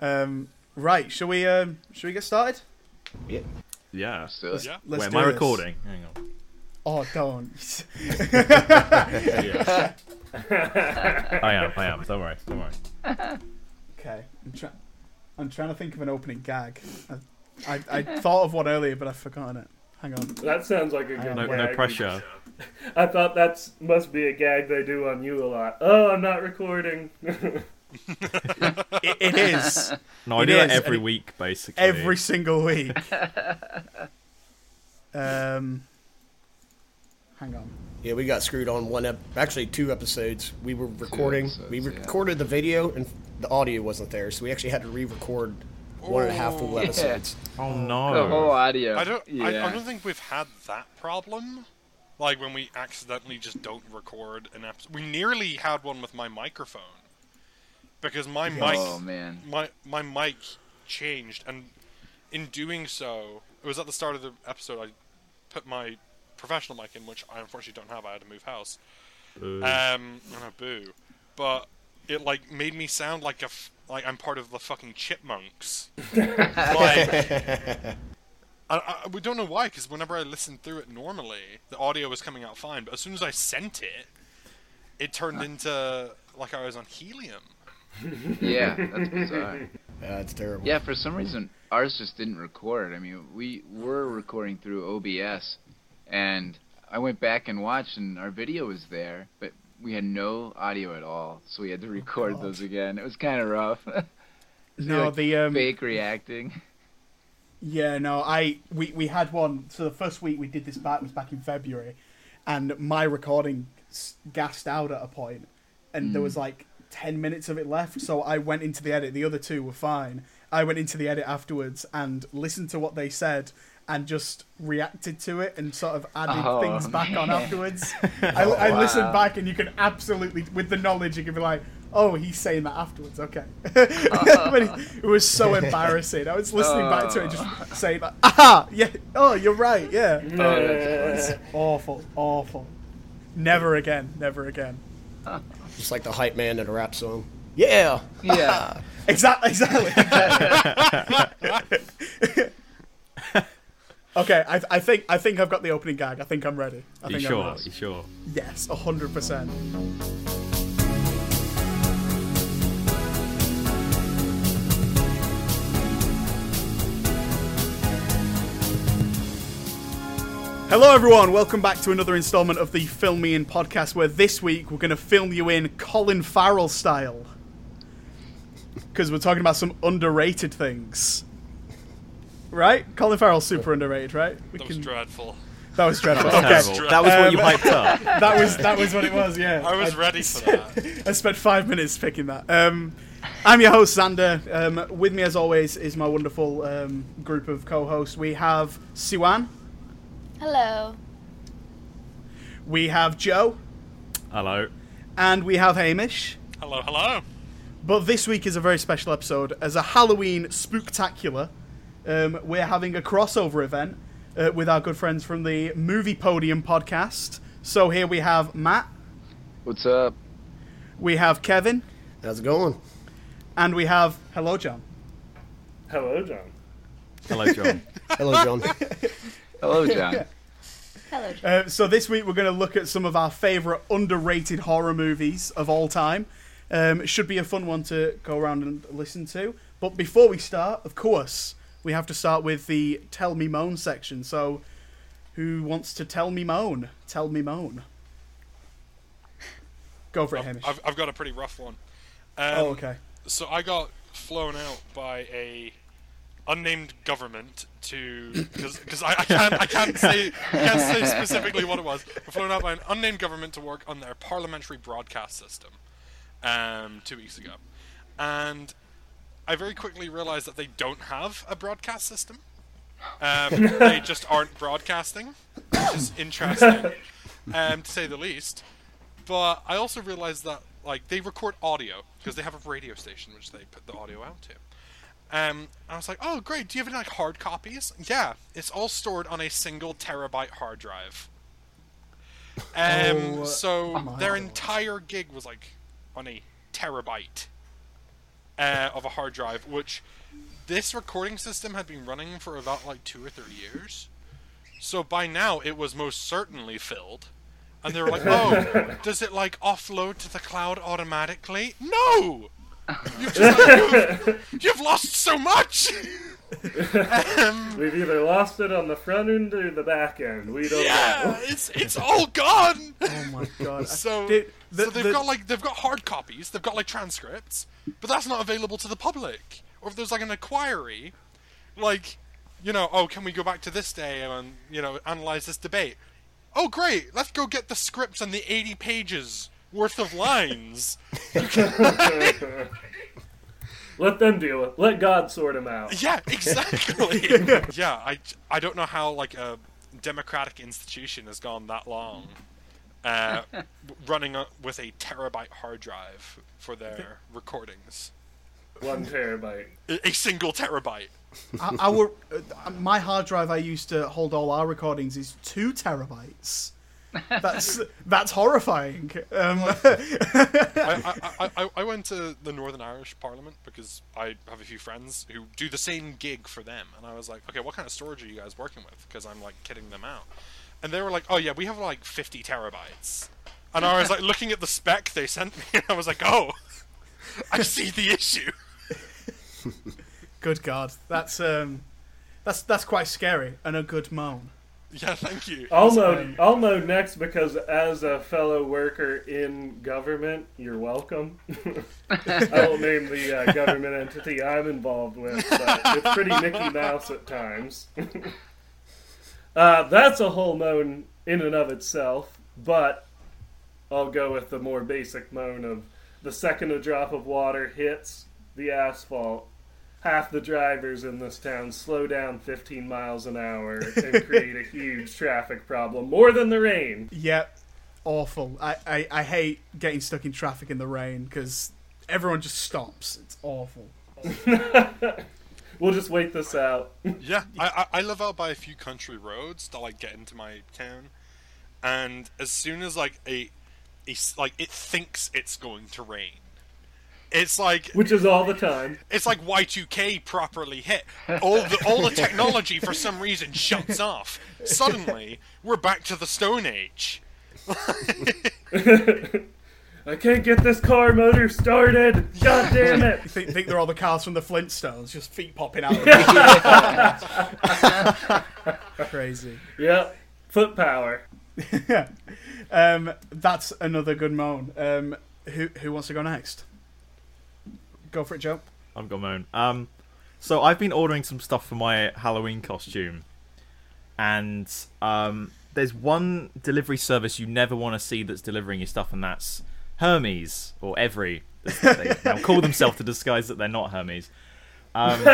Um, right, shall we? Um, shall we get started? Yeah. So, Let's, Yeah. let's Wait, am I this. recording? Hang on. Oh, don't. Yeah. I am. I am. Don't worry. Don't worry. okay, I'm trying. I'm trying to think of an opening gag. I, I, I thought of one earlier, but I've forgotten it. Hang on. That sounds like a good No, gag. no pressure. I thought that must be a gag they do on you a lot. Oh, I'm not recording. It, it is No, I It do that is, every it- week, basically. every single week. Um, hang on. Yeah, we got screwed on one, ep- actually two episodes. We were recording, episodes, we yeah. recorded the video, and the audio wasn't there, so we actually had to re-record one and a half full Yeah. episodes. Oh no! the whole audio. I don't. Yeah. I, I don't think we've had that problem. Like when we accidentally just don't record an episode. We nearly had one with my microphone because my mic, Oh man. my my mic changed, and in doing so, it was at the start of the episode. I put my professional mic in, which I unfortunately don't have. I had to move house. Ooh. Um, and a boo, but it like made me sound like a f- like I'm part of the fucking chipmunks. like, I, I, we don't know why, because whenever I listened through it normally, the audio was coming out fine. But as soon as I sent it, it turned into like I was on helium. Yeah, that's bizarre. Yeah, it's terrible. Yeah, for some reason ours just didn't record. I mean, we were recording through OBS, and I went back and watched, and our video was there, but we had no audio at all, so we had to record God. those again. It was kind of rough. No, like the um, Fake reacting. Yeah, no, I we we had one. So the first week we did this back was back in February, and my recording gassed out at a point, and there was like ten minutes of it left. So I went into the edit. The other two were fine. I went into the edit afterwards and listened to what they said. And just reacted to it and sort of added Oh, things back on man. afterwards. I, I oh, wow. listened back, and you can absolutely, with the knowledge, you can be like, "Oh, he's saying that afterwards." Okay, it, it was so embarrassing. I was listening back to it, just oh. saying, like, "Aha, yeah, oh, you're right, yeah." Oh, that's It's awful, awful. Never again, never again. Just like the hype man in a rap song. Yeah! Yeah. Exactly, exactly. okay, I, I think I think I've got the opening gag. I think I'm ready. I you think sure? I'm ready. You sure? Yes, hundred percent. Hello, everyone. Welcome back to another installment of the Film Me In podcast, where this week we're going to film you in Colin Farrell style. Because we're talking about some underrated things. Right? Colin Farrell's super underrated, right? We That was dreadful. that was dreadful. Okay. That was what you hyped up. that was that was what it was. Yeah, I was ready for that. I spent five minutes picking that. Um, I'm your host Xander. Um, with me, as always, is my wonderful um, group of co-hosts. We have Siwan, Hello. we have Joe, Hello. and we have Hamish. Hello, hello. But this week is a very special episode. As a Halloween spooktacular, um, we're having a crossover event uh, with our good friends from the Movie Podium podcast. So here we have Matt, What's up? we have Kevin, How's it going? and we have Hello John. Hello, John. Hello, John. Hello, John. Hello, John. Hello. John. Uh, so this week we're going to look at some of our favourite underrated horror movies of all time. Um, it should be a fun one to go around and listen to. But before we start, of course, we have to start with the Tell Me Moan section. So, who wants to tell me moan? Tell me moan. Go for it, Hamish. I've, I've got a pretty rough one. Um, oh, okay. So I got flown out by a unnamed government to because I, I can't I can't say can't say specifically what it was. But flown out by an unnamed government to work on their parliamentary broadcast system um, two weeks ago, and I very quickly realized that they don't have a broadcast system. Um, they just aren't broadcasting, which is interesting, um, to say the least. But I also realized that like they record audio because they have a radio station which they put the audio out to. Um, I was like, oh great, do you have any like hard copies? Yeah, it's all stored on a single terabyte hard drive. Um, Oh, so my their God. entire gig was like on a terabyte. uh, of a hard drive, which this recording system had been running for about like two or three years. So by now it was most certainly filled. And they were like, "Oh, does it like offload to the cloud automatically?" No, you've just you've, you've lost so much. um, We've either lost it on the front end or the back end. We don't yeah, know. it's it's all gone. Oh my god. So, Did- the- so they've the- got like they've got hard copies, they've got like transcripts, but that's not available to the public. Or if there's like an inquiry, like, you know, oh, can we go back to this day and you know analyze this debate? Oh, great! Let's go get the scripts and the 80 pages worth of lines. Let them deal with. Let God sort them out. yeah, exactly. yeah, I I don't know how like a democratic institution has gone that long. Uh, running a, with a terabyte hard drive for their recordings. One terabyte. A a single terabyte. Our, our uh, my hard drive I used to hold all our recordings is two terabytes. That's that's horrifying. Um, I, I, I, I went to the Northern Irish Parliament because I have a few friends who do the same gig for them, and I was like, okay, what kind of storage are you guys working with? Because I'm like kidding them out, and they were like, oh yeah, we have like 50 terabytes, and I was like looking at the spec they sent me, and I was like, oh, I see the issue. good God, that's um, that's that's quite scary and a good moan. Yeah, thank you. I'll know. I'll know next because as a fellow worker in government, you're welcome. I won't name the uh, government entity I'm involved with, but it's pretty Mickey Mouse at times. uh, that's a whole moan in and of itself, but I'll go with the more basic moan of the second a drop of water hits the asphalt. Half the drivers in this town slow down 15 miles an hour and create a huge traffic problem, more than the rain. Yep. awful. I, I, I hate getting stuck in traffic in the rain because everyone just stops. It's awful. We'll just wait this out. Yeah, I, I I live out by a few country roads that like get into my town, and as soon as like a, a s- like it thinks it's going to rain, it's like Which is all the time. it's like Y2K properly hit. All the all the technology for some reason shuts off. Suddenly, we're back to the Stone Age. I can't get this car motor started. God damn it. Think, think they're all the cars from the Flintstones, just feet popping out. Of Crazy. Yep. Foot power. Um, that's another good moan. Um, who who wants to go next? Go for it, Joe. I'm gonna moan. Um, so I've been ordering some stuff for my Halloween costume, and um, there's one delivery service you never want to see that's delivering your stuff, and that's Hermes or Evri. They now call themselves to disguise that they're not Hermes. Um,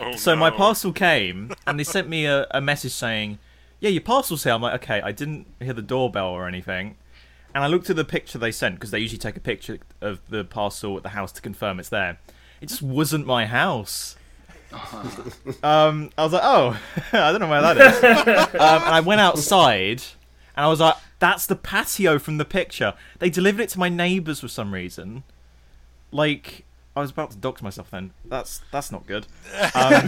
Oh, so my parcel came, and they sent me a, a message saying, "Yeah, your parcel's here." I'm like, "Okay." I didn't hear the doorbell or anything, and I looked at the picture they sent because they usually take a picture of the parcel at the house to confirm it's there. It just wasn't my house. um, I was like, "Oh, I don't know where that is." um, and I went outside, and I was like, "That's the patio from the picture." They delivered it to my neighbours for some reason. Like, I was about to dox myself then. That's that's not good. Um,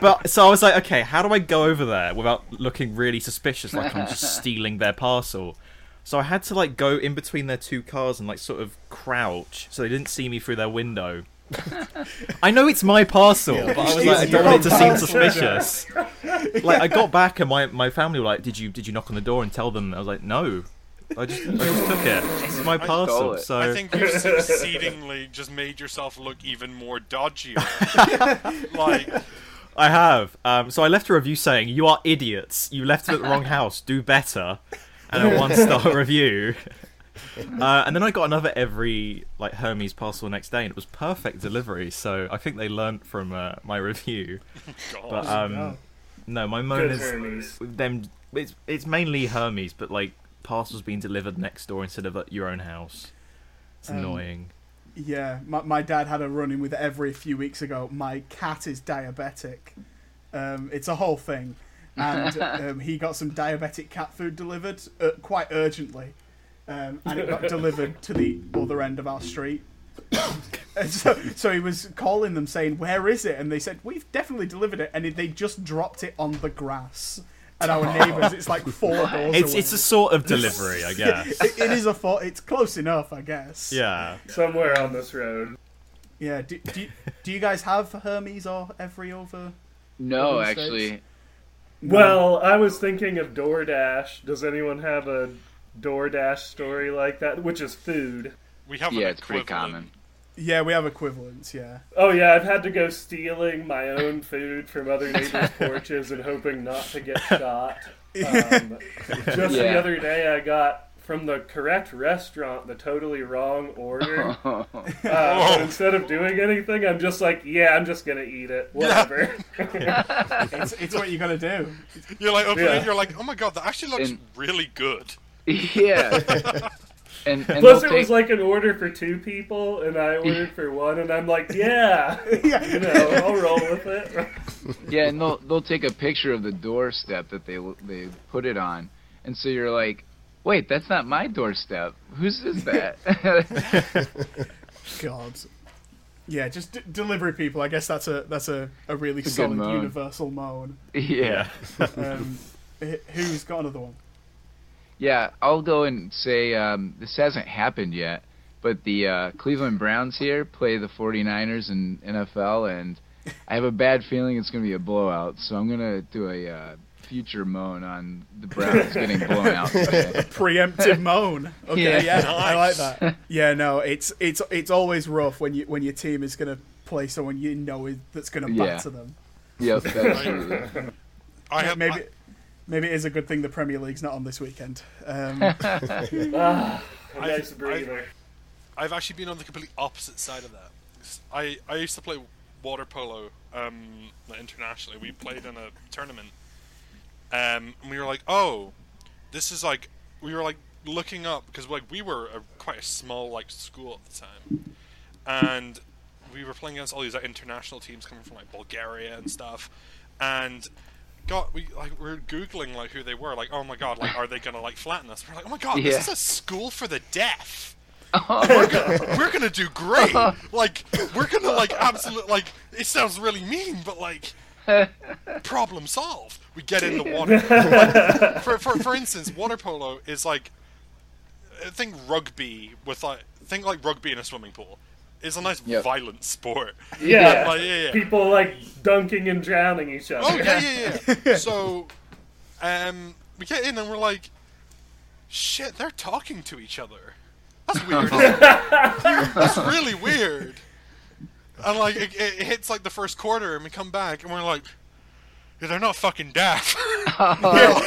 but so I was like, okay, how do I go over there without looking really suspicious, like I'm just stealing their parcel? So I had to like go in between their two cars and like sort of crouch so they didn't see me through their window. I know it's my parcel, but I was like, I don't want it to seem suspicious. Like I got back and my, my family were like, "Did you did you knock on the door and tell them?" I was like, "No, I just I just took it. It's my stole parcel." it. So I think you succeedingly just made yourself look even more dodgy. like, I have. Um, so I left a review saying, "You are idiots. You left it at the wrong house. Do better." And a one-star review. Uh, and then I got another Evri like Hermes parcel next day, and it was perfect delivery. So I think they learnt from uh, my review. God. But um, God. no, my moan Good is Hermes. them. It's it's mainly Hermes, but like parcels being delivered next door instead of at your own house. It's Um, annoying. Yeah, my, my dad had a run in with Evri a few weeks ago. My cat is diabetic. Um, it's a whole thing. And um, he got some diabetic cat food delivered uh, quite urgently. Um, and it got delivered to the other end of our street. So, so he was calling them saying, "Where is it?" And they said, "We've definitely delivered it," and they just dropped it on the grass. And our neighbours, it's like four doors It's away. it's a sort of delivery, I guess. it, it is a fo- It's close enough, I guess. Yeah. Somewhere on this road. Yeah. Do, do, you, do you guys have Hermes or Evri over? No, actually. States? Actually, Well, I was thinking of DoorDash. Does anyone have a DoorDash story like that? Which is food. We have yeah, it's pretty common. Yeah, we have equivalents. Yeah. Oh yeah, I've had to go stealing my own food from other neighbors' porches and hoping not to get shot. Um, just the other day, I got from the correct restaurant the totally wrong order. Uh, but instead of doing anything, I'm just like, yeah, I'm just gonna eat it. Whatever. It's, it's what you gotta do. You're like opening Yeah. you're like, oh my god, that actually looks And- really good. yeah. and and Plus, they'll it was like an order for two people, and I ordered for one, and I'm like, yeah, Yeah. you know, I'll roll with it. Yeah, and they'll they'll take a picture of the doorstep that they they put it on, and so you're like, wait, that's not my doorstep. Whose is that? God. Yeah, just d- delivery people. I guess that's a that's a, a really a solid moan. universal moan. yeah. Um, who's got another one? Yeah, I'll go and say um, this hasn't happened yet, but the uh, Cleveland Browns here play the 49ers in NFL, and I have a bad feeling it's going to be a blowout. So I'm going to do a uh, future moan on the Browns getting blown out. today. Preemptive moan. Okay, yeah, Yeah. I like that. Yeah, no, it's it's it's always rough when you when your team is gonna play someone you know is, that's gonna Yeah. batter them. Yep, absolutely. I have maybe I- maybe it is a good thing the Premier League's not on this weekend. Um, Ah, a I- nice I- breather. I've actually been on the complete opposite side of that. I, I used to play water polo um, internationally. We played in a tournament, um, and we were like, "Oh, this is like." We were like looking up because like we were a, quite a small like school at the time, and we were playing against all these like, international teams coming from like Bulgaria and stuff, and. got we like we are googling like who they were like oh my god like are they gonna like flatten us we're like oh my god Yeah. this is a school for the deaf we're, gonna, we're gonna do great. Like we're gonna like absolute like it sounds really mean, but like problem solved. We get in the water. Like, for, for for instance, water polo is like think rugby with like think like rugby in a swimming pool. It's a nice Yep. violent sport. Yeah. Like, yeah, yeah. People like dunking and drowning each other. Oh yeah, yeah, yeah. so, um, we get in and we're like, shit, they're talking to each other. That's weird. That's really weird. And like, it, it hits like the first quarter, and we come back, and we're like, they're not fucking deaf. Oh.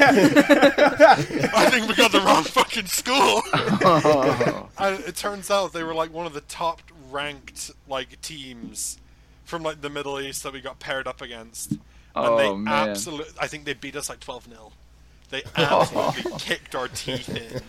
I think we got the wrong fucking school. and it turns out they were like one of the top ranked like teams from like the Middle East that we got paired up against. And Oh, they absolutely I think they beat us like 12 0. They absolutely kicked our teeth in.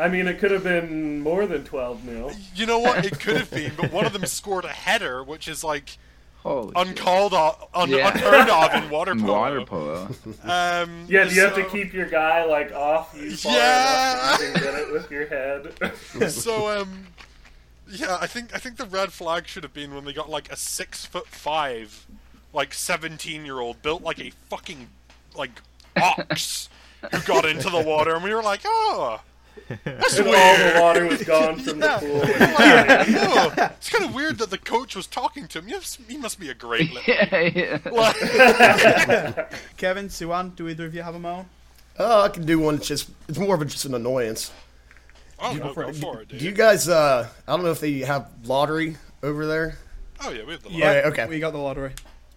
I mean, it could have been more than 12 mil. You know what? It could have been, but one of them scored a header, which is like Holy uncalled of, un- Yeah. unheard of in water polo. Water polo. Um, Yeah, do you have to keep your guy like off you far Yeah. enough so can get it with your head? so um yeah i think i think the red flag should have been when they got like a six foot five like 17 year old built like a fucking like ox who got into the water and we were like oh that's and all weird the water was gone from the Yeah. pool. Like, oh, it's kind of weird that the coach was talking to him. He must, he must be a great little. yeah, yeah. Like, Kevin, Siwan, do either of you have a moan? Oh, I can do one. It's just it's more of a, just an annoyance. oh, no, go for it, dude. Do you guys? Uh, I don't know if they have lottery over there. oh yeah, we have the. Yeah, Okay, okay. We got the lottery.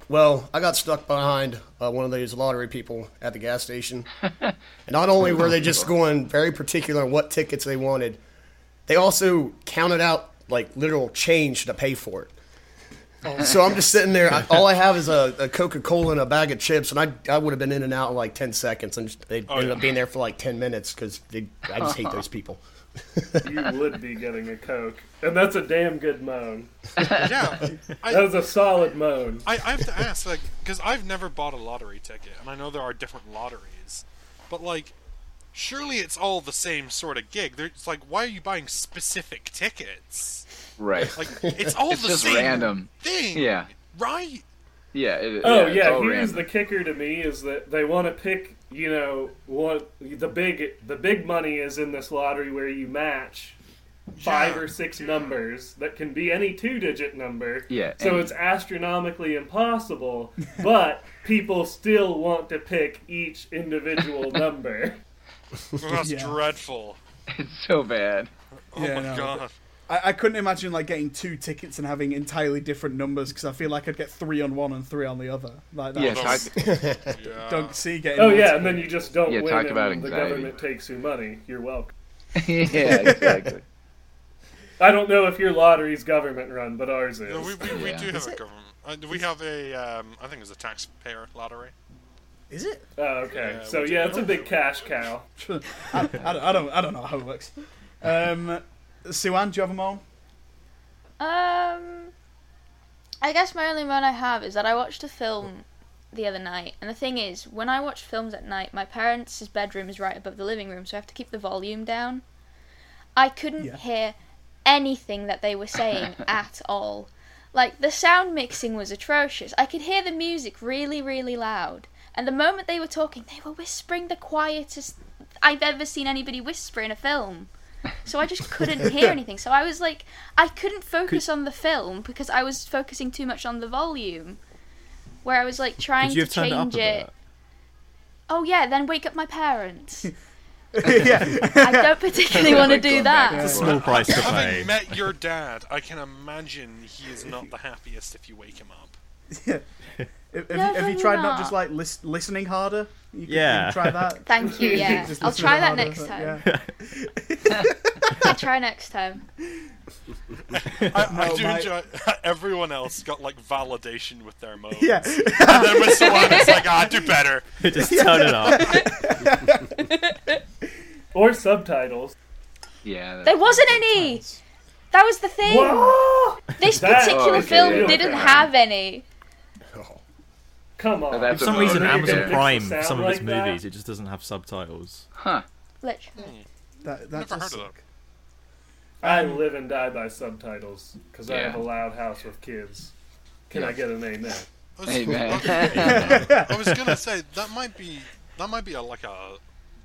Well, I got stuck behind uh, one of those lottery people at the gas station. and not only were they just going very particular on what tickets they wanted, they also counted out like literal change to pay for it. So I'm just sitting there. I, all I have is a, a Coca Cola and a bag of chips, and I I would have been in and out in like ten seconds, and they Oh, ended yeah. up being there for like ten minutes because I just hate those people. You would be getting a Coke. And that's a damn good moan. Yeah, That was a solid moan. I, I have to ask, like, because I've never bought a lottery ticket, and I know there are different lotteries, but like, surely it's all the same sort of gig. There- It's like, why are you buying specific tickets? Right. Like, it's all It's the just same random. thing. Yeah. Right. Yeah. It, Oh it's yeah, all here's random. the kicker to me is that they want to pick, you know, what the big the big money is in this lottery where you match five Yeah. or six numbers that can be any two digit number. Yeah, So any- it's astronomically impossible, but people still want to pick each individual number. Well, that's Yeah. dreadful. It's so bad. Oh Yeah, my no, god. I, I couldn't imagine like getting two tickets and having entirely different numbers because I feel like I'd get three on one and three on the other. Like that. Yeah. those- Talk, Yeah. Don't see getting. Oh yeah, and then you just don't Yeah, win, talk and about the government takes your money. You're welcome. yeah. Exactly. I don't know if your lottery's government run, but ours is. No, we, we, we Yeah. do have Is a it? government. Uh, we have a, um, I think it's a taxpayer lottery. Is it? Oh, okay. Yeah, so yeah, it's a big cash cow. I, I, don't, I don't. I don't know how it works. Um, Siwan, do you have a moan? Um, I guess my only moan I have is that I watched a film the other night, and the thing is, when I watch films at night, my parents' bedroom is right above the living room, so I have to keep the volume down. I couldn't Yeah. hear anything that they were saying at all. Like the sound mixing was atrocious. I could hear the music really, really loud, and the moment they were talking, they were whispering the quietest I've ever seen anybody whisper in a film. So I just couldn't hear anything. So I was like, I couldn't focus on the film because I was focusing too much on the volume. Where I was like trying you to have turned it up change a it. Oh yeah, then wake up my parents. yeah. I don't particularly want to do that. and It's a small price to pay. Having pay. met your dad, I can imagine he is not the happiest if you wake him up. Have, have you, have you tried not not. just like lis- listening harder? You could, Yeah. you could try that. Thank you. Yeah, Just I'll try that harder, next time. yeah. I'll try next time. I, I do my- enjoy. Everyone else got like validation with their moans. Yeah. And then when someone is like, "Ah, do better," Just turn it off. Or subtitles. Yeah. There wasn't any. That was the thing. What? This That- particular Oh, okay, film didn't have any. Come on. For some reason, Amazon Prime, for some of its like that? movies, it just doesn't have subtitles. Huh. Literally. That, that Never does heard of suck. I live and die by subtitles because I have a loud house with kids. Can Yeah. I get an amen? I was, Hey man. I was gonna say that might be that might be a, like a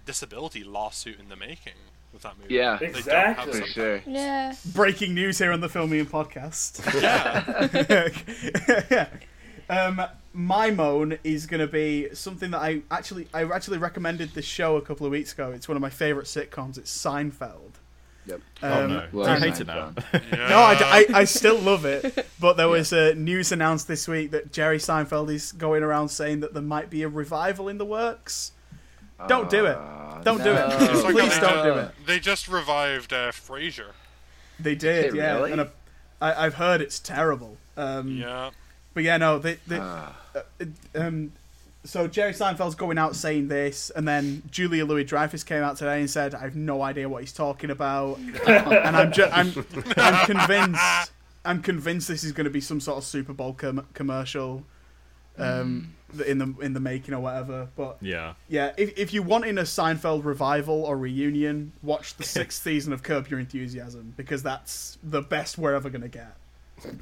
disability lawsuit in the making with that movie. Yeah. They don't have Exactly. Sure. Yeah. Breaking news here on the Film Me In Podcast. Yeah. um, my moan is going to be something that I actually I actually recommended this show a couple of weeks ago. It's one of my favorite sitcoms. It's Seinfeld. Yep. Um, oh no. well, Do you and- hate it now? Yeah. No, I, I, I still love it. But there was uh, news announced this week that Jerry Seinfeld is going around saying that there might be a revival in the works. Don't do it. Uh, Don't do it. no. Like Please they don't ju- do it. They just revived uh, Frasier. They did, Hey, yeah. really? And I, I, I've heard it's terrible. Um, Yeah. But yeah, no, they, they, Ah. um, so Jerry Seinfeld's going out saying this, and then Julia Louis Dreyfus came out today and said, "I have no idea what he's talking about," and I'm ju- I'm I'm convinced I'm convinced this is going to be some sort of Super Bowl com- commercial, um, in the in the making or whatever. But Yeah. yeah, if if you want in a Seinfeld revival or reunion, watch the sixth season of Curb Your Enthusiasm because that's the best we're ever going to get.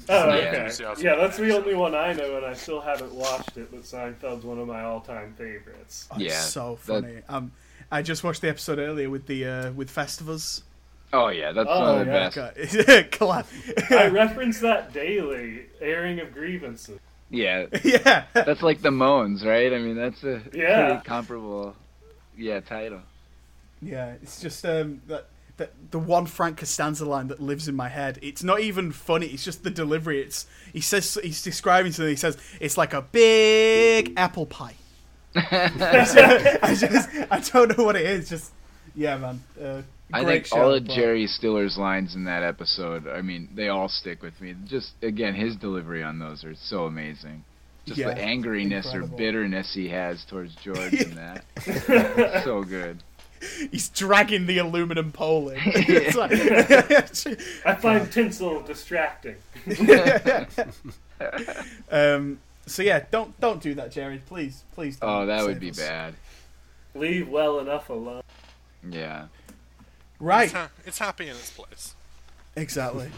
Oh, Yeah. okay. Enthusiasm. Yeah, that's the only one I know, and I still haven't watched it. But Seinfeld's one of my all-time favorites. Oh, it's Yeah, so that- funny. Um, I just watched the episode earlier with the uh, with Festivus. Oh yeah, that's Oh, one of the yeah. best. Collab. I reference that daily. Airing of grievances. Yeah, yeah. that's like the moans, right? I mean, that's a Yeah. pretty comparable, yeah, title. Yeah, it's just um that, that the one Frank Costanza line that lives in my head. It's not even funny. It's just the delivery. It's he says he's describing something. He says it's like a big apple pie. I just I don't know what it is. Just yeah, man. Uh, I think all show, of but- Jerry Stiller's lines in that episode, I mean, they all stick with me. Just again, his delivery on those are so amazing. Just Yeah, the angriness incredible. or bitterness he has towards George in that. so good. He's dragging the aluminum pole in. It's like- I find tinsel distracting. um. So yeah, don't don't do that, Jerry. Please, please. Don't Oh, that would be us. bad. Leave well enough alone. Yeah. Right. It's, ha- it's happy in its place. Exactly.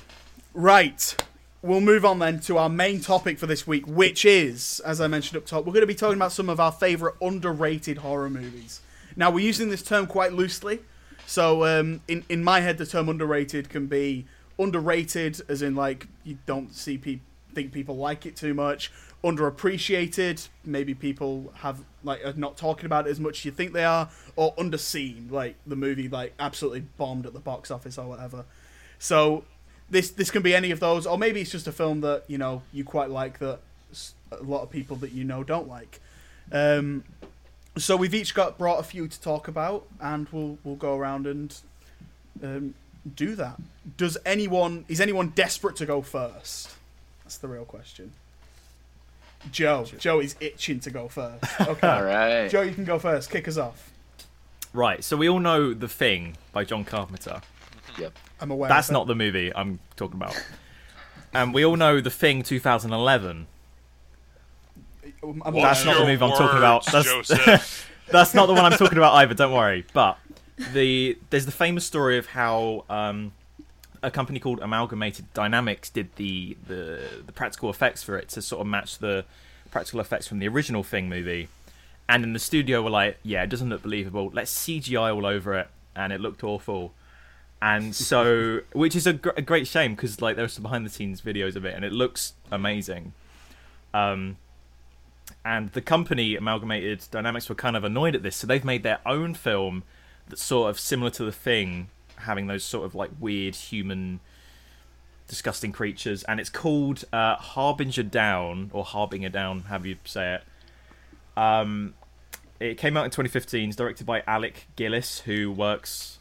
Right. We'll move on then to our main topic for this week, which is, as I mentioned up top, we're going to be talking about some of our favourite underrated horror movies. Now, we're using this term quite loosely. So, um, in, in my head, the term underrated can be underrated, as in, like, you don't see people think people like it too much. Underappreciated, maybe people have like are not talking about it as much as you think they are, or underseen, like the movie like absolutely bombed at the box office or whatever. So this this can be any of those, or maybe it's just a film that you know you quite like that a lot of people that you know don't like. Um, so we've each got brought a few to talk about, and we'll we'll go around and um, do that. Does anyone is anyone desperate to go first? That's the real question. Joe, Joe is itching to go first. Okay, All right. Joe, you can go first. Kick us off. Right, so we all know The Thing by John Carpenter. Yep. I'm aware. That's of it. not the movie I'm talking about. And we all know The Thing 2011. I'm That's not the movie I'm talking about. That's- That's not the one I'm talking about either. Don't worry. But the there's the famous story of how um, a company called Amalgamated Dynamics did the, the the practical effects for it to sort of match the practical effects from the original Thing movie. And in the studio were like, yeah, it doesn't look believable. Let's CGI all over it, and it looked awful. And so, which is a, gr- a great shame because like there's some behind the scenes videos of it, and it looks amazing. Um, and the company Amalgamated Dynamics were kind of annoyed at this, so they've made their own film that's sort of similar to the thing, having those sort of like weird human, disgusting creatures, and it's called uh, Harbinger Down or Harbinger Down, have you say it. Um, it came out in 2015. It's directed by Alec Gillis, who works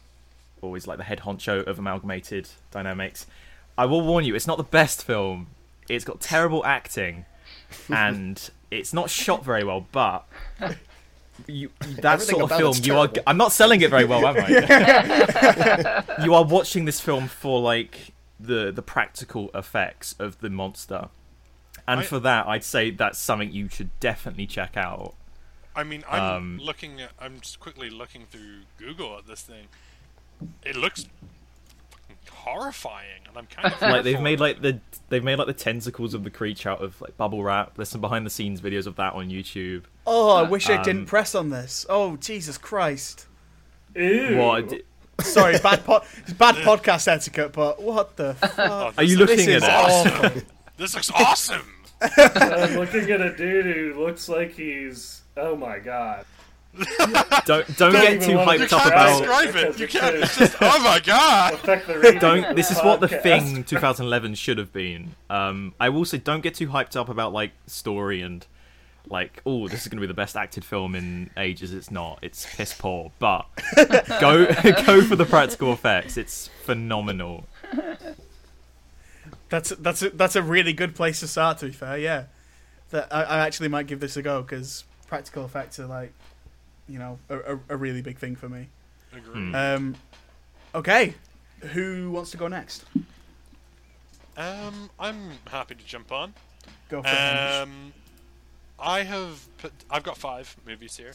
always like the head honcho of Amalgamated Dynamics. I will warn you, it's not the best film. It's got terrible acting, and it's not shot very well. But you, that sort of film, it's you are. I'm not selling it very well, am I? you are watching this film for like the the practical effects of the monster, and I- for that, I'd say that's something you should definitely check out. I mean, I'm Um, looking at. I'm just quickly looking through Google at this thing. It looks fucking horrifying, and I'm kind of like they've made like the they've made like the tentacles of the creature out of like bubble wrap. There's some behind the scenes videos of that on YouTube. Oh, I wish I Um, didn't press on this. Oh, Jesus Christ. Ew. What Sorry, bad po- it's bad podcast etiquette, but what the fuck? Oh, are you this This looking is at it? This looks awesome. I'm looking at a dude who looks like he's. Oh my god. Don't don't Don't get too wanna You hyped up can't about. describe it. You can't. It's just. Oh my god. Affect the reading Don't. This is what the thing 2011 should have been. Um, I will say, don't get too hyped up about like story and like, oh, this is going to be the best acted film in ages. It's not. It's piss poor. But go go for the practical effects. It's phenomenal. That's that's a, that's a really good place to start. To be fair, yeah. That I, I actually might give this a go because practical effects are like, you know, a, a, a really big thing for me. Agree. Um, okay, who wants to go next? Um, I'm happy to jump on. Go for it. Um, I have put. I've got five movies here.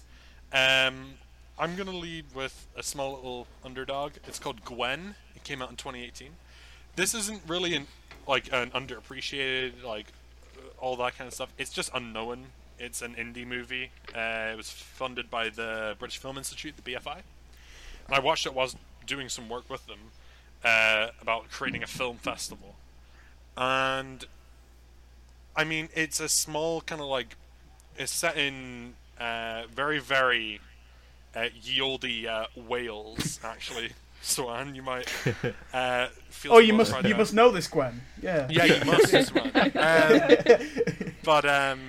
Um, I'm gonna lead with a small little underdog. It's called Gwen. It came out in 2018. This isn't really an like an underappreciated like all that kind of stuff. It's just unknown. It's an indie movie. Uh, it was funded by the British Film Institute, the BFI. And I watched it whilst doing some work with them uh, about creating a film festival. And I mean, it's a small kind of like it's set in uh, very, very uh, yieldy uh, Wales, actually. So, Anne, you might uh, feel. oh, you must pride you about- must know this, Gwen. Yeah. yeah, you must as. Um, but um,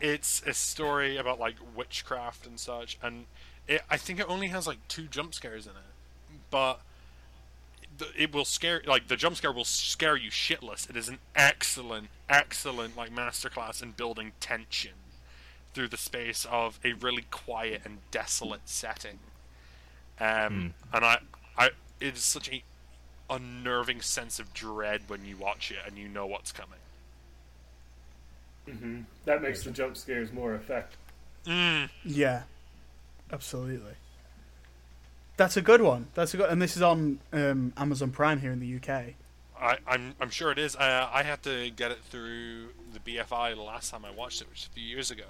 it's a story about like witchcraft and such, and it, I think it only has like two jump scares in it, but it will scare like the jump scare will scare you shitless. It is an excellent, excellent like masterclass in building tension through the space of a really quiet and desolate setting. Um, and I, I, it is such a unnerving sense of dread when you watch it and you know what's coming. That makes the jump scares more effective. Mm. Yeah. Absolutely. That's a good one. That's a good, and this is on um, Amazon Prime here in the UK. I, I'm I'm sure it is. Uh, I had to get it through the BFI the last time I watched it, which was a few years ago.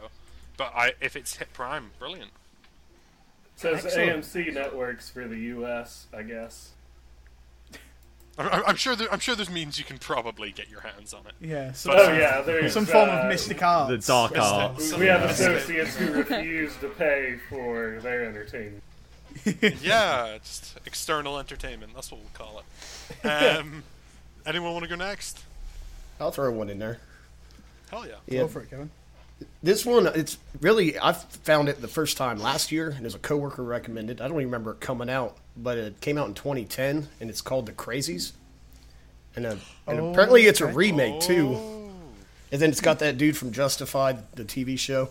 But I, if it's hit Prime, brilliant. Says Excellent. AMC networks for the U.S. I guess. I'm, I'm- I'm sure there, I'm sure there's means you can probably get your hands on it. Yeah. Some, Oh yeah, there's some form uh, of mystic arts. The dark Mr. arts. We have Yeah. associates who refuse to pay for their entertainment. yeah, just external entertainment. That's what we'll call it. Um, anyone want to go next? I'll throw one in there. Hell yeah. Yeah. Go for it, Kevin. This one, it's really, I found it the first time last year, and as a coworker recommended. I don't even remember it coming out, but it came out in 2010, and it's called The Crazies. And, uh, and Oh, apparently it's a remake, too. Oh. And then it's got that dude from Justified, the TV show.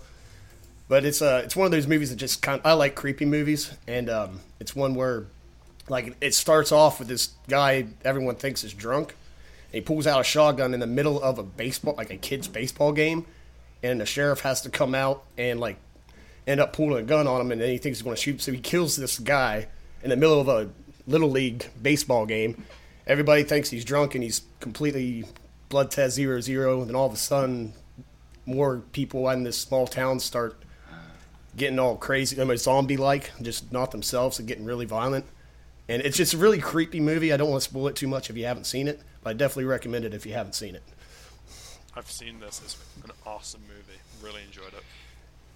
But it's uh, it's one of those movies that just kind. I like creepy movies, and um, it's one where, like, it starts off with this guy everyone thinks is drunk, and he pulls out a shotgun in the middle of a baseball, like a kid's baseball game, and the sheriff has to come out and like end up pulling a gun on him, and then he thinks he's going to shoot, so he kills this guy in the middle of a little league baseball game. Everybody thinks he's drunk, and he's completely blood test zero zero. And then all of a sudden, more people in this small town start getting all crazy, almost zombie like, just not themselves and getting really violent. And it's just a really creepy movie. I don't want to spoil it too much if you haven't seen it, but I definitely recommend it if you haven't seen it. I've seen this. It's an awesome movie. Really enjoyed it.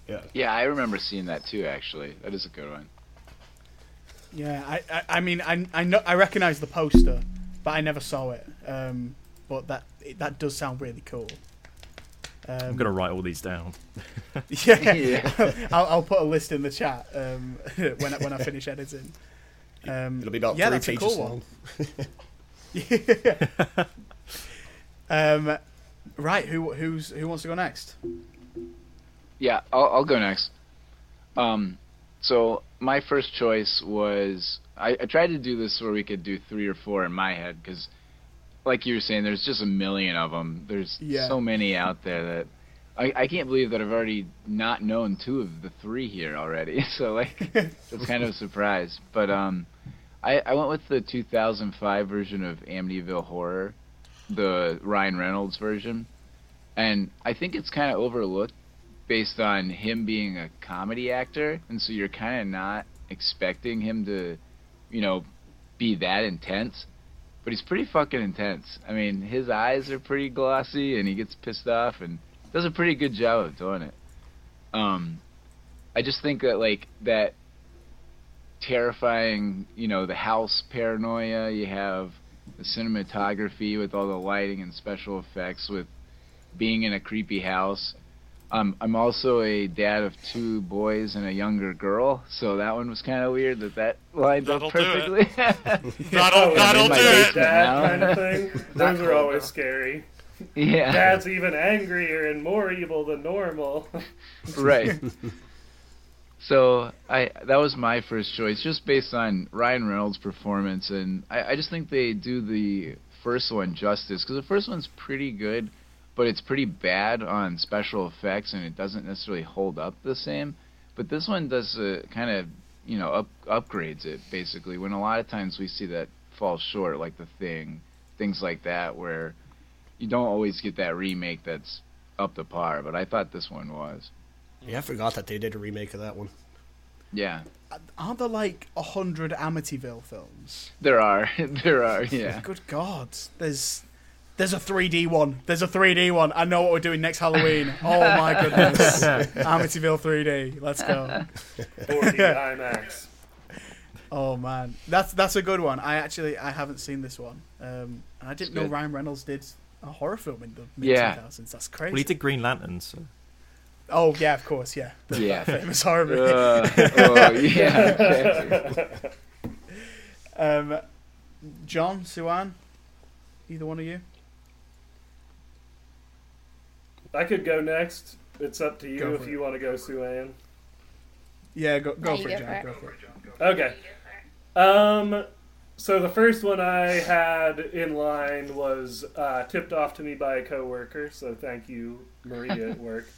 Yeah. Yeah, I remember seeing that too. Actually, that is a good one. Yeah, I, I, I mean, I, I know, I recognize the poster, but I never saw it. Um, but that, that does sound really cool. Um, I'm gonna write all these down. Yeah, Yeah. I'll, I'll put a list in the chat um, when I, when I finish editing. Um, It'll be about yeah, three that's a pages cool long. one. um, right, who who's who wants to go next? Yeah, I'll, I'll go next. Um, so my first choice was I, I tried to do this where we could do three or four in my head because, like you were saying, there's just a million of them. There's Yeah. so many out there that I, I can't believe that I've already not known two of the three here already. So like it's kind of a surprise. But um, I, I went with the 2005 version of Amityville Horror, the Ryan Reynolds version, and I think it's kind of overlooked based on him being a comedy actor, and so you're kind of not expecting him to, you know, be that intense. But he's pretty fucking intense. I mean, his eyes are pretty glossy, and he gets pissed off, and does a pretty good job of doing it. Um, I just think that like that terrifying, you know, the house paranoia. You have the cinematography with all the lighting and special effects, with being in a creepy house. Um, I'm also a dad of two boys and a younger girl, so that one was kind of weird that that lined That'll up do it. perfectly. That'll Oh, that'll do it. basement. Dad kind of thing. Those are always scary. yeah, Dad's even angrier and more evil than normal. right. So I that was my first choice, just based on Ryan Reynolds' performance, and I, I just think they do the first one justice because the first one's pretty good, but it's pretty bad on special effects, and it doesn't necessarily hold up the same. But this one does uh, kind of you know up upgrades it basically. When a lot of times we see that fall short, like The Thing, things like that, where you don't always get that remake that's up to par. But I thought this one was. Yeah, I forgot that they did a remake of that one. Yeah. Aren't there like a hundred Amityville films? There are, there are, yeah. Good God, there's there's a 3D one. There's a 3D one. I know what we're doing next Halloween. Oh my goodness, Amityville 3D. Let's go. 4D IMAX. Oh man, that's that's a good one. I actually I haven't seen this one, um, and I didn't know. Ryan Reynolds did a horror film in the mid Yeah. 2000s. That's crazy. Well, he did Green Lantern, so Oh yeah, of course, yeah. The Yeah. famous horror movie. Uh, oh yeah. Um, John, Siwan, either one of you. I could go next. It's up to you Go if for you want to go, Siwan. Yeah, go go for you it, John. for Go it. for it, John. Okay. Um, so the first one I had in line was uh, tipped off to me by a coworker. So thank you, Maria at work.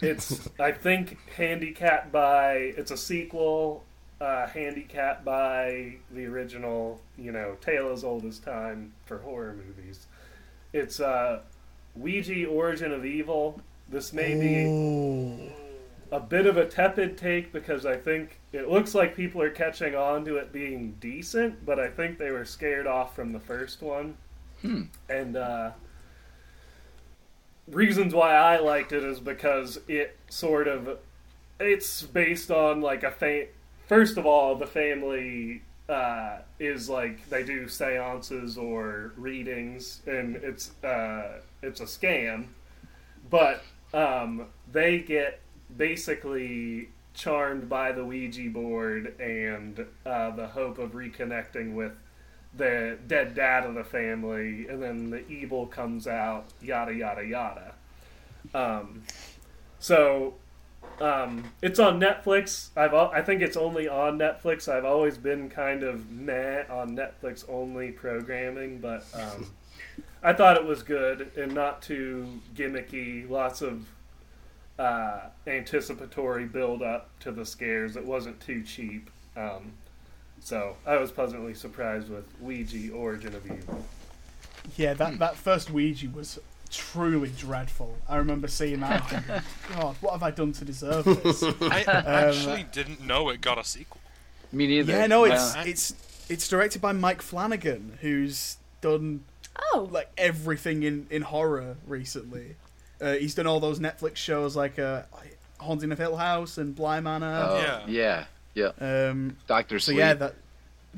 It's I think handicapped by it's a sequel uh, handicapped by the original, you know, tale as old as time for horror movies. It's uh, Ouija Origin of Evil. This may be Ooh. a bit of a tepid take because I think it looks like people are catching on to it being decent, but I think they were scared off from the first one. Hmm. And uh, reasons why I liked it is because it sort of it's based on like a fa- first of all the family uh, is like they do seances or readings and it's uh, it's a scam. But um, they get basically charmed by the Ouija board and uh, the hope of reconnecting with the dead dad of the family, and then the evil comes out, yada yada yada. Um, so um, it's on Netflix. I've I think it's only on Netflix. I've always been kind of meh on Netflix only programming, but um, I thought it was good and not too gimmicky. Lots of uh, anticipatory build up to the scares. It wasn't too cheap. Um, so I was pleasantly surprised with Ouija Origin of Evil. Yeah, that, that first Ouija was truly dreadful. I remember seeing that. and thinking, God, what have I done to deserve this? I Um, actually didn't know it got a sequel. Me neither. yeah, no, it's Yeah. it's it's directed by Mike Flanagan, who's done Oh, like everything in in horror recently. Uh, he's done all those Netflix shows like uh, Haunting of Hill House and Bly Manor. Oh, Yeah. yeah. Yeah. Um, Doctor so Sleep. yeah, that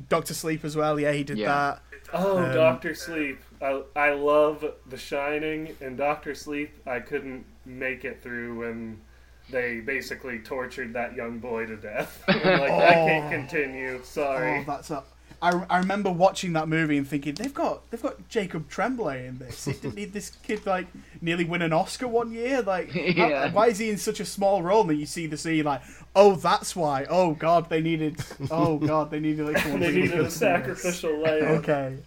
Doctor Sleep as well. Yeah, he did Yeah. that. Oh, Um, Doctor Sleep. I, I love The Shining and Doctor Sleep. I couldn't make it through when they basically tortured that young boy to death. I'm like, I can't Oh. continue. Sorry. Oh, that's up. I, I remember watching that movie and thinking they've got they've got Jacob Tremblay in this. It didn't need this kid like nearly win an Oscar one year. Like, how- why is he in such a small role? And then you see the scene like, oh, that's why. Oh God, they needed. Oh God, they needed like someone they needed a to do this. sacrificial lamb. Okay.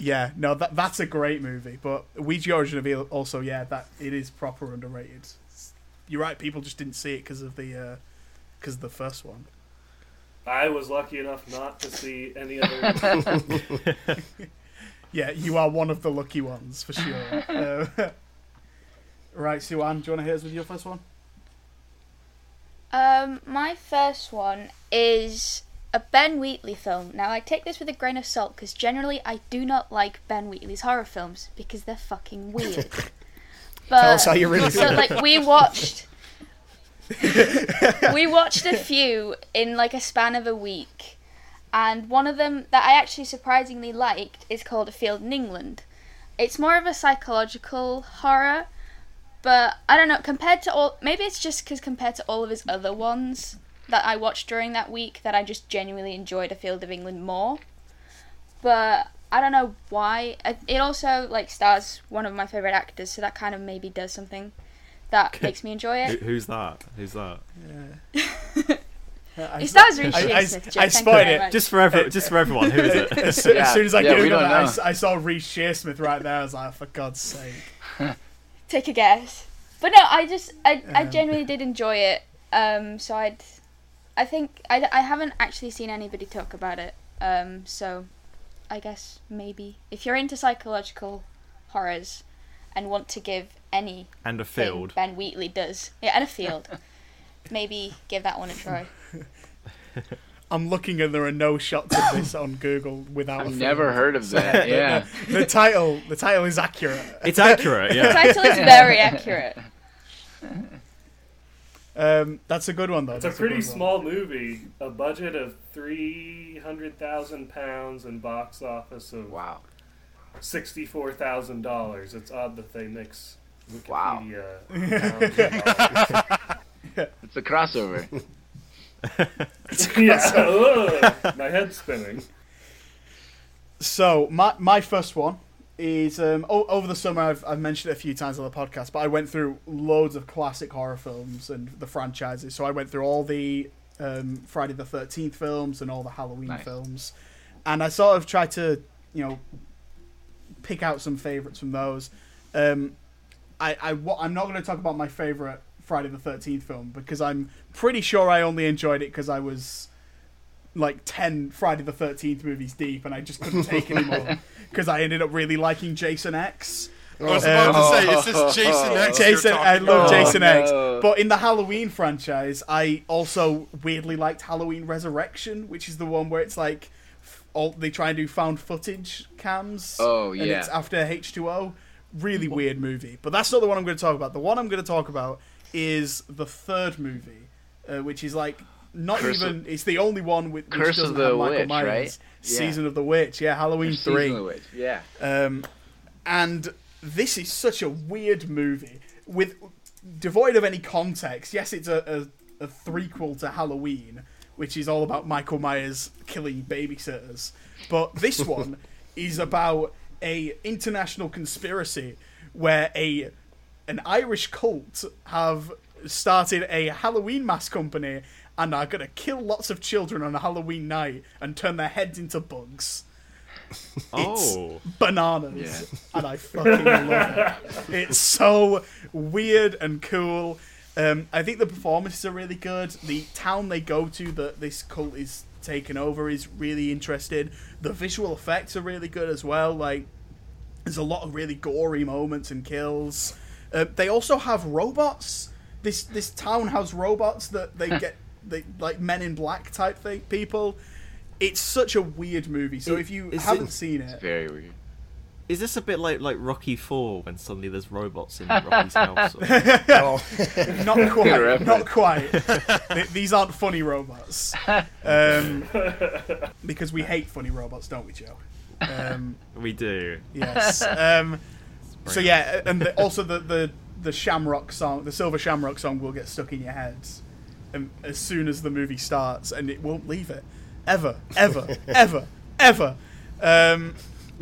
Yeah, no, that that's a great movie. But Ouija Origin of Evil also, yeah, that it is proper underrated. You're right. People just didn't see it because of the uh, because of the first one. I was lucky enough not to see any other. Yeah, you are one of the lucky ones for sure. uh, right, Siwan, do you want to hit us with your first one? Um, my first one is a Ben Wheatley film. Now, I take this with a grain of salt because generally I do not like Ben Wheatley's horror films because they're fucking weird. But Tell us how you really so, feel. like, we watched. we watched a few in like a span of a week, and one of them that I actually surprisingly liked is called A Field in England. It's more of a psychological horror, but I don't know. Compared to all, maybe it's just because compared to all of his other ones that I watched during that week, that I just genuinely enjoyed A Field of England more. But I don't know why. It also like stars one of my favorite actors, so that kind of maybe does something that makes me enjoy Who, it. who's that? Who's that? I, It stars Reece I- I- Shearsmith. Jeff, I thank you spotted very it. much. Just for every, just for everyone. Who is it? as, soo- Yeah, as soon as I yeah, Googled we it, don't I, know. s- I saw Reece Shearsmith right there. I was like, for God's sake. take a guess. But no, I just I, I Um, genuinely did enjoy it. Um, so I'd I think I, I haven't actually seen anybody talk about it. Um, so I guess maybe if you're into psychological horrors and want to give any and a field. Ben Wheatley does, yeah, and a field, maybe give that one a try. I'm looking and there are no shots of this on Google without. I've film. never heard of that. Yeah. The title, the title is accurate. It's accurate. Yeah. the title is very accurate. Um, that's a good one though. It's a That's pretty good one. small movie. A budget of three hundred thousand pounds and box office of Wow. Sixty-four thousand dollars. It's odd that they mix Wow. Wikipedia. pounds and dollars. It's a crossover. yeah, ugh, my head's spinning. So my my first one is um, o- over the summer. I've, I've mentioned it a few times on the podcast, but I went through loads of classic horror films and the franchises. So I went through all the um, Friday the Thirteenth films and all the Halloween Nice. films, and I sort of tried to you know pick out some favorites from those. Um, I, I I'm not going to talk about my favorite Friday the Thirteenth film because I'm pretty sure I only enjoyed it because I was like ten Friday the Thirteenth movies deep, and I just couldn't take anymore because I ended up really liking Jason X. I was about Um, to say, is this Jason X? you're Jason, I love about? Jason X. no. But in the Halloween franchise, I also weirdly liked Halloween Resurrection, which is the one where it's like f- all they try and do found footage cams. Oh, and yeah. it's after H two O. Really weird movie, but that's not the one I'm going to talk about. The one I'm going to talk about is the third movie, uh, which is like not Curse even. it's the only one with Curse of doesn't the have Michael Witch, Myers. right? Yeah. Season of the Witch, yeah, Halloween Season three. of the Witch, Yeah. Um, and this is such a weird movie with devoid of any context. Yes, it's a, a, a threequel to Halloween, which is all about Michael Myers killing babysitters. But this one is about a international conspiracy where a an Irish cult have started a Halloween mask company and are going to kill lots of children on a Halloween night and turn their heads into bugs Oh, bananas, and I fucking love it. It's so weird and cool. Um, I think the performances are really good. The town they go to that this cult is taken over is really interesting. The visual effects are really good as well. Like there's a lot of really gory moments and kills. Uh, they also have robots. This this town has robots that they get they like Men in Black type thing people. It's such a weird movie. So It- if you haven't it- seen it, Very weird. Is this a bit like like Rocky Four when suddenly there's robots in Rocky's house? Or... Oh, Not quite. not quite. Th- These aren't funny robots. Um, because we hate funny robots, don't we, Joe? Um, we do. yes. Um, so yeah, and the, also the, the the Shamrock song, the Silver Shamrock song, will get stuck in your heads um, as soon as the movie starts, and it won't leave it ever, ever, ever, ever. Um,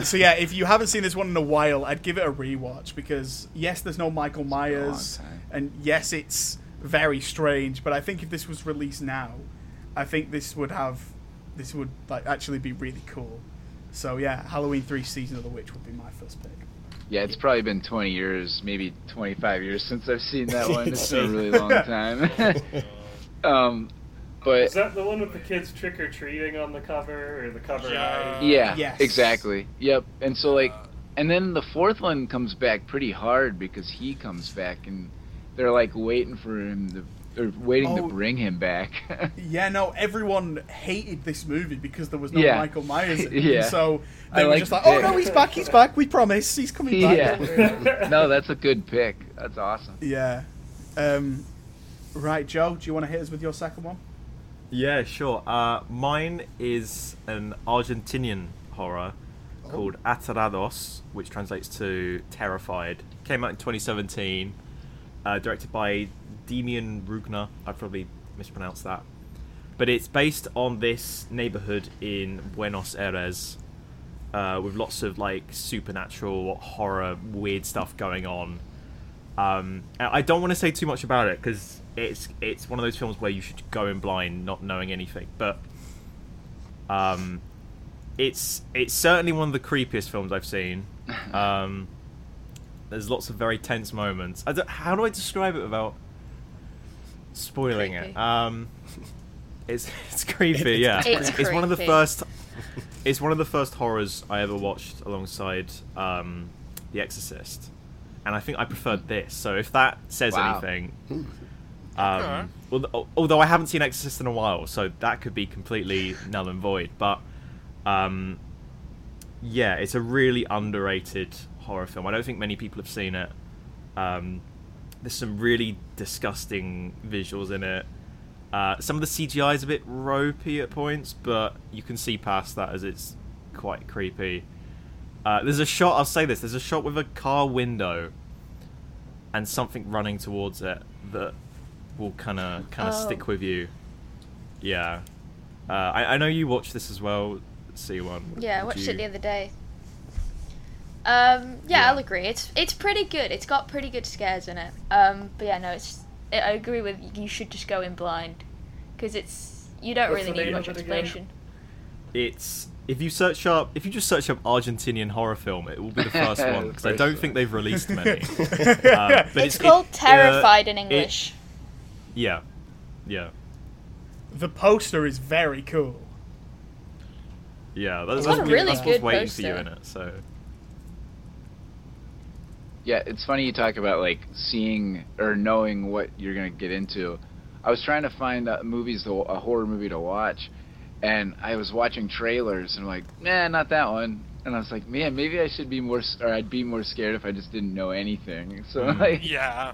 so yeah, if you haven't seen this one in a while, I'd give it a rewatch because yes, there's no Michael Myers, time. and yes, it's very strange. But I think if this was released now, I think this would have this would like actually be really cool. So yeah, Halloween three season of the witch would be my first pick. Yeah, it's probably been 20 years, maybe 25 years since I've seen that one. It's been a really long time. um, but Is that the one with the kids trick or treating on the cover, or the cover Yeah. art? yeah, Yes. exactly. Yep. And so like, and then the fourth one comes back pretty hard because he comes back and they're like waiting for him to, or waiting Oh. to bring him back. Yeah, no, everyone hated this movie because there was no Yeah. Michael Myers. In. Yeah. So I they were like just like, the "Oh no, he's back, he's back. We promise, he's coming back." Yeah. No, that's a good pick. That's awesome. yeah. Um, right, Joe, do you want to hit us with your second one? Yeah, sure. Uh, mine is an Argentinian horror called Aterrados, which translates to Terrified. Came out in 2017, uh, directed by Demian Rugna. I probably mispronounced that. But it's based on this neighborhood in Buenos Aires uh, with lots of like supernatural horror, weird stuff going on. Um, I don't want to say too much about it because it's it's one of those films where you should go in blind, not knowing anything. But um, it's it's certainly one of the creepiest films I've seen. Um, there's lots of very tense moments. I don't, how do I describe it without spoiling it? Um, it's it's creepy. It's- yeah, It's one of the first. It's one of the first horrors I ever watched alongside um, The Exorcist, and I think I preferred this. So if that says Wow. anything, Okay. Um, al- although I haven't seen Exorcist in a while, so that could be completely null and void. But um, yeah, it's a really underrated horror film. I don't think many people have seen it. Um, there's some really disgusting visuals in it. Uh, some of the CGI is a bit ropey at points, but you can see past that as it's quite creepy. Uh, there's a shot. I'll say this. There's a shot with a car window and something running towards it that will kind of kind of Oh. stick with you. Yeah, uh, I, I know you watched this as well. Siwan. Yeah, I watched you- it the other day. Um, yeah, Yeah. I'll agree. It's it's pretty good. It's got pretty good scares in it. Um, but yeah, no, it's. I I agree with you. Should just go in blind, because it's you don't What's really need much of it explanation. It's if you search up if you just search up Argentinian horror film, it will be the first one because I don't think they've released many. Uh, but It's, called it- Terrified in it- English. Yeah, yeah. The poster is very cool. Yeah, that's, got a that's, really that's what's good waiting for you poster. in it. So Yeah, it's funny you talk about like seeing or knowing what you're gonna get into. I was trying to find uh, movies, to, a horror movie to watch, and I was watching trailers and I'm like, nah, not that one. And I was like, man, maybe I should be more, or I'd be more scared if I just didn't know anything. So Mm. like, Yeah.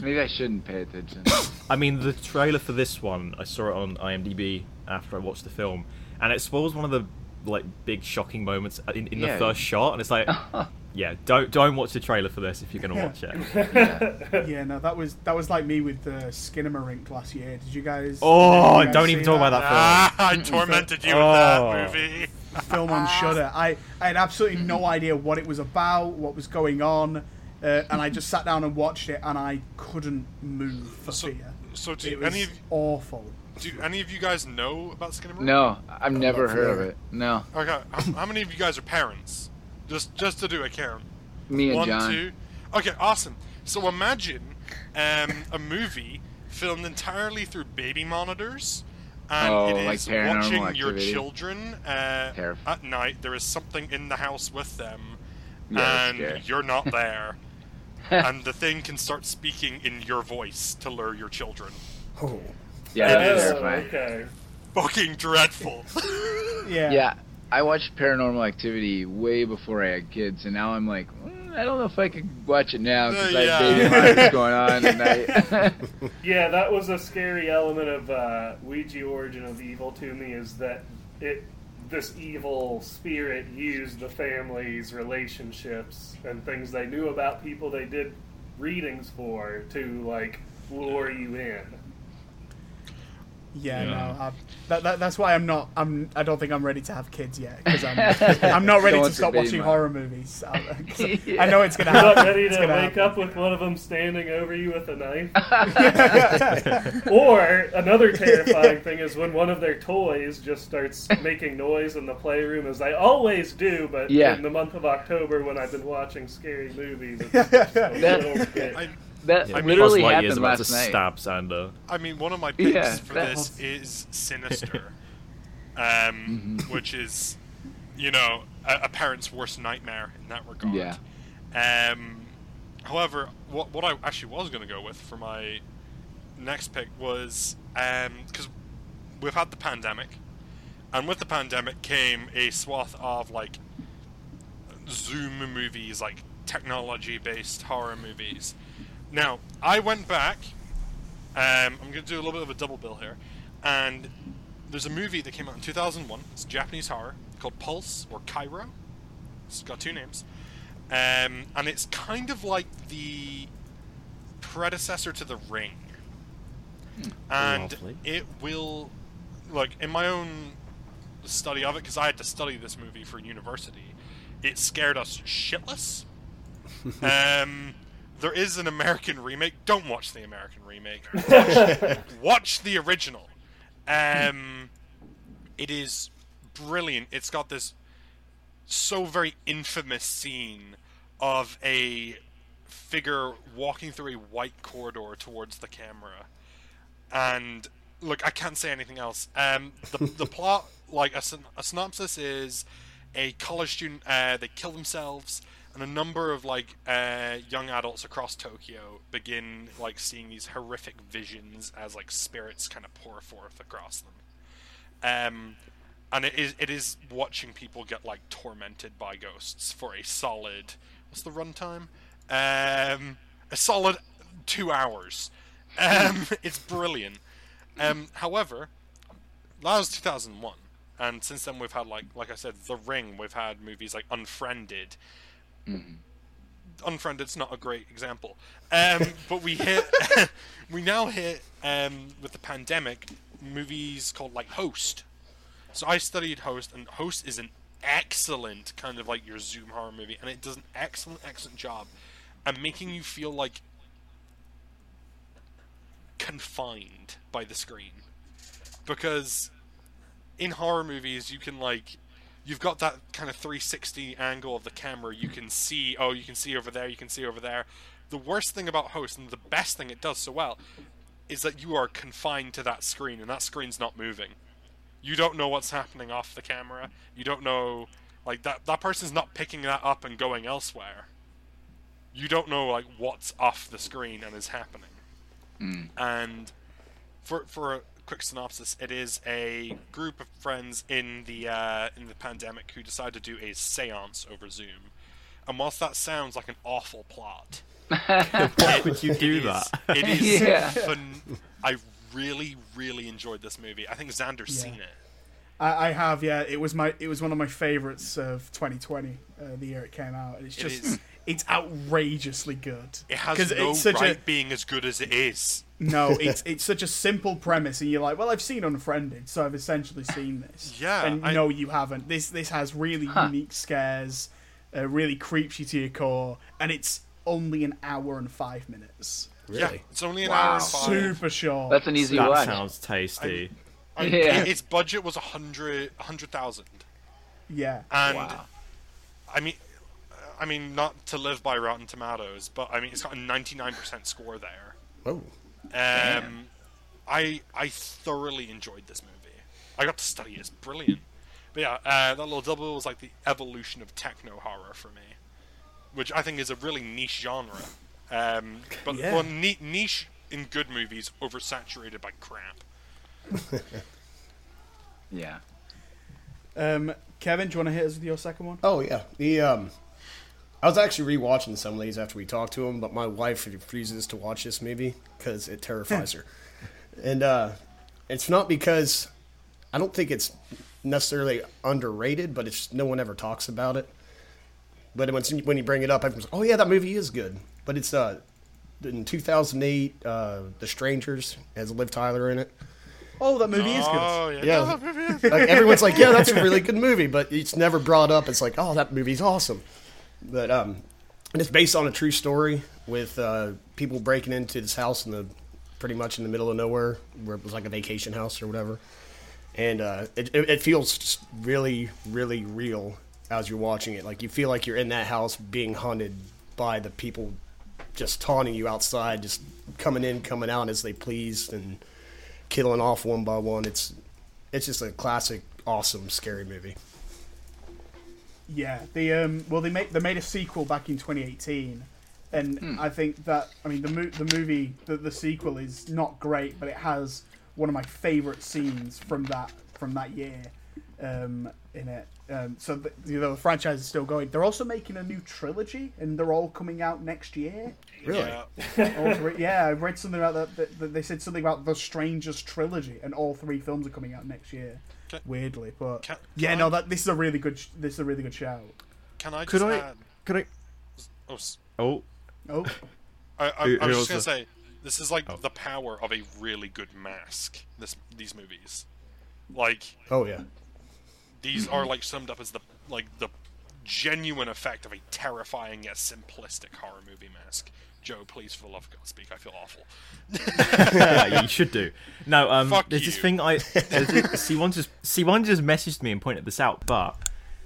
Maybe I shouldn't pay attention. I mean, the trailer for this one, I saw it on IMDb after I watched the film, and it spoils one of the like big shocking moments in, in Yeah. the first shot, and it's like, yeah, don't don't watch the trailer for this if you're gonna Yeah. watch it. Yeah, no, that was that was like me with the Skinamarink last year. Did you guys? Oh, did you guys don't even see talk about that Ah, I tormented you with Oh. that movie. film on Shudder. I, I had absolutely no idea what it was about, what was going on, uh, and I just sat down and watched it, and I couldn't move for So, fear. so do It was any of awful. do any of you guys know about Skinamarink? no, I've never heard of it. No, Okay, how, how many of you guys are parents? Just just to do a count. me and One, John. two. Okay, awesome. So imagine um, a movie filmed entirely through baby monitors, and Oh, it like is Paranormal watching your children uh, at night. There is something in the house with them, Yeah, and you're not there. and the thing can start speaking in your voice to lure your children. Oh. Yeah, It that's terrifying. okay. Fucking dreadful. Yeah. Yeah, I watched Paranormal Activity way before I had kids, and now I'm like, mm, I don't know if I could watch it now because Uh, I yeah. have baby monitors going on at night. Yeah, that was a scary element of uh, Ouija Origin of Evil to me is that it this evil spirit used the family's relationships and things they knew about people they did readings for to like lure you in. Yeah, Yeah. no, I, that, that, that's why I'm not. I'm. I don't think I'm ready to have kids yet because I'm. I'm not ready Don't to want stop watching baby horror movies. I, 'cause Yeah. I know it's gonna You're happen. not ready It's to gonna wake happen. up with one of them standing over you with a knife. or another terrifying thing is when one of their toys just starts making noise in the playroom, as they always do. But Yeah. in the month of October, when I've been watching scary movies, it's just a little bit. I, that I mean, literally Buzz Lightyear's happened about to last night. stab Xander. I mean, one of my picks Yeah, for this was- is Sinister, um, Mm-hmm. which is, you know, a, a parent's worst nightmare in that regard. Yeah. Um, however, what what I actually was going to go with for my next pick was because we've had the pandemic, and with the pandemic came a swath of like Zoom movies, like technology-based horror movies. Now, I went back. Um, I'm going to do a little bit of a double bill here, and there's a movie that came out in 2001. It's Japanese horror called Pulse or Kairo. It's got two names, um, and it's kind of like the predecessor to The Ring, and Lovely. it will, like in my own study of it, because I had to study this movie for university. It scared us shitless. um, there is an American remake. Don't watch the American remake. Watch, watch the original. Um, it is brilliant. It's got this so very infamous scene of a figure walking through a white corridor towards the camera. And look, I can't say anything else. Um, the the plot, like a, a synopsis, is a college student. Uh, they kill themselves, and a number of like uh, young adults across Tokyo begin like seeing these horrific visions as like spirits kind of pour forth across them. Um, and it is it is watching people get like tormented by ghosts for a solid what's the runtime? Um, a solid two hours. Um, it's brilliant. Um, however, that was 2001, and since then we've had like like I said, The Ring. We've had movies like Unfriended. Unfriended's not a great example, um, but we hit we now hit um, with the pandemic movies called like Host. So I studied Host, and Host is an excellent kind of like your Zoom horror movie, and it does an excellent, excellent job at making you feel like confined by the screen. Because in horror movies, you can like you've got that kind of 360 angle of the camera. You can see, oh, you can see over there, you can see over there. The worst thing about Host, and the best thing it does so well, is that you are confined to that screen, and that screen's not moving. You don't know what's happening off the camera. You don't know like that that person's not picking that up and going elsewhere. You don't know like what's off the screen and is happening. Hmm. And for for a quick synopsis, it is a group of friends in the uh, in the pandemic who decide to do a séance over Zoom. And whilst that sounds like an awful plot, Why would you do it is- that? It is Yeah. fun. I really, really enjoyed this movie. I think Xander's Yeah. seen it. I, I have, yeah. It was my it was one of my favorites of 2020, uh, the year it came out. And it's just is. it's outrageously good. It has 'Cause no it's such right a being as good as it is. No, it's it's such a simple premise, and you're like, well, I've seen Unfriended, so I've essentially seen this. Yeah, and I- no, you haven't. This this has really unique scares, uh, really creeps you to your core, and it's only an hour and five minutes. Yeah, it's only an Wow. hour and five. Super short. That's an easy That watch. sounds tasty. I- Yeah. Its budget was a hundred, a hundred thousand, yeah. and Wow. I mean, I mean, not to live by Rotten Tomatoes, but I mean, it's got a ninety-nine percent score there. Oh, Um, I I thoroughly enjoyed this movie. I got to study it. It's brilliant. But yeah, uh, that little double was like the evolution of techno horror for me, which I think is a really niche genre. Um, but Yeah. well, ni- niche in good movies, oversaturated by crap. Yeah. Um, Kevin, do you want to hit us with your second one? oh yeah. The um, I was actually rewatching some of these after we talked to him, but my wife refuses to watch this movie because it terrifies her, and uh, it's not because I don't think it's necessarily underrated, but it's no one ever talks about it. But when when you bring it up, everyone's oh yeah, that movie is good. But it's uh, in 2008, uh, The Strangers has Liv Tyler in it. Oh, that movie is good. Oh yeah, Yeah. No, movie is- like everyone's like, yeah, that's a really good movie, but it's never brought up. It's like, oh, that movie's awesome. But um, and it's based on a true story with uh, people breaking into this house in the pretty much in the middle of nowhere, where it was like a vacation house or whatever. And uh, it, it feels really, really real as you're watching it. Like you feel like you're in that house being hunted by the people just taunting you outside, just coming in, coming out as they please, and killing off one by one. It's it's just a classic, awesome, scary movie. Yeah, the um, well, they made they made a sequel back in 2018, and I think that I mean the mo- the movie the, the sequel is not great, but it has one of my favorite scenes from that from that year um, in it. Um, so the, you know the franchise is still going. They're also making a new trilogy, and they're all coming out next year. Really? Yeah. All three, yeah, I read something about that, that, that. They said something about the Strangers trilogy, and all three films are coming out next year. Can- Weirdly, but can- yeah, can no, that this is a really good. This is a really good shout. Can I just Could I? add? Could I? Oh, Oh, Oh, I, I, I was just gonna say, this is like Oh. the power of a really good mask. This these movies, like Oh yeah. these are like summed up as the like the genuine effect of a terrifying yet simplistic horror movie mask. Joe, please, for the love of God, speak. I feel awful. yeah, you should do. No, um, Fuck there's this thing I there's this, Siwan just Siwan just messaged me and pointed this out, but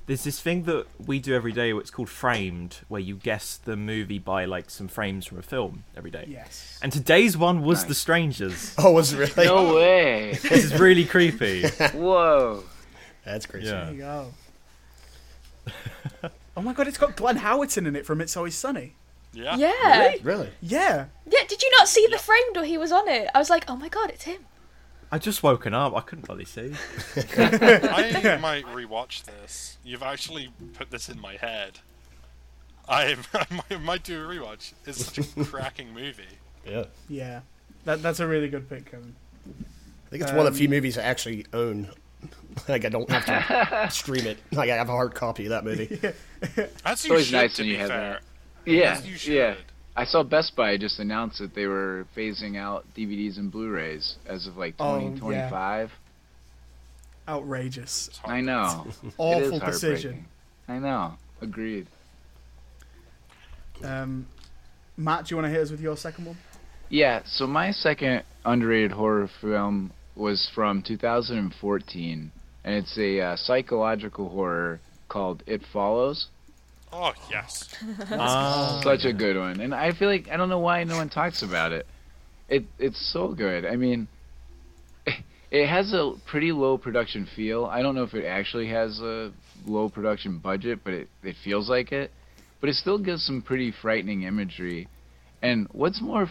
there's this thing that we do every day. It's called framed, where you guess the movie by like some frames from a film every day. yes. And today's one was Nice. The Strangers. Oh, was it really? No way. This is really creepy. Whoa. That's crazy. Yeah. There you go. oh my god, it's got Glenn Howerton in it from It's Always Sunny. Yeah. Yeah. Really? Yeah. Yeah, did you not see the framed or he was on it? I was like, oh my god, it's him. I just woken up. I couldn't bloody see. I might rewatch this. You've actually put this in my head. I, I might, might do a rewatch. It's such a cracking movie. Yeah. Yeah. That, that's a really good pick, Kevin. I think it's one of the few Um, movies I actually own. like I don't have to stream it. Like I have a hard copy of that movie. That's you always nice to when you be have fair. Yeah. You should. Yeah. I saw Best Buy just announce that they were phasing out DVDs and Blu-rays as of like Oh, yeah. 2025. Outrageous. I know. Awful decision. I know. Agreed. Um, Matt, do you want to hit us with your second one? Yeah, so my second underrated horror film was from 2014, and it's a uh, psychological horror called It Follows. Oh yes. Ah. Such a good one, and I feel like I don't know why no one talks about it. It it's so good. I mean, It has a pretty low production feel. I don't know if it actually has a low production budget, but it, it feels like it. But it still gives some pretty frightening imagery. And what's more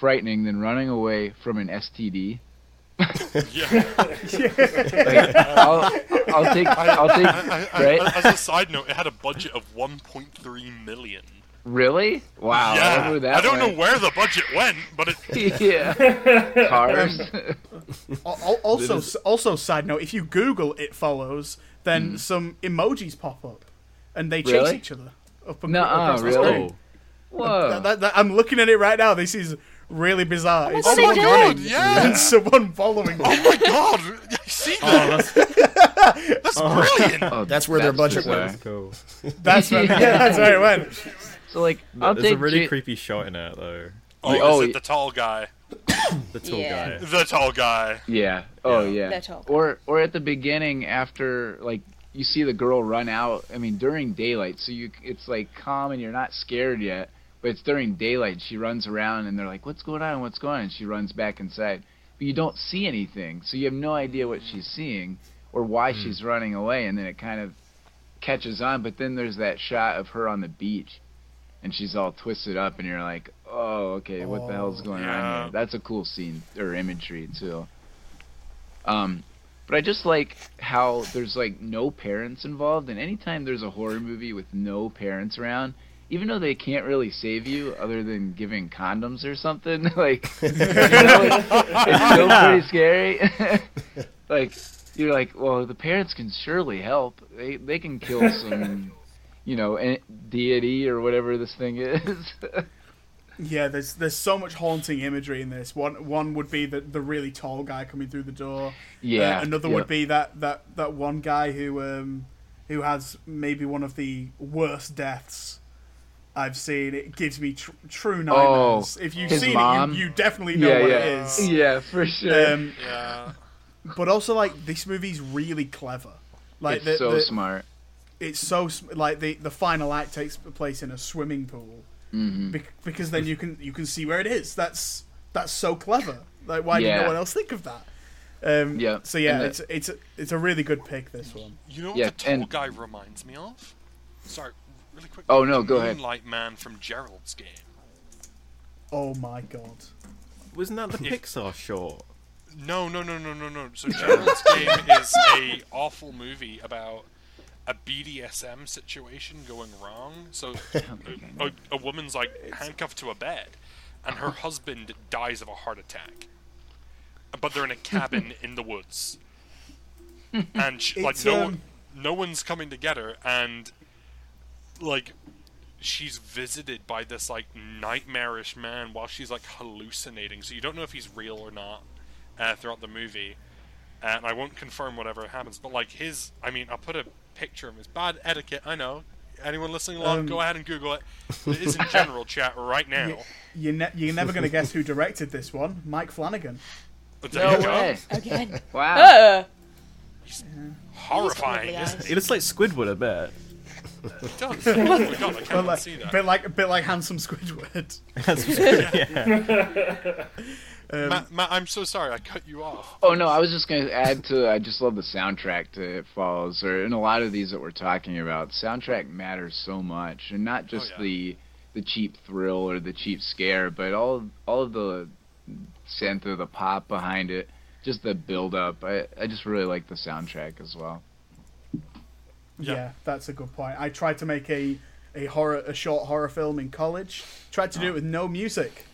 frightening than running away from an STD? Yeah. Like, I'll, I'll take, I'll take, I- I- right? As a side note, it had a budget of 1.3 million. Really? Wow. I yeah, wonder where that I don't went. know where the budget went, but it. yeah. Cars. Al- al- Also, also, side note: if you Google "it follows," then mm. some emojis pop up, and they chase. Really? each other up and Nuh-uh, across the really? screen. Oh, Whoa. That- that- that- I'm looking at it right now. This is really bizarre. my it's God, they someone do. running Yeah. and someone following. them. Oh my god! Oh you see oh that? that's, That's oh. brilliant! Oh, That's where their budget bizarre. went. cool. That's right. Yeah, that's where it went. So like, I'll There's a take really Ja- creepy shot in it though. Oh, Oh, is it oh, the tall guy? The tall Yeah. guy. The tall guy. Yeah. Oh Yeah. yeah. They're tall. Or or at the beginning after like you see the girl run out. I mean during daylight, so you it's like calm and you're not scared yet. But it's during daylight. She runs around and they're like, "What's going on? What's going on?" And she runs back inside. But you don't see anything, so you have no idea what she's seeing or why she's running away. And then it kind of catches on. But then there's that shot of her on the beach, and she's all twisted up, and you're like, "Oh, okay, what the hell's going Yeah. on here?" That's a cool scene or imagery too. Um, but I just like how there's like no parents involved, and anytime there's a horror movie with no parents around, even though they can't really save you other than giving condoms or something, like you know, it's, it's still pretty scary. like you're like, well, the parents can surely help. They they can kill some, you know, en- deity or whatever this thing is. Yeah, there's there's so much haunting imagery in this. One one would be the the really tall guy coming through the door. yeah. Uh, another yeah. would be that, that, that one guy who um who has maybe one of the worst deaths I've seen. It gives me tr- true nightmares. if you've Oh, seen mom? it, you, you definitely know yeah, what yeah. it is. Yeah, for sure. Um, Yeah. but also like this movie's really clever. Like it's the, so the- smart. it's so sm- like the the final act takes place in a swimming pool hmm bec- because then you can you can see where it is. That's that's so clever. Like why did Yeah. no one else think of that? Um, Yeah, So yeah, and the- it's it's a, it's a really good pick. This one. You know what Yeah, the tall and- guy reminds me of? Sorry, really quick. Oh, no, The go ahead. Moonlight Man from Gerald's game. Oh my god. Wasn't that the Pixar short? No, no, no, no, no, no. So Gerald's game is a awful movie about a BDSM situation going wrong. So a, a, a woman's like handcuffed to a bed, and her husband dies of a heart attack. But they're in a cabin in the woods, and she, like It's, no um, no one's coming to get her, and like she's visited by this like nightmarish man while she's like hallucinating. So you don't know if he's real or not uh, throughout the movie. And I won't confirm whatever happens, but like his, I mean, I'll put a picture of his bad etiquette. I know. Anyone listening along, Um, go ahead and Google it. It is in general chat right now. You, you're, ne- you're never going to guess who directed this one. Mike Flanagan. But there No way. Again. Wow. Uh, Horrifying, He's isn't lovely It looks like Squidward a bit. It? It does. Oh my god, I Bit can't like, see that. bit like, a bit like handsome Squidward. yeah. Um, Matt, Matt, I'm so sorry I cut you off. Oh no, I was just gonna add to. I just love the soundtrack to It Follows, or in a lot of these that we're talking about, soundtrack matters so much, and not just yeah. the the cheap thrill or the cheap scare, but all all of the synth or the pop behind it, just the build up. I I just really like the soundtrack as well. Yeah. Yeah. that's a good point. I tried to make a a horror a short horror film in college. Tried to do it with no music.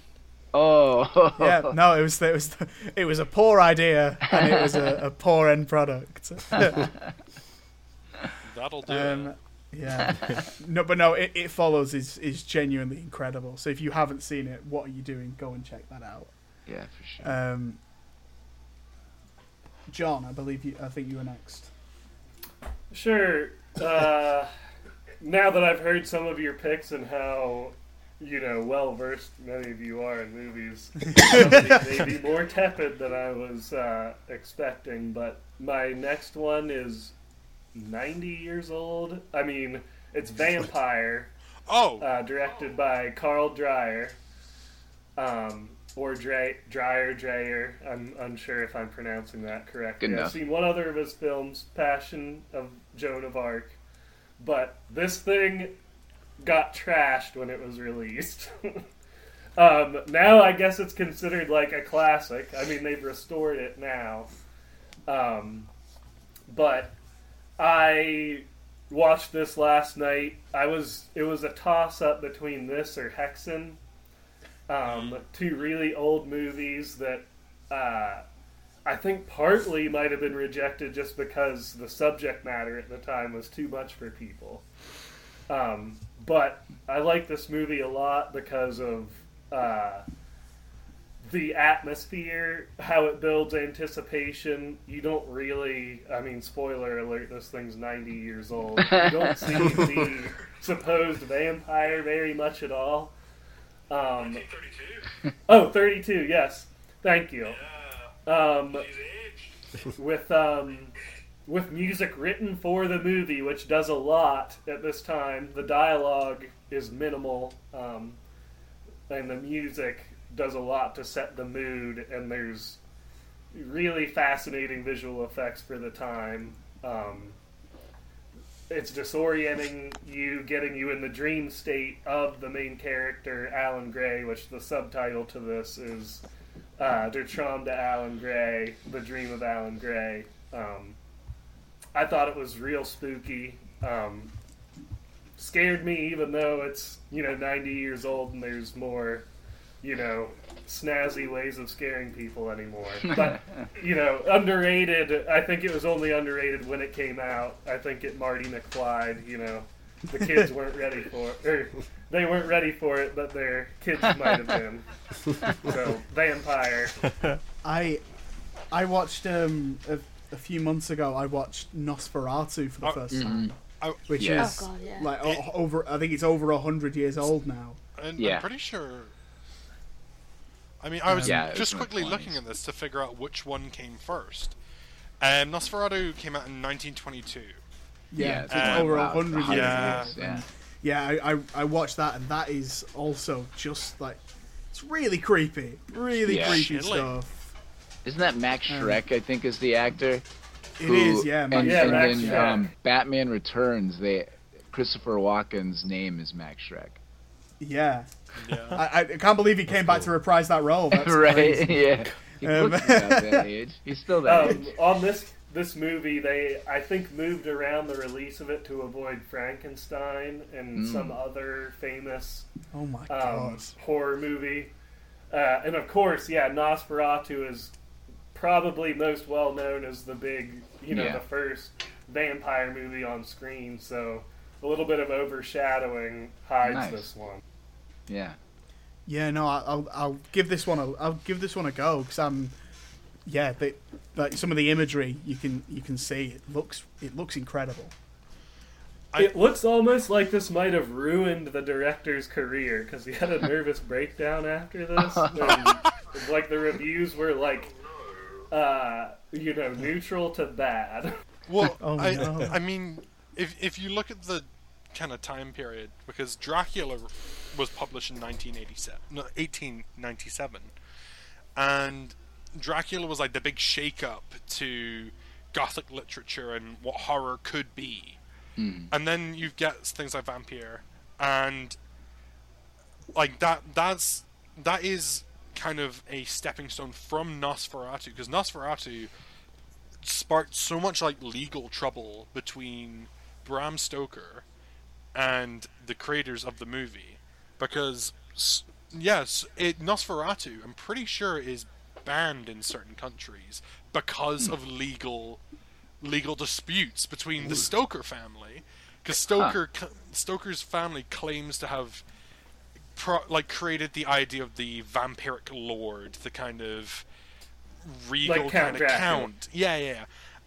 Oh Yeah, no, it was it was it was a poor idea and it was a, a poor end product. That'll do. Um, yeah, no, but no, it, it follows is is genuinely incredible. So if you haven't seen it, what are you doing? Go and check that out. yeah, for sure. Um, John, I believe you. I think you were next. Sure. Uh, now that I've heard some of your picks and how, you know, well versed many of you are in movies, maybe more tepid than I was uh, expecting. But my next one is 90 years old. I mean, it's Vampire, oh, uh, directed by Carl Dreyer. Um, or Dre, Dreyer Dreyer. I'm unsure if I'm pronouncing that correctly. Good I've seen one other of his films, Passion of Joan of Arc, but this thing got trashed when it was released. um, now I guess it's considered like a classic. I mean, they've restored it now. Um, but I watched this last night. I was it was a toss up between this or Häxan. Um, two really old movies that uh, I think partly might have been rejected just because the subject matter at the time was too much for people. Um, but I like this movie a lot because of uh, the atmosphere, how it builds anticipation. You don't really, I mean, spoiler alert, this thing's 90 years old. You don't see the supposed vampire very much at all. Um, 1932. oh, 32, yes. Thank you. Yeah. Um, with um, with music written for the movie, which does a lot at this time. The dialogue is minimal, um, and the music does a lot to set the mood. And there's really fascinating visual effects for the time. Um, it's disorienting you, getting you in the dream state of the main character, Alan Gray, which the subtitle to this is uh, Der Traum de Alan Gray, The Dream of Alan Gray. Um, I thought it was real spooky. Um, scared me, even though it's you know 90 years old and there's more, you know, snazzy ways of scaring people anymore. But you know, underrated. I think it was only underrated when it came out. I think it Marty McFly. You know, the kids weren't ready for it. Or they weren't ready for it, but their kids might have been. So, vampire. I I watched um a, a few months ago. I watched Nosferatu for the Oh, first time, Oh, which Yeah. is Oh god, yeah. like o- over. I think it's over a hundred years old now. and Yeah. I'm pretty sure. I mean, I was Yeah, it was just quickly looking at this to figure out which one came first. Um, Nosferatu came out in 1922. Yeah, Yeah, it's it's over a wow, hundred hundred years. years, old. Yeah. Yeah, I, I I watched that, and that is also just like it's really creepy, really Yeah. creepy Chilling. stuff. Isn't that Max Um, I think is the actor. It who- is, yeah, And, Yeah, and Max in Shrek. um, Batman Returns, they Christopher Walken's name is Max Shreck. yeah. Yeah. I, I can't believe he came back to reprise that role. That's right? crazy. Yeah. He Um, looks about that age. He's still that Um, age. on this this movie, they I think moved around the release of it to avoid Frankenstein and Mm. some other famous Oh my um, god. horror movie. Uh, and of course, yeah, Nosferatu is probably most well known as the big, you know, Yeah. the first vampire movie on screen. So a little bit of overshadowing hides Nice. this one. Yeah. Yeah, no, I- I'll I'll give this one a I'll give this one a go because I'm yeah, they, like some of the imagery you can you can see it looks it looks incredible. I- it looks almost like this might have ruined the director's career because he had a nervous breakdown after this. and, like the reviews were like, uh, you know, neutral to bad. Well, Oh, I, no. I mean, if if you look at the kind of time period, because Dracula was published in 1987, no, 1897, and Dracula was like the big shake-up to Gothic literature and what horror could be. Hmm. And then you get things like Vampire, and like that. That's that is kind of a stepping stone from Nosferatu because Nosferatu sparked so much like legal trouble between Bram Stoker and the creators of the movie because yes, it Nosferatu I'm pretty sure is banned in certain countries because of legal legal disputes between the Stoker family because Stoker c Stoker's family claims to have pro- like created the idea of the vampiric lord the kind of regal Like kind of Dracula. count yeah yeah yeah.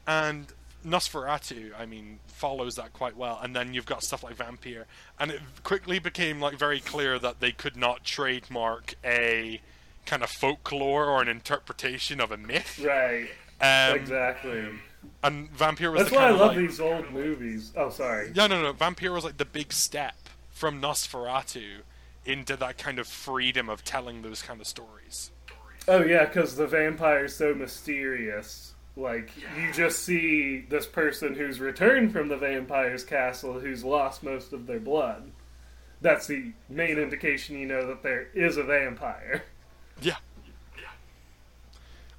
and Nosferatu I mean follows that quite well and then you've got stuff like Vampire and it quickly became like very clear that they could not trademark a kind of folklore or an interpretation of a myth right. um, exactly. and Vampire was That's why I love like, these old movies. Oh, sorry. yeah, no, no. Vampire was like the big step from Nosferatu into that kind of freedom of telling those kind of stories. Oh yeah, because the vampire's so mysterious. Like you just see this person who's returned from the vampire's castle, who's lost most of their blood. That's the main indication you know that there is a vampire. Yeah.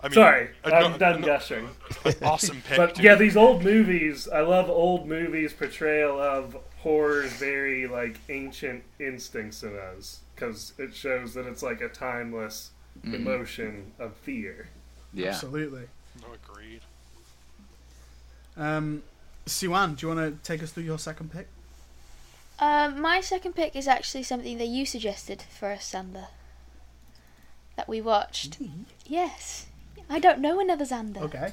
I mean, Sorry, I'm a- done an gushing. Awesome pick. But dude. yeah, these old movies, I love old movies' portrayal of horror's very like ancient instincts in us because it shows that it's like a timeless emotion of fear. Yeah. Absolutely. No, agreed. Um, Siwan, do you want to take us through your second pick? Um, my second pick is actually something that you suggested for us, Xander. That we watched. Yes. I don't know another Xander. Okay.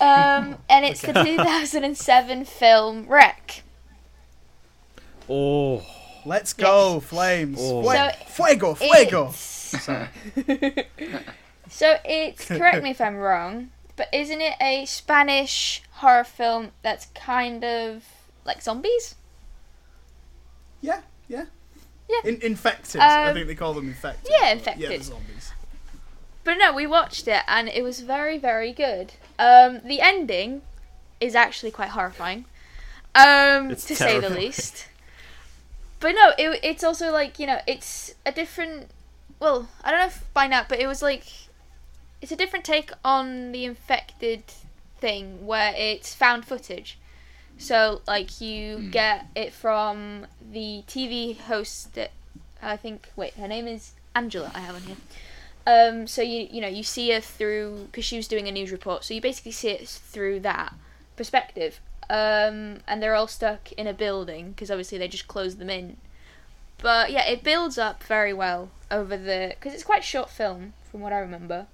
Um, and it's the 2007 film REC. Oh, Let's go, flames. Oh. Fue- So, fuego, fuego. It's... so it's correct me if I'm wrong, but isn't it a Spanish horror film that's kind of like zombies? Yeah, yeah. Yeah. In- infected. I Um, think they call them infected. yeah, infected. Yeah, the zombies. But no, we watched it and it was very, very good. Um, the ending is actually quite horrifying, um, It's to say the least. But no, it, it's also like you know, it's a different. Well, I don't know if by now, but it was like it's a different take on the infected thing where it's found footage. So like you get it from the TV host that I think. Wait, her name is Angela. I have on here. Um, so you you know you see her through because she was doing a news report. So you basically see it through that perspective. Um, and they're all stuck in a building because obviously they just closed them in. But yeah, it builds up very well over the because it's quite a short film from what I remember.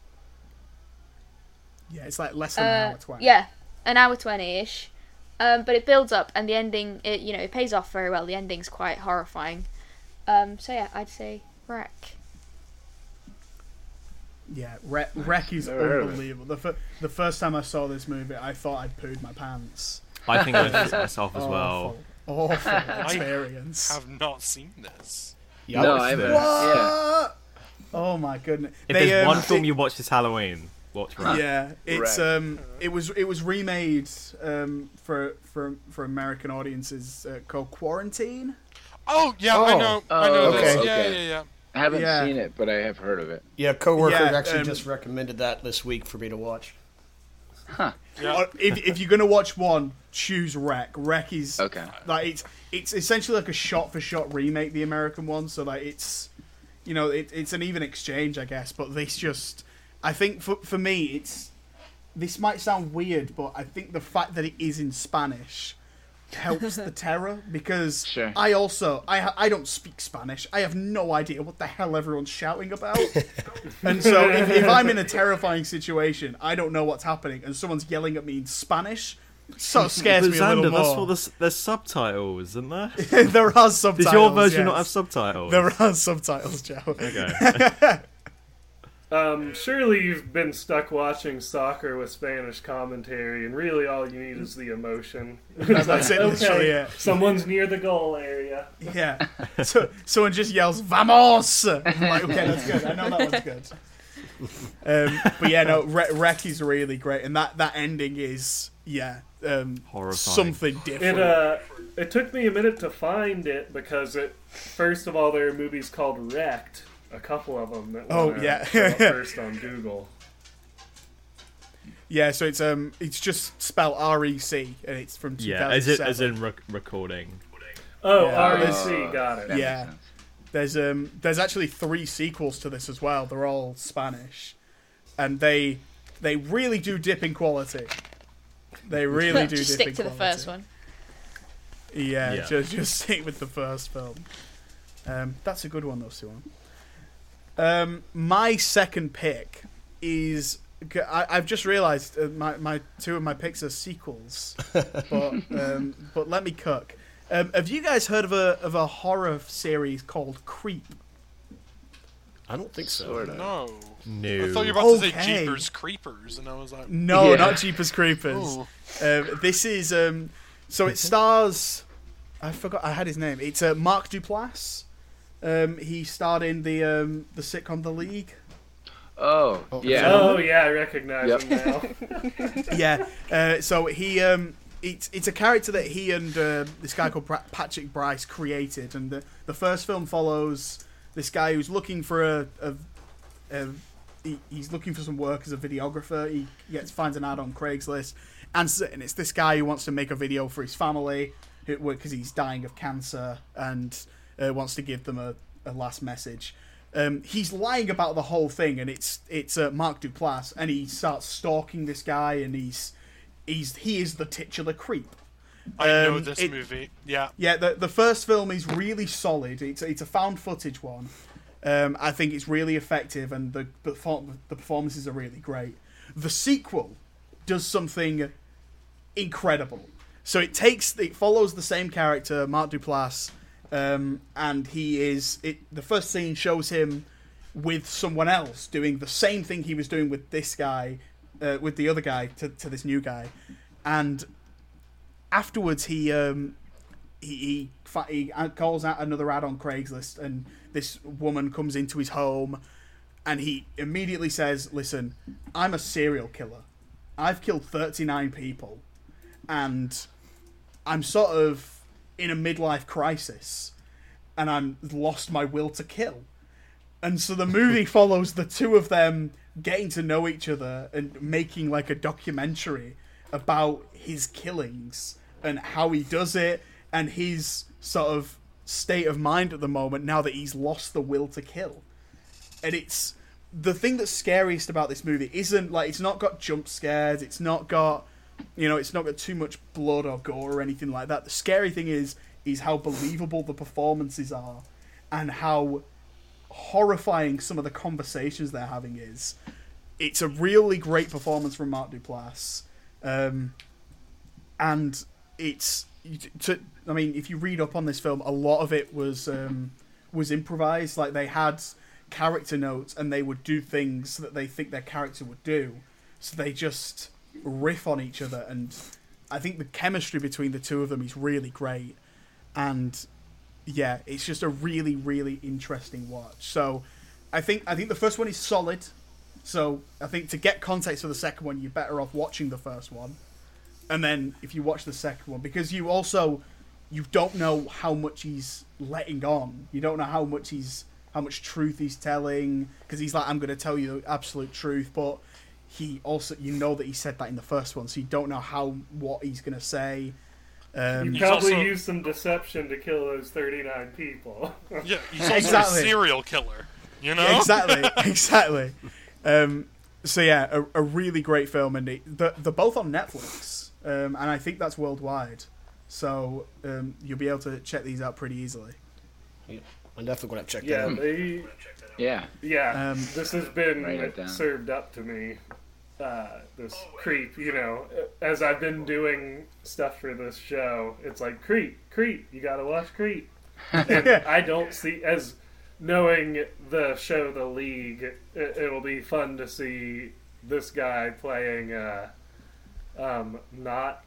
Yeah, it's like less than an Uh, hour twenty. yeah, an hour twenty ish. Um, but it builds up, and the ending, it you know, it pays off very well. The ending's quite horrifying. Um, so yeah, I'd say REC. Yeah, REC, REC is Never heard of it. unbelievable. The, fir- the first time I saw this movie, I thought I'd pooed my pants. I think I did myself as well. Awful, awful experience. Have not seen this. Yeah, no, I haven't. there. Yeah. What? Oh my goodness! If They, there's um, one film it- you watch this Halloween, watch Rat. Yeah, it's Right. um, it was it was remade um for for for American audiences uh, called Quarantine. Oh yeah, I Oh. know. I Oh, know okay. this. Yeah, Okay. yeah, yeah. I haven't Yeah. seen it, but I have heard of it. Yeah, coworker Yeah, actually um, just recommended that this week for me to watch. Yeah. Uh, if if you're gonna watch one, choose REC. REC is Okay. like it's it's essentially like a shot for shot remake the American one. So like it's you know it, it's an even exchange, I guess. But this just I think for for me it's this might sound weird, but I think the fact that it is in Spanish helps the terror because Sure. I also I ha- I don't speak Spanish. I have no idea what the hell everyone's shouting about. and so if, if I'm in a terrifying situation, I don't know what's happening, and someone's yelling at me in Spanish. Sort of scares But me a little Xander, more. that's for the there's subtitles, isn't there? there are subtitles. Does your version yes. not have subtitles? There are subtitles, Joe. Okay. Um, surely you've been stuck watching soccer with Spanish commentary, and really all you need is the emotion. That's it, literally okay, it. someone's near the goal area. Yeah. So someone just yells "Vamos!" I'm like, okay, that's good. I know that one's good. Um, but yeah, no, Re- REC is really great, and that that ending is yeah, um, Horrifying. something different. It uh, it took me a minute to find it because it. First of all, there are movies called Wrecked, a couple of them that Oh, yeah. first on Google. yeah, so it's um, it's just spelled R E C, and it's from yeah, as in as in rec- recording. Oh, Yeah. REC, got it. Yeah. There's um there's actually three sequels to this as well. They're all Spanish, and they they really do dip in quality. They really do Just dip stick in to the first one. Yeah, Yeah. Just, just stick with the first film. Um, that's a good one though, Siwan. Um, my second pick is I, I've just realised uh, my my two of my picks are sequels, but um, but let me cook. Um, have you guys heard of a of a horror series called Creep? I don't think so. Sort of. No. No. I thought you were about to Okay. say Jeepers Creepers, and I was like, No, Yeah. not Jeepers Creepers. Ooh. Um, this is um, so it stars. I forgot. I had his name. It's uh, Mark Duplass, Um, he starred in the um, the sitcom The League. Oh, Oh, yeah. Oh yeah, I recognize Yep. him now. yeah. Uh, so he um, it's it's a character that he and uh, this guy called Patrick Brice created, and the the first film follows this guy who's looking for a, a, a he, he's looking for some work as a videographer. He gets finds an ad on Craigslist, and, and it's this guy who wants to make a video for his family because he's dying of cancer and uh, wants to give them a, a last message. Um, he's lying about the whole thing, and it's it's uh, Mark Duplass, and he starts stalking this guy, and he's he's he is the titular creep. I know Um, this it- movie. Yeah. Yeah, the the first film is really solid. It's it's a found footage one. Um, I think it's really effective, and the the, the performances are really great. The sequel does something incredible. So it takes it follows the same character, Mark Duplass, um, and he is it. The first scene shows him with someone else doing the same thing he was doing with this guy, uh, with the other guy to to this new guy, and afterwards he um he he, he uh, calls out another ad on Craigslist, and this woman comes into his home, and he immediately says, "Listen, I'm a serial killer. I've killed 39 people, and I'm sort of in a midlife crisis, and I'm lost my will to kill." And so the movie follows the two of them getting to know each other and making like a documentary about his killings and how he does it and his sort of state of mind at the moment now that he's lost the will to kill. And it's the thing that's scariest about this movie isn't like it's not got jump scares, it's not got you know, it's not got too much blood or gore or anything like that. The scary thing is is how believable the performances are and how horrifying some of the conversations they're having is. It's a really great performance from Mark Duplass, um, and it's. To, I mean, if you read up on this film, a lot of it was um, was improvised. Like they had character notes, and they would do things that they think their character would do. So they just riff on each other, and I think the chemistry between the two of them is really great. And yeah, it's just a really, really interesting watch. So, I think I think the first one is solid. So I think to get context for the second one, you're better off watching the first one, and then if you watch the second one, because you also you don't know how much he's letting on. You don't know how much he's how much truth he's telling because he's like, I'm going to tell you the absolute truth, but he also you know that he said that in the first one, so you don't know how what he's going to say. Um, You probably also- used some deception to kill those 39 people. Yeah, he's also Exactly. a serial killer. You know? exactly, exactly. Um, so yeah, a, a really great film, and it, they're, they're both on Netflix, um, and I think that's worldwide. So um, you'll be able to check these out pretty easily. I'm definitely going to check yeah, that out. they, Yeah. yeah. Um, this has been Write it down. served up to me. Uh, this creep, you know, as I've been doing stuff for this show, it's like creep, creep. You gotta watch creep. and I don't see as knowing the show, The League. It, it'll be fun to see this guy playing, uh, um, not,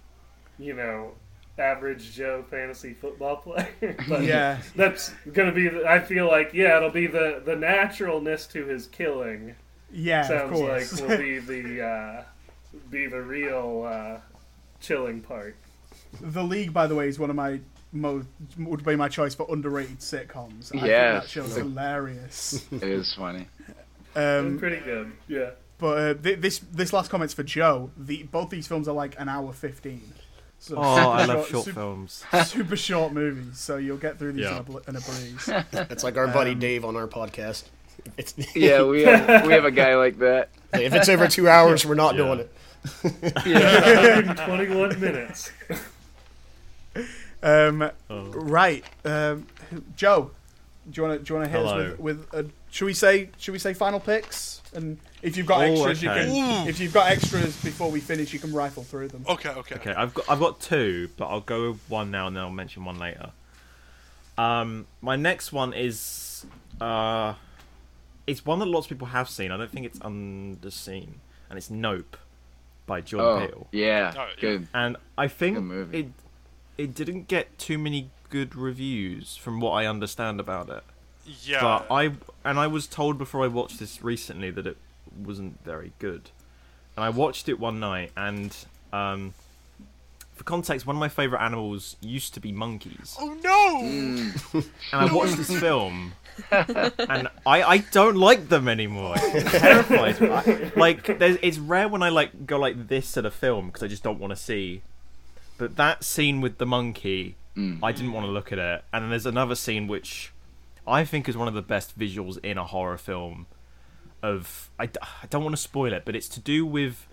you know, average Joe fantasy football player. but Yeah, that's gonna be. The, I feel like yeah, it'll be the the naturalness to his killing. Yeah, of Sounds like will be the uh, be the real uh, chilling part. the League, by the way, is one of my mo- would be my choice for underrated sitcoms. I Yes. think that show's hilarious. It is funny. Um, Pretty good. Yeah. but uh, th- this this last comment's for Joe. The both these films are like an hour fifteen. So Oh, I super love short super, films. super short movies, so you'll get through these Yeah. in, a in a breeze. It's like our buddy Um, Dave on our podcast. It's, Yeah, we have, we have a guy like that. if it's over two hours, we're not Yeah. doing it. Yeah. 121 minutes. Um, Oh. right, um, Joe, do you want to do you want to hit Hello. us with, with uh, should we say should we say final picks? And if you've got Oh, extras, you can if you've got extras before we finish, you can rifle through them. Okay, okay. Okay, I've got I've got two, but I'll go with one now and then I'll mention one later. Um, my next one is uh, it's one that lots of people have seen. I don't think it's underseen, and it's Nope by Jordan Oh, Peele. Oh, yeah. yeah. Good. And I think it it didn't get too many good reviews from what I understand about it. Yeah. But I and I was told before I watched this recently that it wasn't very good. And I watched it one night and um for context, one of my favorite animals used to be monkeys. oh no! And I watched this film and I, I don't like them anymore. It terrifies me. Like there's, it's rare when I like go like this at a film because I just don't want to see. But that scene with the monkey, mm. I didn't want to look at it. And then there's another scene which I think is one of the best visuals in a horror film. Of I, I don't want to spoil it, but it's to do with.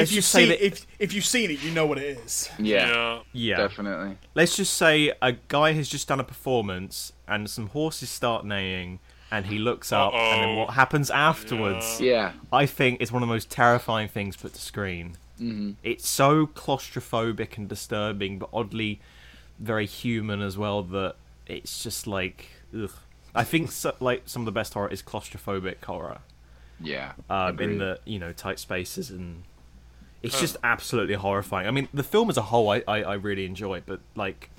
Let's If you've just say seen that if if you've seen it, you know what it is. Yeah, Yeah. yeah, definitely. let's just say a guy has just done a performance and some horses start neighing and he looks up and then what happens afterwards Yeah. i think is one of the most terrifying things put to screen hmm it's so claustrophobic and disturbing but oddly very human as well that it's just like ugh. i think so, like some of the best horror is claustrophobic horror Yeah. um, in the you know tight spaces and it's Uh. just absolutely horrifying. I mean, the film as a whole, I, I, I really enjoy, but like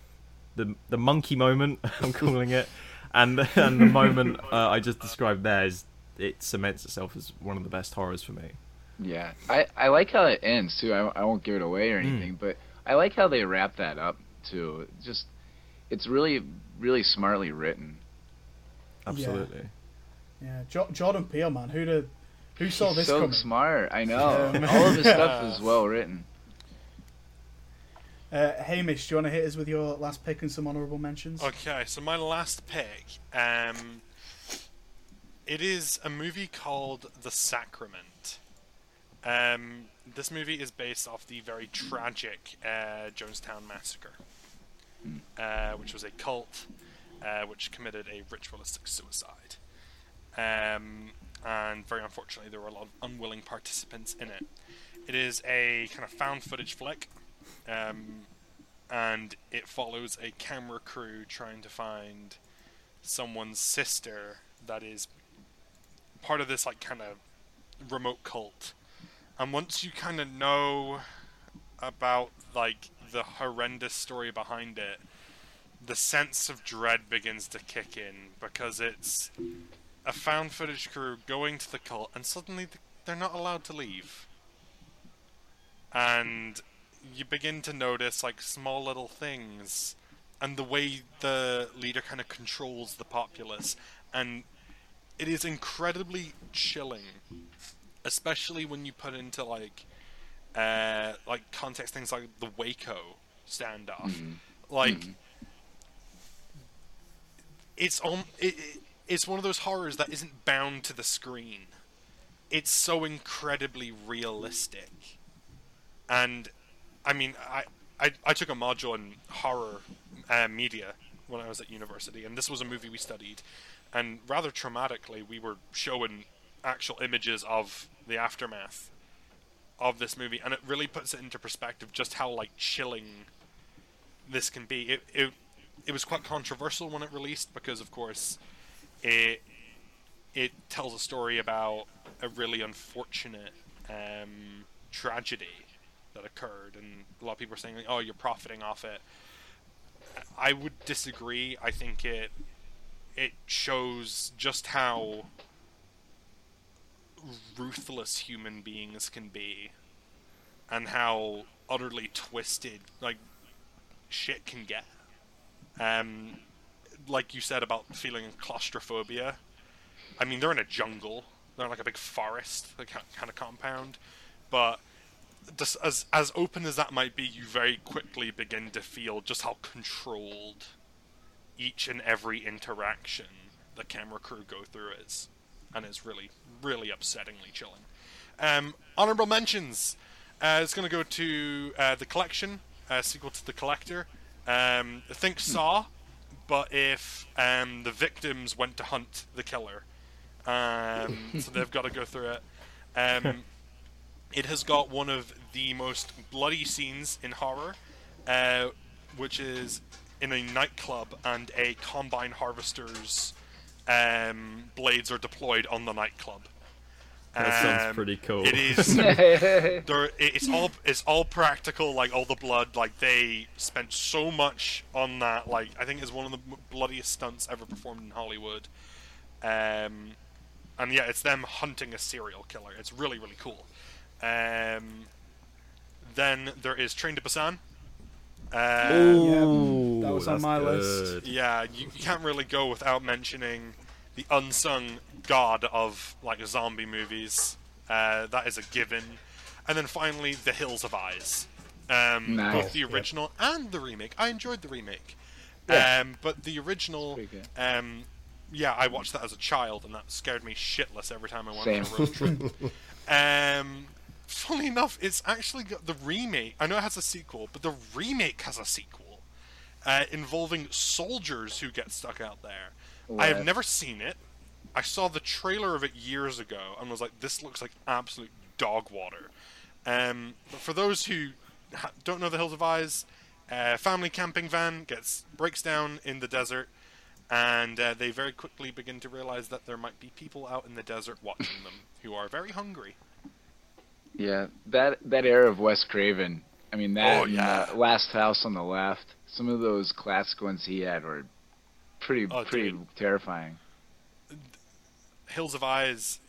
the the monkey moment, I'm calling it, and and the moment uh, I just described there is it cements itself as one of the best horrors for me. Yeah, I, I like how it ends too. I, I won't give it away or anything, but I like how they wrap that up too. Just, it's really really smartly written. Absolutely. Yeah, jo- Jordan Peele, man, who'd have, who saw He's this so coming? smart. I know. Um, All of his stuff is well written. Uh, Hamish, do you want to hit us with your last pick and some honourable mentions? Okay, so my last pick, um, it is a movie called The Sacrament. Um, this movie is based off the very tragic uh, Jonestown massacre, uh, which was a cult uh, which committed a ritualistic suicide. Um, and very unfortunately, there were a lot of unwilling participants in it. It is a kind of found footage flick. Um, and it follows a camera crew trying to find someone's sister that is part of this like kind of remote cult and once you kind of know about like the horrendous story behind it the sense of dread begins to kick in because it's a found footage crew going to the cult and suddenly they're not allowed to leave. And you begin to notice like small little things and the way the leader kind of controls the populace. And it is incredibly chilling especially when you put into like uh like context things like the Waco standoff. Like it's on it, it- it's one of those horrors that isn't bound to the screen it's so incredibly realistic and I mean, I, I, I took a module in horror uh, media when I was at university, and this was a movie we studied. And rather traumatically, we were showing actual images of the aftermath of this movie, and it really puts it into perspective just how like chilling this can be. It it, it was quite controversial when it released because, of course, it it tells a story about a really unfortunate um, tragedy that occurred, and a lot of people are saying, "Oh, you're profiting off it." I would disagree. I think it it shows just how ruthless human beings can be, and how utterly twisted like shit can get. Um, like you said about feeling claustrophobia. I mean, they're in a jungle. They're in like a big forest, like kind of compound, but just as as open as that might be, you very quickly begin to feel just how controlled each and every interaction the camera crew go through is, and it's really really upsettingly chilling. Um, honorable mentions. Uh, it's going to go to uh, the collection, uh, sequel to the collector. Um, think Saw, but if um, the victims went to hunt the killer, um, so they've got to go through it. Um, it has got one of the most bloody scenes in horror, uh, which is in a nightclub and a combine harvester's um, blades are deployed on the nightclub. That sounds Um, pretty cool. It is. there, it's all it's all practical. Like all the blood. Like they spent so much on that. Like I think it's one of the bloodiest stunts ever performed in Hollywood. Um, and yeah, it's them hunting a serial killer. It's really really cool. Um, then there is Train to Busan. Uh, Ooh, that was on my good. list. yeah, you, you can't really go without mentioning the unsung god of like zombie movies. Uh, that is a given. And then finally, The Hills Have Eyes. Um, Nice. Both the Yep. original and the remake. I enjoyed the remake. Yeah. Um, but the original, um, yeah, I watched that as a child, and that scared me shitless every time I went Same. on a road trip. um, funny enough, it's actually got the remake. I know it has a sequel, but the remake has a sequel uh, involving soldiers who get stuck out there. I have never seen it. I saw the trailer of it years ago and was like, "This looks like absolute dog water." Um, but for those who don't know the Hills Have Eyes, a family camping van gets breaks down in the desert, and uh, they very quickly begin to realize that there might be people out in the desert watching them who are very hungry. Yeah, that that era of Wes Craven. I mean, that Oh, yeah. uh, Last House on the Left. Some of those classic ones he had were pretty Oh, pretty dude. terrifying. Hills Have Eyes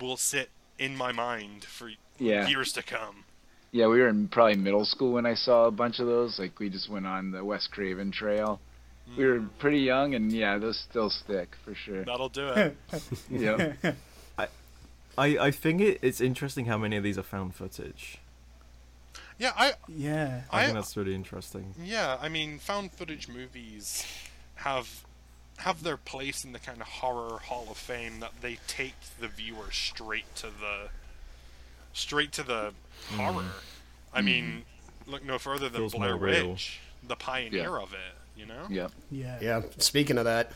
will sit in my mind for Yeah. years to come. Yeah, we were in probably middle school when I saw a bunch of those. Like we just went on the Wes Craven trail. We were mm. pretty young, and yeah, those still stick for sure. That'll do it. Yep. I, I think it, it's interesting how many of these are found footage. yeah, I Yeah. I, I- think that's really interesting. Yeah, I mean, found footage movies have have their place in the kind of horror hall of fame that they take the viewer straight to the straight to the hmm. horror. I mean, hmm. look no further than Feels Blair. Witch, the pioneer of it. You know, Yep. Yeah. Yeah. Speaking of that,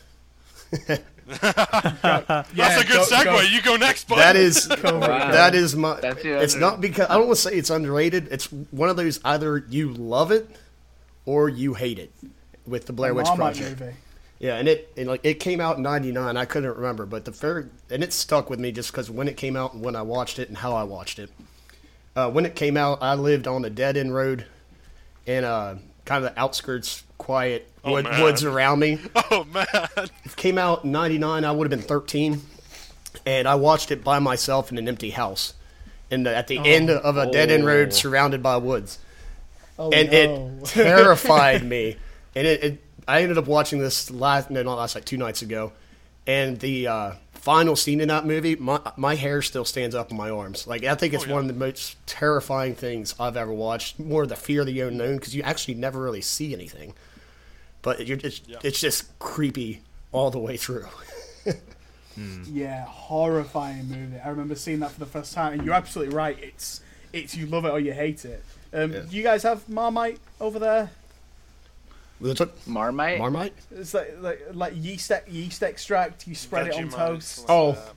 that's a good go- segue. go- You go next, bud. that is Wow. that is my. That's it's not because I don't want to say it's underrated. It's one of those either you love it or you hate it with the Blair Witch Project. movie. Yeah, and it and like it came out in '99. I couldn't remember, but the fair and it stuck with me just because when it came out and when I watched it and how I watched it. Uh, when it came out, I lived on a dead end road in uh, kind of the outskirts, quiet Oh, wood, man. woods around me. oh man, It came out in '99. I would have been 13, and I watched it by myself in an empty house, in the, at the end of a dead end Oh. road surrounded by woods Oh, and no. it terrified me. And it, it, I ended up watching this last, no, not last, like two nights ago, and the uh, final scene in that movie, my my hair still stands up on my arms. Like I think it's Oh, yeah. one of the most terrifying things I've ever watched. More the fear of the unknown because you actually never really see anything, but you're just Yeah. it's just creepy all the way through. Yeah, horrifying movie. I remember seeing that for the first time, and you're absolutely right. It's it's you love it or you hate it. Um, Yeah. Do you guys have Marmite over there? Was it Marmite. Marmite? It's like like, like yeast e- yeast extract. You spread it on toast. Oh. that.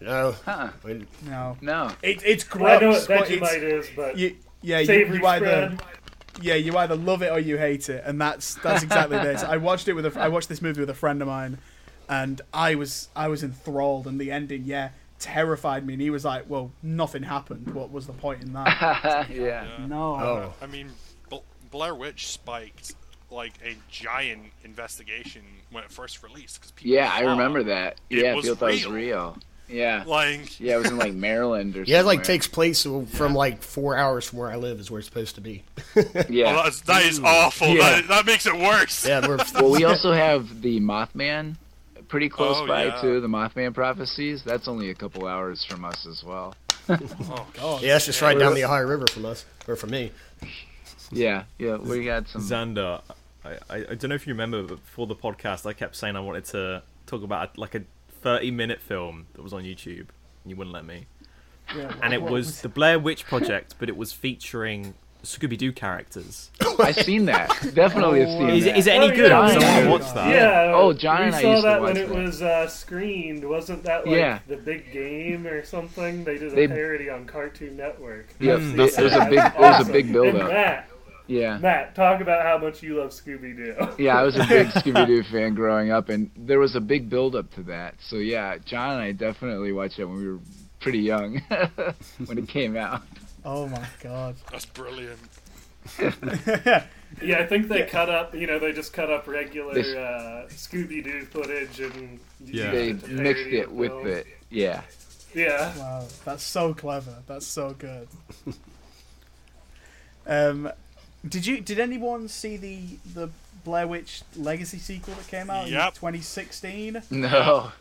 No. Huh. I No, No. it, it's Well, I know what but Vegemite is, but you, yeah, you, you either yeah you either love it or you hate it, and that's that's exactly this. I watched it with a I watched this movie with a friend of mine, and I was I was enthralled, and the ending yeah terrified me, and he was like, "Well, nothing happened. What was the point in that?" yeah. no. oh. I mean, Bl- Blair Witch spiked like a giant investigation when it first released because people. Yeah, I remember that. it yeah, was people thought it was real. real. Yeah. Like, Yeah, it was in like Maryland or Yeah, it like takes place from like four hours from where I live is where it's supposed to be. Yeah. oh, that's, that is awful. Yeah. That, that makes it worse. Yeah, we're well, we also have the Mothman pretty oh, close Oh, by yeah. too. The Mothman prophecies. That's only a couple hours from us as well. Oh, God. Yeah, it's just right down the Ohio River from us, or from me. Yeah, yeah, we got some. Xander, I, I, I don't know if you remember, but before the podcast, I kept saying I wanted to talk about like a 30 minute film that was on YouTube. and You wouldn't let me. Yeah, And it what was the Blair Witch Project, but it was featuring Scooby Doo characters. I've seen that. Definitely have seen Is it, that. is it any Oh, good? yeah. Someone Yeah. watched that. Yeah. Oh, John we and I saw used to that when it that. was uh, screened. Wasn't that like Yeah. the big game or something? They did a They- parody on Cartoon Network. Yep, I've that's- it was a big- That's it was a big build-up. And that Yeah. Matt, talk about how much you love Scooby Doo. Yeah, I was a big Scooby Doo fan growing up, and there was a big build up to that. So yeah, John and I definitely watched it when we were pretty young when it came out. Oh my god. That's brilliant. Yeah, I think they cut up. You know, they just cut up regular uh, Scooby Doo footage and Yeah. They it mixed it with film. it. Yeah. Yeah, Wow, that's so clever. That's so good. um, did you? Did anyone see the the Blair Witch Legacy sequel that came out in 2016? No.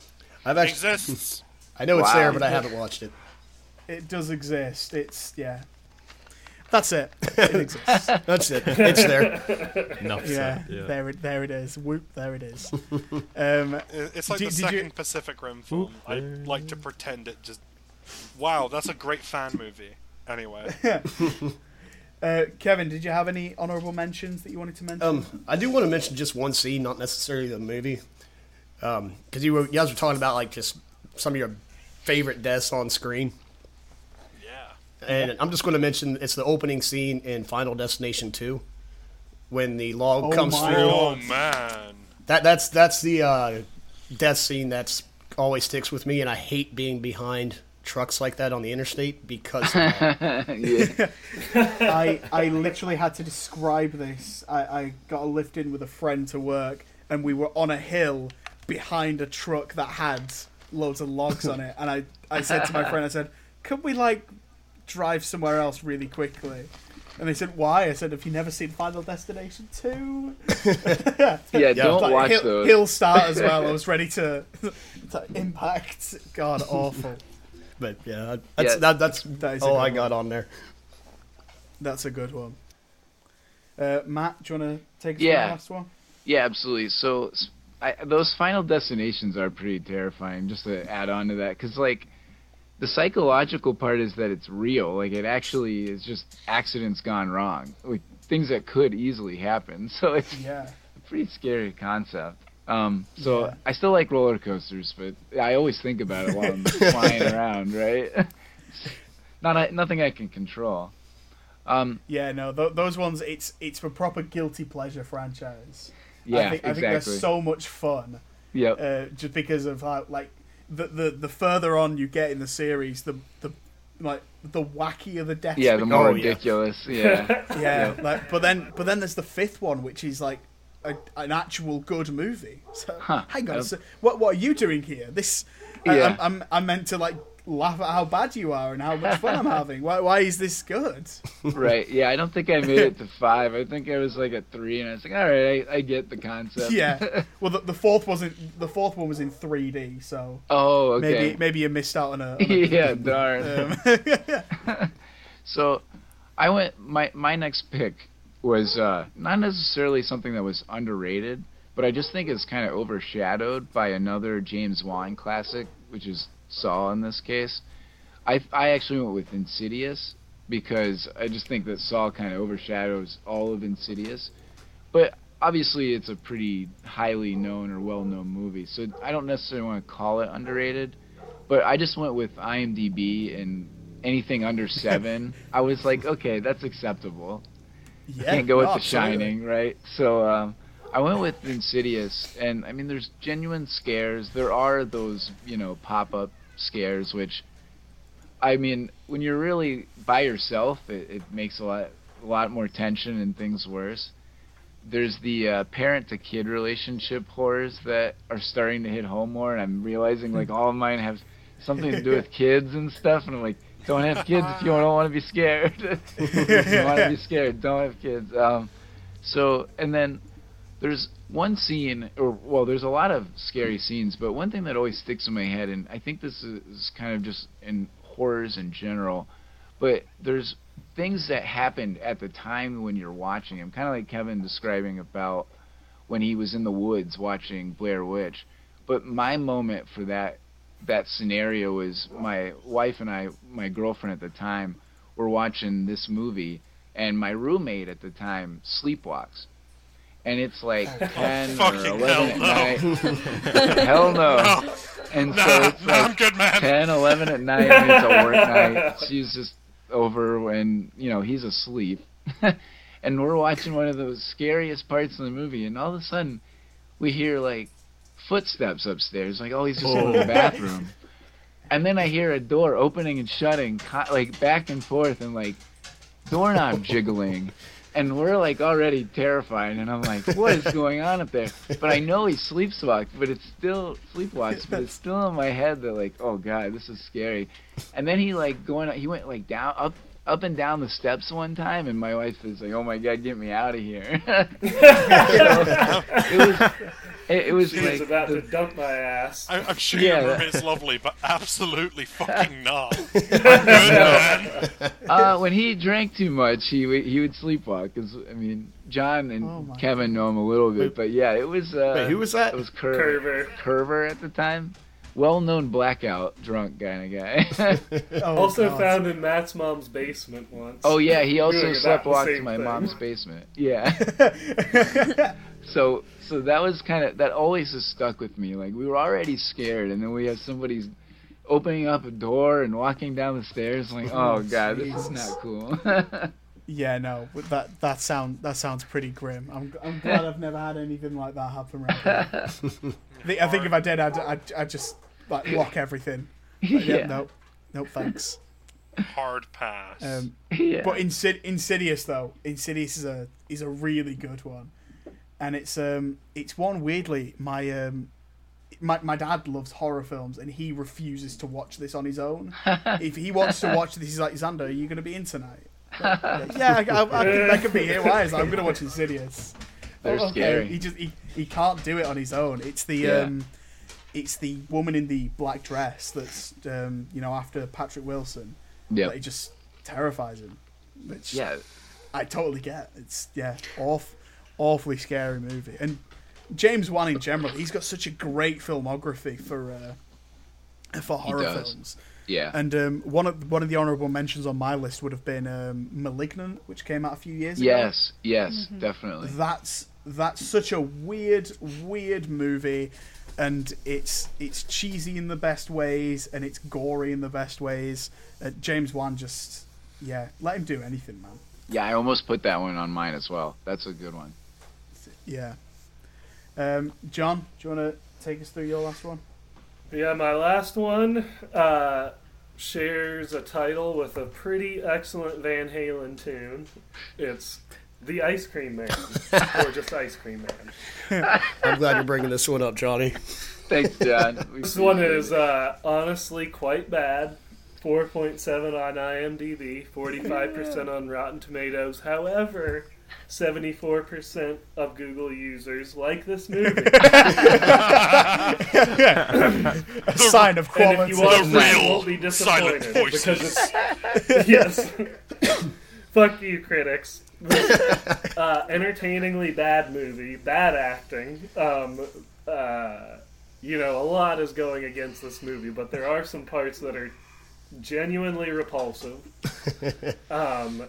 I've actually, Exists. I know it's Wow. there, but I haven't watched it. It does exist. It's yeah. That's it. It exists. That's it. It's there. Enough yeah, said, yeah. there it there it is. Whoop, there it is. Um, It's like Did- the did you- second Pacific Rim film. I like to pretend it just. Wow, that's a great fan movie. Anyway, uh, Kevin, did you have any honorable mentions that you wanted to mention? Um, I do want to mention just one scene, not necessarily the movie, because you, were, you guys were talking about like just some of your favorite deaths on screen, yeah. and I'm just going to mention it's the opening scene in Final Destination 2 when the log Oh comes my through. Oh man. That that's that's the uh, death scene that's always sticks with me, and I hate being behind trucks like that on the interstate because of that. yeah. I I literally had to describe this. I, I got a lift in with a friend to work, and we were on a hill behind a truck that had loads of logs on it. And I, I said to my friend, I said, "Could we like drive somewhere else really quickly?" And they said, "Why?" I said, "Have you never seen Final Destination 2? Yeah, don't Like, watch hill, those. hill start as well. I was ready to, to impact. God, awful. But yeah, that's Yeah. That, that's That is all good I one. got on there. That's a good one. Uh, Matt, do you want to take us Yeah. to the last one? Yeah, absolutely. So s- I, those final destinations are pretty terrifying. Just to add on to that, because like the psychological part is that it's real. Like it actually is just accidents gone wrong, like things that could easily happen. So it's Yeah. a pretty scary concept. Um, so Yeah. I still like roller coasters, but I always think about it while I'm flying around. Right? Not nothing I can control. Um, Yeah, no, th- those ones. It's it's a proper guilty pleasure franchise. yeah, I think, I think they're so much fun, yep. uh, just because of how like the, the the further on you get in the series, the the like the wackier the death. yeah, the more Oh, yeah. ridiculous. Yeah. yeah, like but then but then there's the fifth one, which is like a, an actual good movie. So Huh. hang on, a Um, sec. what what are you doing here? This I, Yeah. I'm, I'm I'm meant to like laugh at how bad you are and how much fun I'm having. Why why is this good? right. Yeah, I don't think I made it to five. I think I was like at three, and I was like, all right, I, I get the concept. Yeah. Well, the, the fourth wasn't. The fourth one was in 3D, so oh, okay. maybe maybe you missed out on a. On a yeah, darn. um, So, I went. My my next pick was uh, not necessarily something that was underrated, but I just think it's kind of overshadowed by another James Wan classic, which is Saw in this case. I I actually went with Insidious because I just think that Saw kind of overshadows all of Insidious, but obviously it's a pretty highly known or well known movie, so I don't necessarily want to call it underrated. But I just went with IMDb and anything under seven. I was like, okay, that's acceptable yeah, can't go with no, The absolutely. Shining, right? So um, I went with Insidious, and I mean, there's genuine scares. There are those, you know, pop-up scares, which, I mean, when you're really by yourself, it, it makes a lot, a lot more tension and things worse. There's the uh, parent-to-kid relationship horrors that are starting to hit home more, and I'm realizing like all of mine have something to do with kids and stuff, and I'm like, don't have kids if you don't want to be scared. if you want to be scared, don't have kids. Um, so, and then there's one scene, or well, there's a lot of scary scenes, but one thing that always sticks in my head, and I think this is, kind of just in horrors in general, but there's things that happened at the time when you're watching them, kind of like Kevin describing about when he was in the woods watching Blair Witch. But my moment for that that scenario was my wife and I, my girlfriend at the time, were watching this movie, and my roommate at the time sleepwalks. And it's like 10 or Fucking 11 at hell night. hell no. And so Nah, it's nah, I'm like good, man. 10, 11 at night, and it's a work night. She's just over when, you know, he's asleep. and we're watching one of the scariest parts of the movie, and all of a sudden we hear like footsteps upstairs, like oh he's just in the bathroom, and then I hear a door opening and shutting, like back and forth, and like doorknob jiggling. And we're like already terrified, and I'm like, "What is going on up there?" But I know he sleepwalked, but it's still sleepwalks, but it's still in my head that like, "Oh God, this is scary." And then he like going, he went like down up up and down the steps one time, and my wife was like, "Oh my God, get me out of here!" it was, it, it was She like was about the- to dump my ass. I, I'm sure Yeah, your that- roommate's lovely, but absolutely fucking not. I'm good, man. uh, when he drank too much, he would he would sleepwalk. Cause I mean, John and Oh Kevin know him a little bit, but yeah, it was. Uh, Wait, who was that? It was Curver. Curver. Curver at the time, well-known blackout drunk kind of guy. Oh, Also God. found in Matt's mom's basement once. oh yeah, he also Doing about sleptwalked to my thing. mom's basement. Yeah. so so that was kind of that always has stuck with me. Like we were already scared, and then we have somebody's opening up a door and walking down the stairs. Like oh god, this is not cool. Yeah, no, that that sound that sounds pretty grim. I'm I'm glad I've never had anything like that happen. Right. I think- I think if I did, I'd, I'd, I'd just like lock everything. But, yeah, Yeah. no, no thanks. Hard pass. Um, yeah. But Insid- Insidious though, Insidious is a is a really good one, and it's um it's one weirdly my um my my dad loves horror films and he refuses to watch this on his own. if he wants to watch this, he's like Xander, are you going to be in tonight? Like, yeah, I, I, I, can, I can be here. Why is I'm going to watch Insidious? They're Oh, scary. He just he, he can't do it on his own. It's the Yeah. um, it's the woman in the black dress that's um, you know after Patrick Wilson. Yep. That it just terrifies him. Which Yeah, I totally get. It's yeah, awful, awfully scary movie. And James Wan in general, he's got such a great filmography for uh, for horror does. films. yeah. And um, one of one of the honorable mentions on my list would have been um, *Malignant*, which came out a few years ago. yes, yes, Mm-hmm. definitely. That's that's such a weird, weird movie, and it's it's cheesy in the best ways, and it's gory in the best ways. Uh, James Wan just yeah, let him do anything, man. Yeah, I almost put that one on mine as well. That's a good one. Yeah. Um, John, do you want to take us through your last one? Yeah, my last one uh, shares a title with a pretty excellent Van Halen tune. It's The Ice Cream Man, or just Ice Cream Man. I'm glad you're bringing this one up, Johnny. Thanks, John. We This one is uh, honestly quite bad. 4.7 on IMDb, 45% on Rotten Tomatoes. However, 74% of Google users like this movie. A sign of And quality. if you watch The that, you real won't be disappointed silent voices. because it's yes. Fuck you, critics. uh, entertainingly bad movie, bad acting. Um, uh, you know, a lot is going against this movie, but there are some parts that are genuinely repulsive. Um,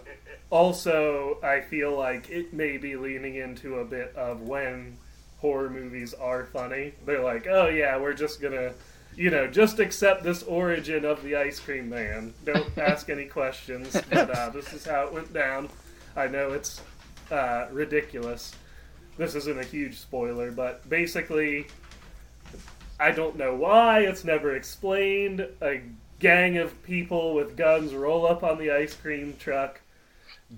also, I feel like it may be leaning into a bit of when horror movies are funny. They're like, oh yeah, we're just gonna, you know, just accept this origin of the ice cream man. Don't ask any questions. But uh, this is how it went down. I know it's uh, ridiculous. This isn't a huge spoiler, but basically, I don't know why. It's never explained. A gang of people with guns roll up on the ice cream truck,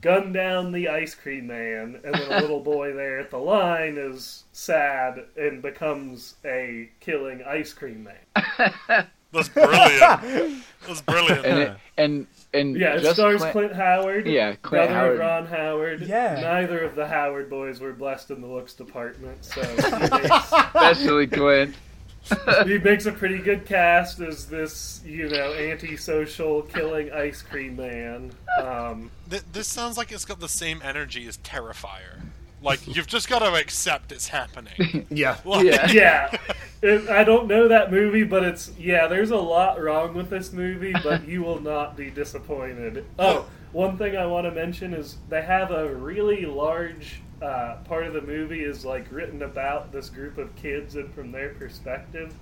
gun down the ice cream man, and then a little boy there at the line is sad and becomes a killing ice cream man. That's brilliant. That's brilliant. and it, and and Yeah, it stars Clint- Clint Howard. Yeah, Clint brother Howard. Ron Howard. Yeah. Neither of the Howard boys were blessed in the looks department, so makes, especially Clint. he makes a pretty good cast as this, you know, antisocial killing ice cream man. Um, Th- this sounds like it's got the same energy as Terrifier. Like you've just got to accept it's happening. Yeah. Like, Yeah. yeah, it, I don't know that movie, but it's yeah. There's a lot wrong with this movie, but you will not be disappointed. Oh, one thing I want to mention is they have a really large uh, part of the movie is like written about this group of kids and from their perspective.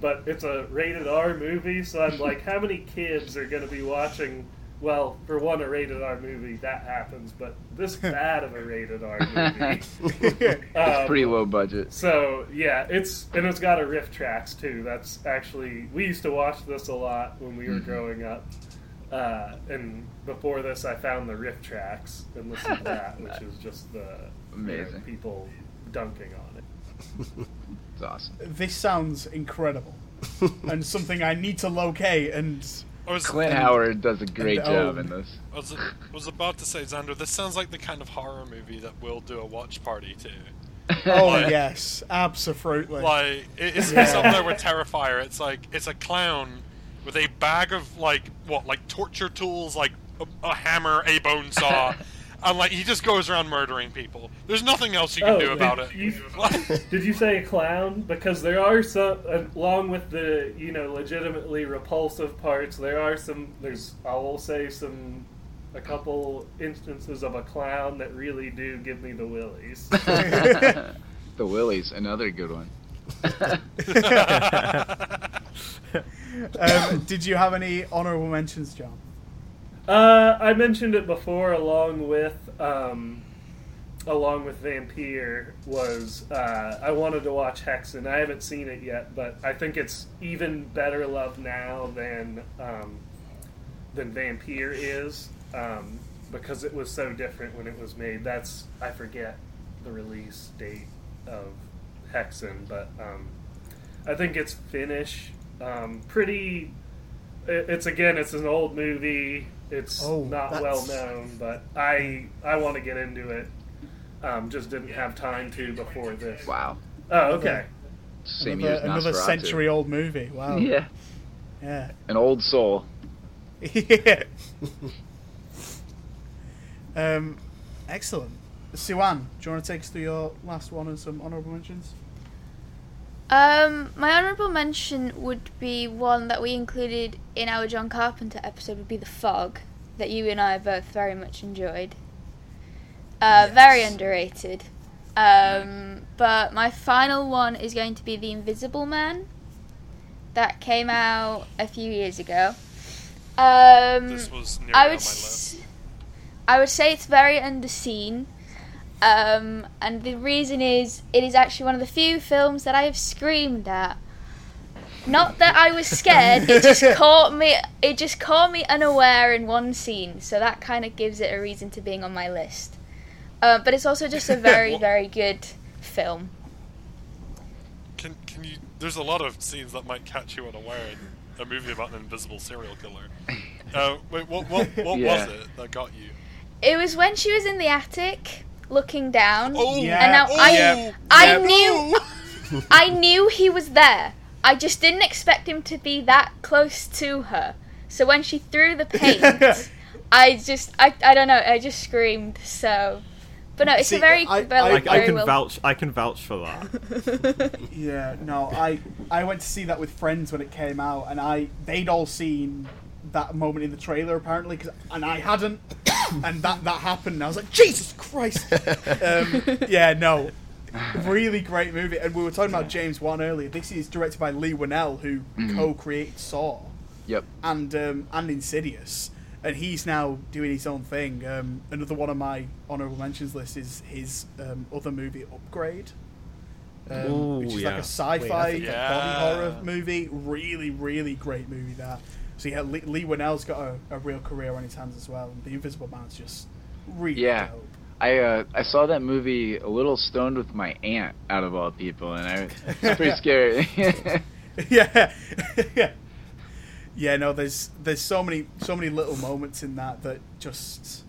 But it's a rated R movie, so I'm like, how many kids are going to be watching well, for one, a rated R movie that happens, but this bad of a rated R movie. Um, Pretty low budget. So yeah, it's and it's got a RiffTrax too. That's actually we used to watch this a lot when we were Mm-hmm. growing up. Uh, and before this, I found the RiffTrax and listened to that, which is just the you know, Amazing. people dunking on it. It's awesome. This sounds incredible, and something I need to locate. And I was, Clint Howard does a great and, job um, in this. I was, was about to say, Xander, this sounds like the kind of horror movie that we'll do a watch party to. oh Like- yes, absolutely. Like it- it's, Yeah. it's up there with Terrifier. It's like it's a clown with a bag of like what, like torture tools, like a, a hammer, a bone saw, and like he just goes around murdering people. There's nothing else you can do about it. you- Did you say a clown? Because there are some, along with the you know legitimately repulsive parts, there are some. There's I will say some, a couple instances of a clown that really do give me the willies. the Willies, another good one. um, did you have any honorable mentions, John? Uh, I mentioned it before, along with um, along with Vampyr was uh, I wanted to watch Häxan. I haven't seen it yet, but I think it's even better loved now than um, than Vampyr is um, because it was so different when it was made. That's I forget the release date of Häxan, but um, I think it's Finnish. Um, pretty. It's again, it's an old movie. It's Oh, not that's- well known, but I I want to get into it. Um, just didn't have time to before this. Wow. Oh, okay. Same year Another, as another century-old movie. Wow. Yeah. Yeah. An old soul. yeah. um, excellent. Siwan, do you want to take us through your last one and some honourable mentions? Um, my honourable mention would be one that we included in our John Carpenter episode. Would be the Fog that you and I both very much enjoyed. Uh, Very underrated. Um, but my final one is going to be the Invisible Man. That came out a few years ago. Um, This was nearly I on my would, list. s- I would say it's very underseen. Um, and the reason is, it is actually one of the few films that I have screamed at. Not that I was scared, it just caught me. It just caught me unaware in one scene, so that kind of gives it a reason to being on my list. Uh, but it's also just a very, very good film. Can can you? There's a lot of scenes that might catch you unaware in a movie about an invisible serial killer. Uh, wait, what what what Yeah. was it that got you? It was when she was in the attic, looking down. Oh, Yeah. And now oh, I- yeah. I Yeah. knew, I knew he was there. I just didn't expect him to be that close to her. So when she threw the paint, I just, I, I don't know, I just screamed. So, but no, it's See, a very, I- very, I- I, I can well. vouch. I can vouch for that. Yeah, no, I I went to see that with friends when it came out, and I they'd all seen that moment in the trailer apparently, 'cause- and I hadn't, and that that happened. And I was like, Jesus Christ! um, yeah, no, really great movie. And we were talking about James Wan earlier. This is directed by Leigh Whannell, who co-created Saw Yep. and um, and Insidious, and he's now doing his own thing. Um, another one of my honorable mentions list is his um, other movie, Upgrade, um, Ooh, which is yeah. like a sci-fi Wait, think- like, Yeah. body horror movie. Really, really great movie. That. So yeah, Lee, Leigh Whannell's got a, a real career on his hands as well. And the Invisible Man's just really Yeah. dope. I uh, I saw that movie a little stoned with my aunt out of all people, and I was pretty scary. yeah, yeah, yeah. No, there's there's so many so many little moments in that that just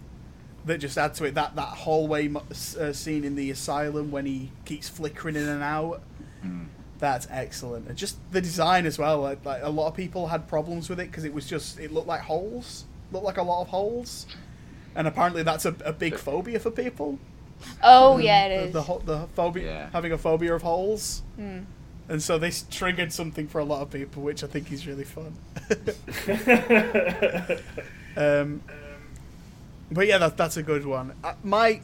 that just add to it. That that hallway uh, scene in the asylum when he keeps flickering in and out. That's excellent, and just the design as well. Like, like a lot of people had problems with it because it was just it looked like holes, looked like a lot of holes, and apparently that's a, a big phobia for people. Oh yeah, The, it is. the, ho- the phobia, Yeah. having a phobia of holes. Hmm. And so this triggered something for a lot of people, which I think is really fun. um, but yeah, that, that's a good one. Uh, my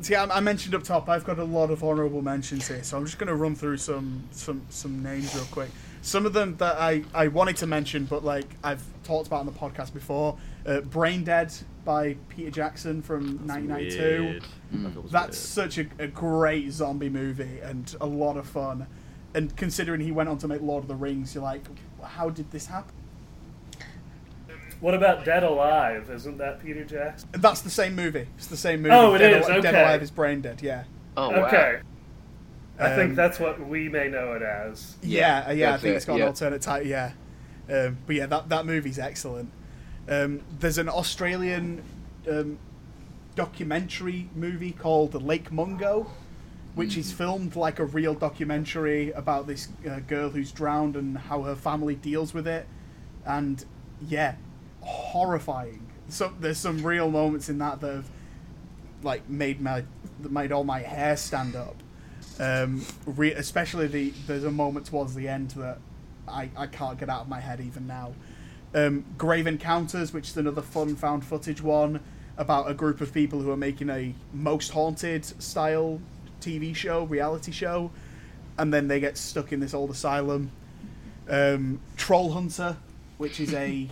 see, I, I mentioned up top, I've got a lot of honourable mentions here, so I'm just going to run through some some some names real quick. some of them that I, I wanted to mention, but like I've talked about on the podcast before. Uh, Brain Dead by Peter Jackson from 1992. Weird. I thought it was That's weird. such a, a great zombie movie and a lot of fun. And considering he went on to make Lord of the Rings, you're like, how did this happen? What about Dead Alive? Isn't that Peter Jackson? That's the same movie. It's the same movie. Oh, it Dead, is, Al- Dead. Alive is Brain Dead. Yeah. Oh wow. Okay. I Um, think that's what we may know it as. Yeah, uh, yeah. I think it, it's got yeah. an alternate title. Yeah, um, but yeah, that that movie's excellent. Um, there's an Australian um, documentary movie called Lake Mungo, which is filmed like a real documentary about this uh, girl who's drowned and how her family deals with it. And yeah, horrifying. So there's some real moments in that that have like made my that made all my hair stand up. Um, re- especially the there's a moment towards the end that I, I can't get out of my head even now. Um, Grave Encounters, which is another fun found footage one about a group of people who are making a most haunted style TV show, reality show, and then they get stuck in this old asylum. Um, Troll Hunter, which is a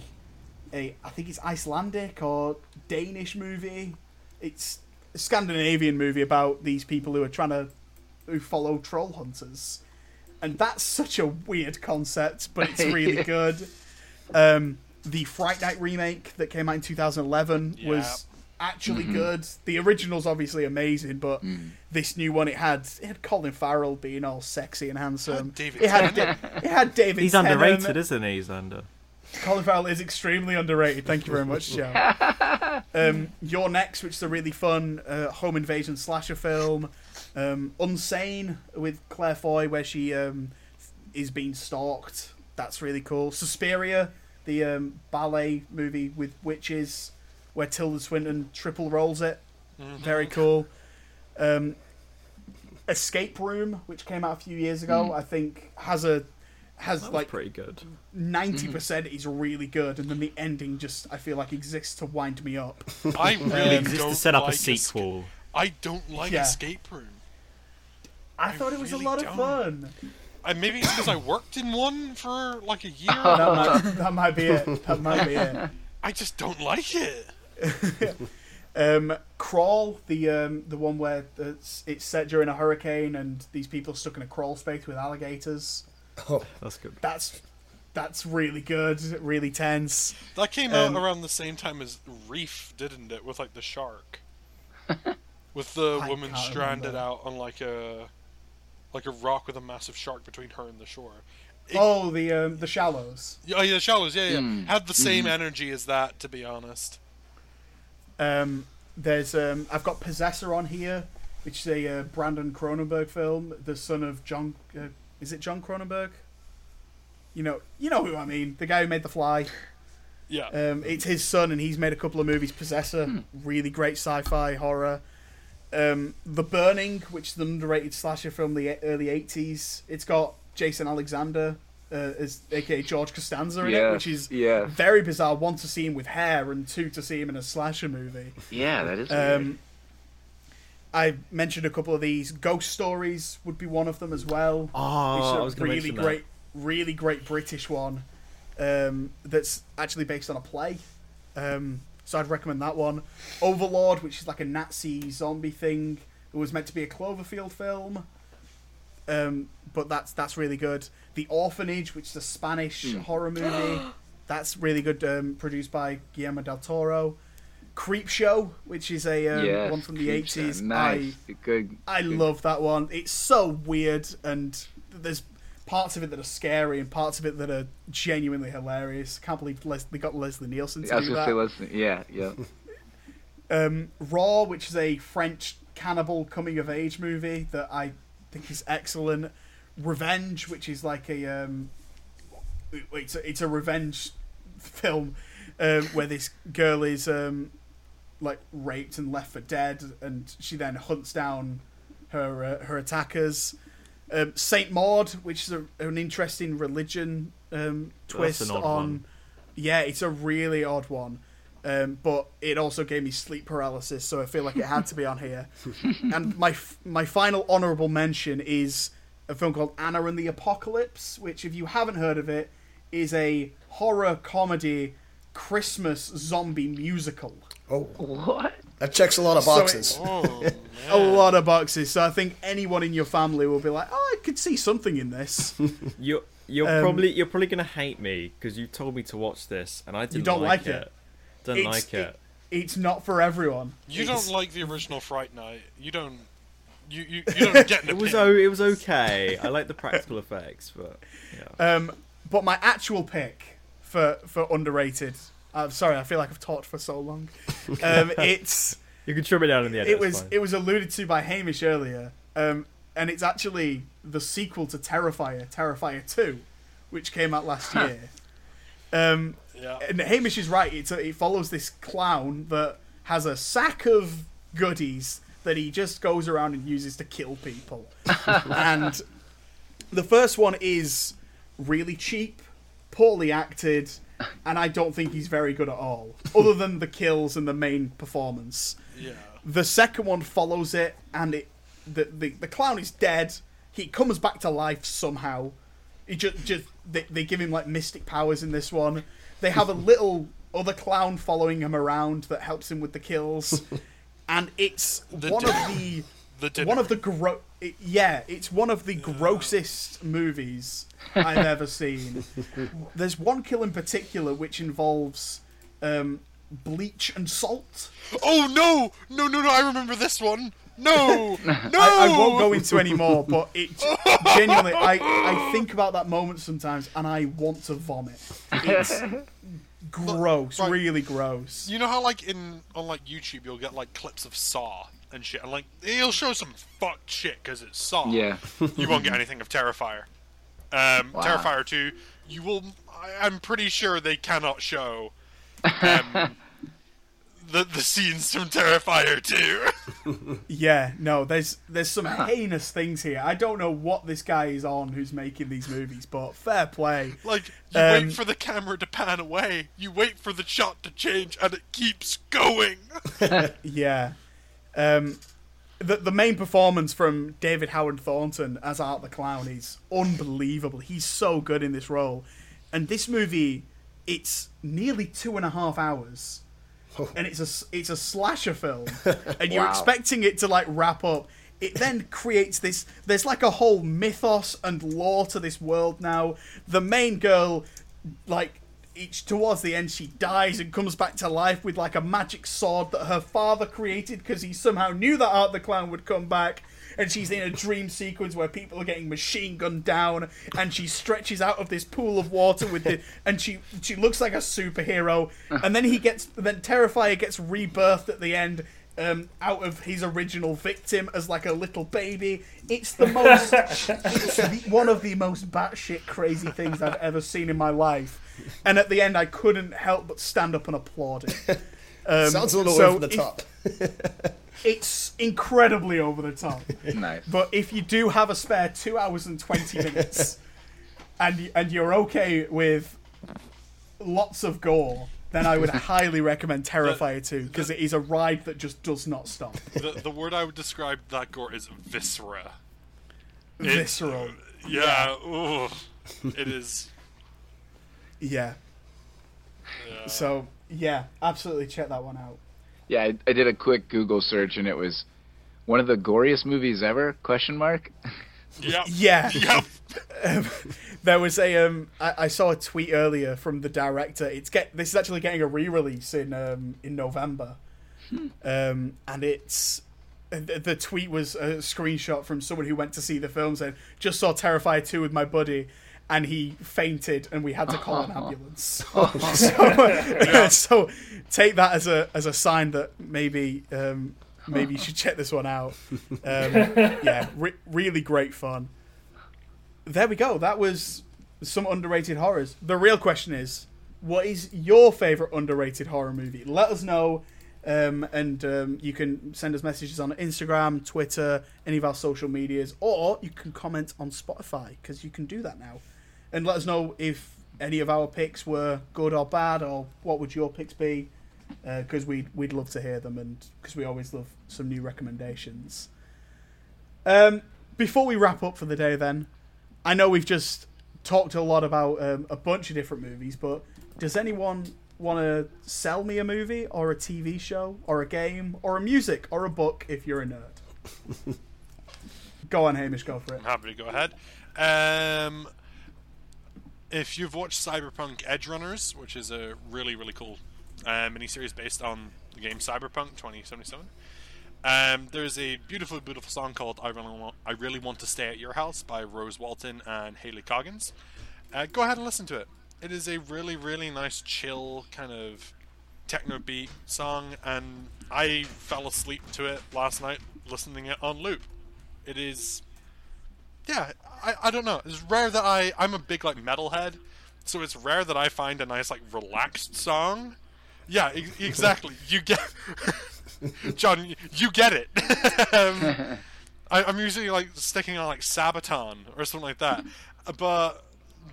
a I think it's Icelandic or Danish movie. It's a Scandinavian movie about these people who are trying to who follow troll hunters, and that's such a weird concept, but it's really good. Um, the Fright Night remake that came out in 2011 was actually good. The original's obviously amazing, but this new one it had it had Colin Farrell being all sexy and handsome. David it had Tennant. Da- it had David. He's Tennant. underrated, isn't he, Xander? Colin Farrell is extremely underrated. Thank you very much, Joe. um, You're Next, which is a really fun uh, home invasion slasher film. Um, Unsane with Claire Foy, where she um, is being stalked. That's really cool. Suspiria, the um, ballet movie with witches, where Tilda Swinton triple rolls it. Very cool. Um, Escape Room, which came out a few years ago, I think has a has That was like pretty good. ninety percent is really good, and then the ending just I feel like exists to wind me up. I really Just don't to set up like a sequel. Esca- I don't like Yeah. Escape Room. I thought it was really a lot don't. of fun. I, maybe it's because I worked in one for like a year. That might, that might be it. That might be it. I just don't like it. Um, Crawl, the um, the one where it's, it's set during a hurricane and these people are stuck in a crawl space with alligators. Oh, that's good. That's that's really good, really tense. That came Um, out around the same time as Reef, didn't it? With like the shark, with the I woman stranded remember. out on like a like a rock with a massive shark between her and the shore. It- Oh, the um, the shallows. Yeah, oh, yeah, the shallows. Yeah, yeah. Mm. Had the same energy as that, to be honest. Um, there's um, I've got Possessor on here, which is a uh, Brandon Cronenberg film, the son of John. Uh, is it John Cronenberg? You know, you know who I mean. The guy who made The Fly. Yeah. Um, it's his son, and he's made a couple of movies. Possessor, really great sci-fi horror. Um, the Burning, which is an underrated slasher film, the early '80s. It's got Jason Alexander uh, as aka George Costanza in it, which is yeah. very bizarre. One to see him with hair, and two to see him in a slasher movie. Yeah, that is weird. Um, I mentioned a couple of these. Ghost Stories would be one of them as well. Oh, Which is a I was really great, really great British one um, that's actually based on a play. Um, so I'd recommend that one. Overlord, which is like a Nazi zombie thing. It was meant to be a Cloverfield film, um, but that's that's really good. The Orphanage, which is a Spanish Hmm. horror movie, that's really good. Um, produced by Guillermo del Toro. Creep Show, which is a um, yes, one from the eighties. Nice. good. I good. love that one. It's so weird, and there's parts of it that are scary and parts of it that are genuinely hilarious. Can't believe Les- they got Leslie Nielsen to I was do gonna that. say, listen. Yeah, yeah. Um, Raw, which is a French cannibal coming of age movie that I think is excellent. Revenge, which is like a um, it's a, it's a revenge film um, where this girl is um, like raped and left for dead, and she then hunts down her uh, her attackers. Um, Saint Maud, which is a, an interesting religion um, twist an odd on. one. Yeah, it's a really odd one. Um, but it also gave me sleep paralysis, so I feel like it had to be on here. and my f- my final honourable mention is a film called Anna and the Apocalypse, which, if you haven't heard of it, is a horror comedy Christmas zombie musical. Oh, What? that checks a lot of So boxes. Oh. A lot of boxes. So I think anyone in your family will be like, "Oh, I could see something in this." You're you're Um, probably you're probably gonna hate me because you told me to watch this and I didn't You don't like, like it? it. Don't It's- like it. It's not for everyone. You It's- don't like the original Fright Night. You don't. You you, you don't get an It was opinion. o- it was okay. I like the practical effects, but yeah. Um, but my actual pick for for underrated. I'm sorry, I feel like I've talked for so long. Um, it's you can trim it down in the end. it was it was alluded to by Hamish earlier, um, and it's actually the sequel to Terrifier, Terrifier Two, which came out last year. Um, Yeah. and Hamish is right. It's a, it follows this clown that has a sack of goodies that he just goes around and uses to kill people. and the first one is really cheap, poorly acted, and I don't think he's very good at all, other than the kills and the main performance. Yeah. The second one follows it, and it the the, the clown is dead. He comes back to life somehow. He just just they, they give him like mystic powers in this one. They have a little other clown following him around that helps him with the kills, and it's The one di- of the The one of the gro it, yeah, it's one of the grossest movies I've ever seen. There's one kill in particular which involves um, bleach and salt. Oh no! No no no! I remember this one. No no! I, I won't go into any more, but it genuinely, I, I think about that moment sometimes and I want to vomit. It's gross, Right. really gross. You know how like in on like YouTube you'll get like clips of Saw and shit, and like he'll show some fucked shit because it's Saw. Yeah. You won't get anything of Terrifier. Um, Wow. Terrifier two. You will. I, I'm pretty sure they cannot show. Um, the the scenes from Terrifier two. Yeah, no, there's there's some heinous things here. I don't know what this guy is on who's making these movies, but fair play. like you Um, wait for the camera to pan away. You wait for the shot to change, and it keeps going. Yeah. Um, the the main performance from David Howard Thornton as Art the Clown is unbelievable. He's so good in this role, and this movie, it's nearly two and a half hours, and it's a s- it's a slasher film, and you're Wow. expecting it to like wrap up. It then creates this. There's like a whole mythos and lore to this world now. The main girl, like each towards the end, she dies and comes back to life with like a magic sword that her father created because he somehow knew that Art the Clown would come back. And she's in a dream sequence where people are getting machine gunned down, and she stretches out of this pool of water with the, and she she looks like a superhero. And then he gets, then Terrifier gets rebirthed at the end, um, out of his original victim as like a little baby. It's the most, it's the, one of the most batshit crazy things I've ever seen in my life. And at the end, I couldn't help but stand up and applaud it. Um, Sounds a little so over the if- top. It's incredibly over the top. Nice. But if you do have a spare two hours and twenty minutes, and and you're okay with lots of gore, then I would highly recommend Terrifier 2 because it is a ride that just does not stop. the the word I would describe that gore is viscera. It- Visceral. Yeah. ooh, it is. Yeah. So yeah, absolutely check that one out. Yeah, I, I did a quick Google search and it was one of the goriest movies ever? Question mark. Yep. Yeah. Yep. There was a um, I, I saw a tweet earlier from the director. It's get this is actually getting a re-release in um in November, um, and it's the, the tweet was a screenshot from someone who went to see the film saying just saw Terrifier two with my buddy. And he fainted, and we had to call an ambulance. so, so take that as a as a sign that maybe um, maybe you should check this one out. Um, yeah, re- really great fun. There we go. That was some underrated horrors. The real question is, what is your favorite underrated horror movie? Let us know, um, and um, you can send us messages on Instagram, Twitter, any of our social medias, or you can comment on Spotify because you can do that now. And let us know if any of our picks were good or bad, or what would your picks be? Because we'd we'd love to hear them, and because we always love some new recommendations. Um, before we wrap up for the day, then, I know we've just talked a lot about um, a bunch of different movies, but does anyone want to sell me a movie or a TV show or a game or a music or a book if you're a nerd? go on, Hamish, go for it. I'm happy to go ahead. Um, if you've watched Cyberpunk Edge Runners, which is a really really cool uh, miniseries based on the game Cyberpunk 2077, um, there's a beautiful beautiful song called "I Really Want, I Really Want to Stay at Your House" by Rosa Walton and Hallie Coggins. Uh, go ahead and listen to it. It is a really really nice chill kind of techno beat song, and I fell asleep to it last night listening it on loop. It is yeah, I, I don't know. It's rare that I I'm a big like metalhead, so it's rare that I find a nice like relaxed song. Yeah, e- exactly. you get John, you get it. um, I, I'm usually like sticking on like Sabaton or something like that, but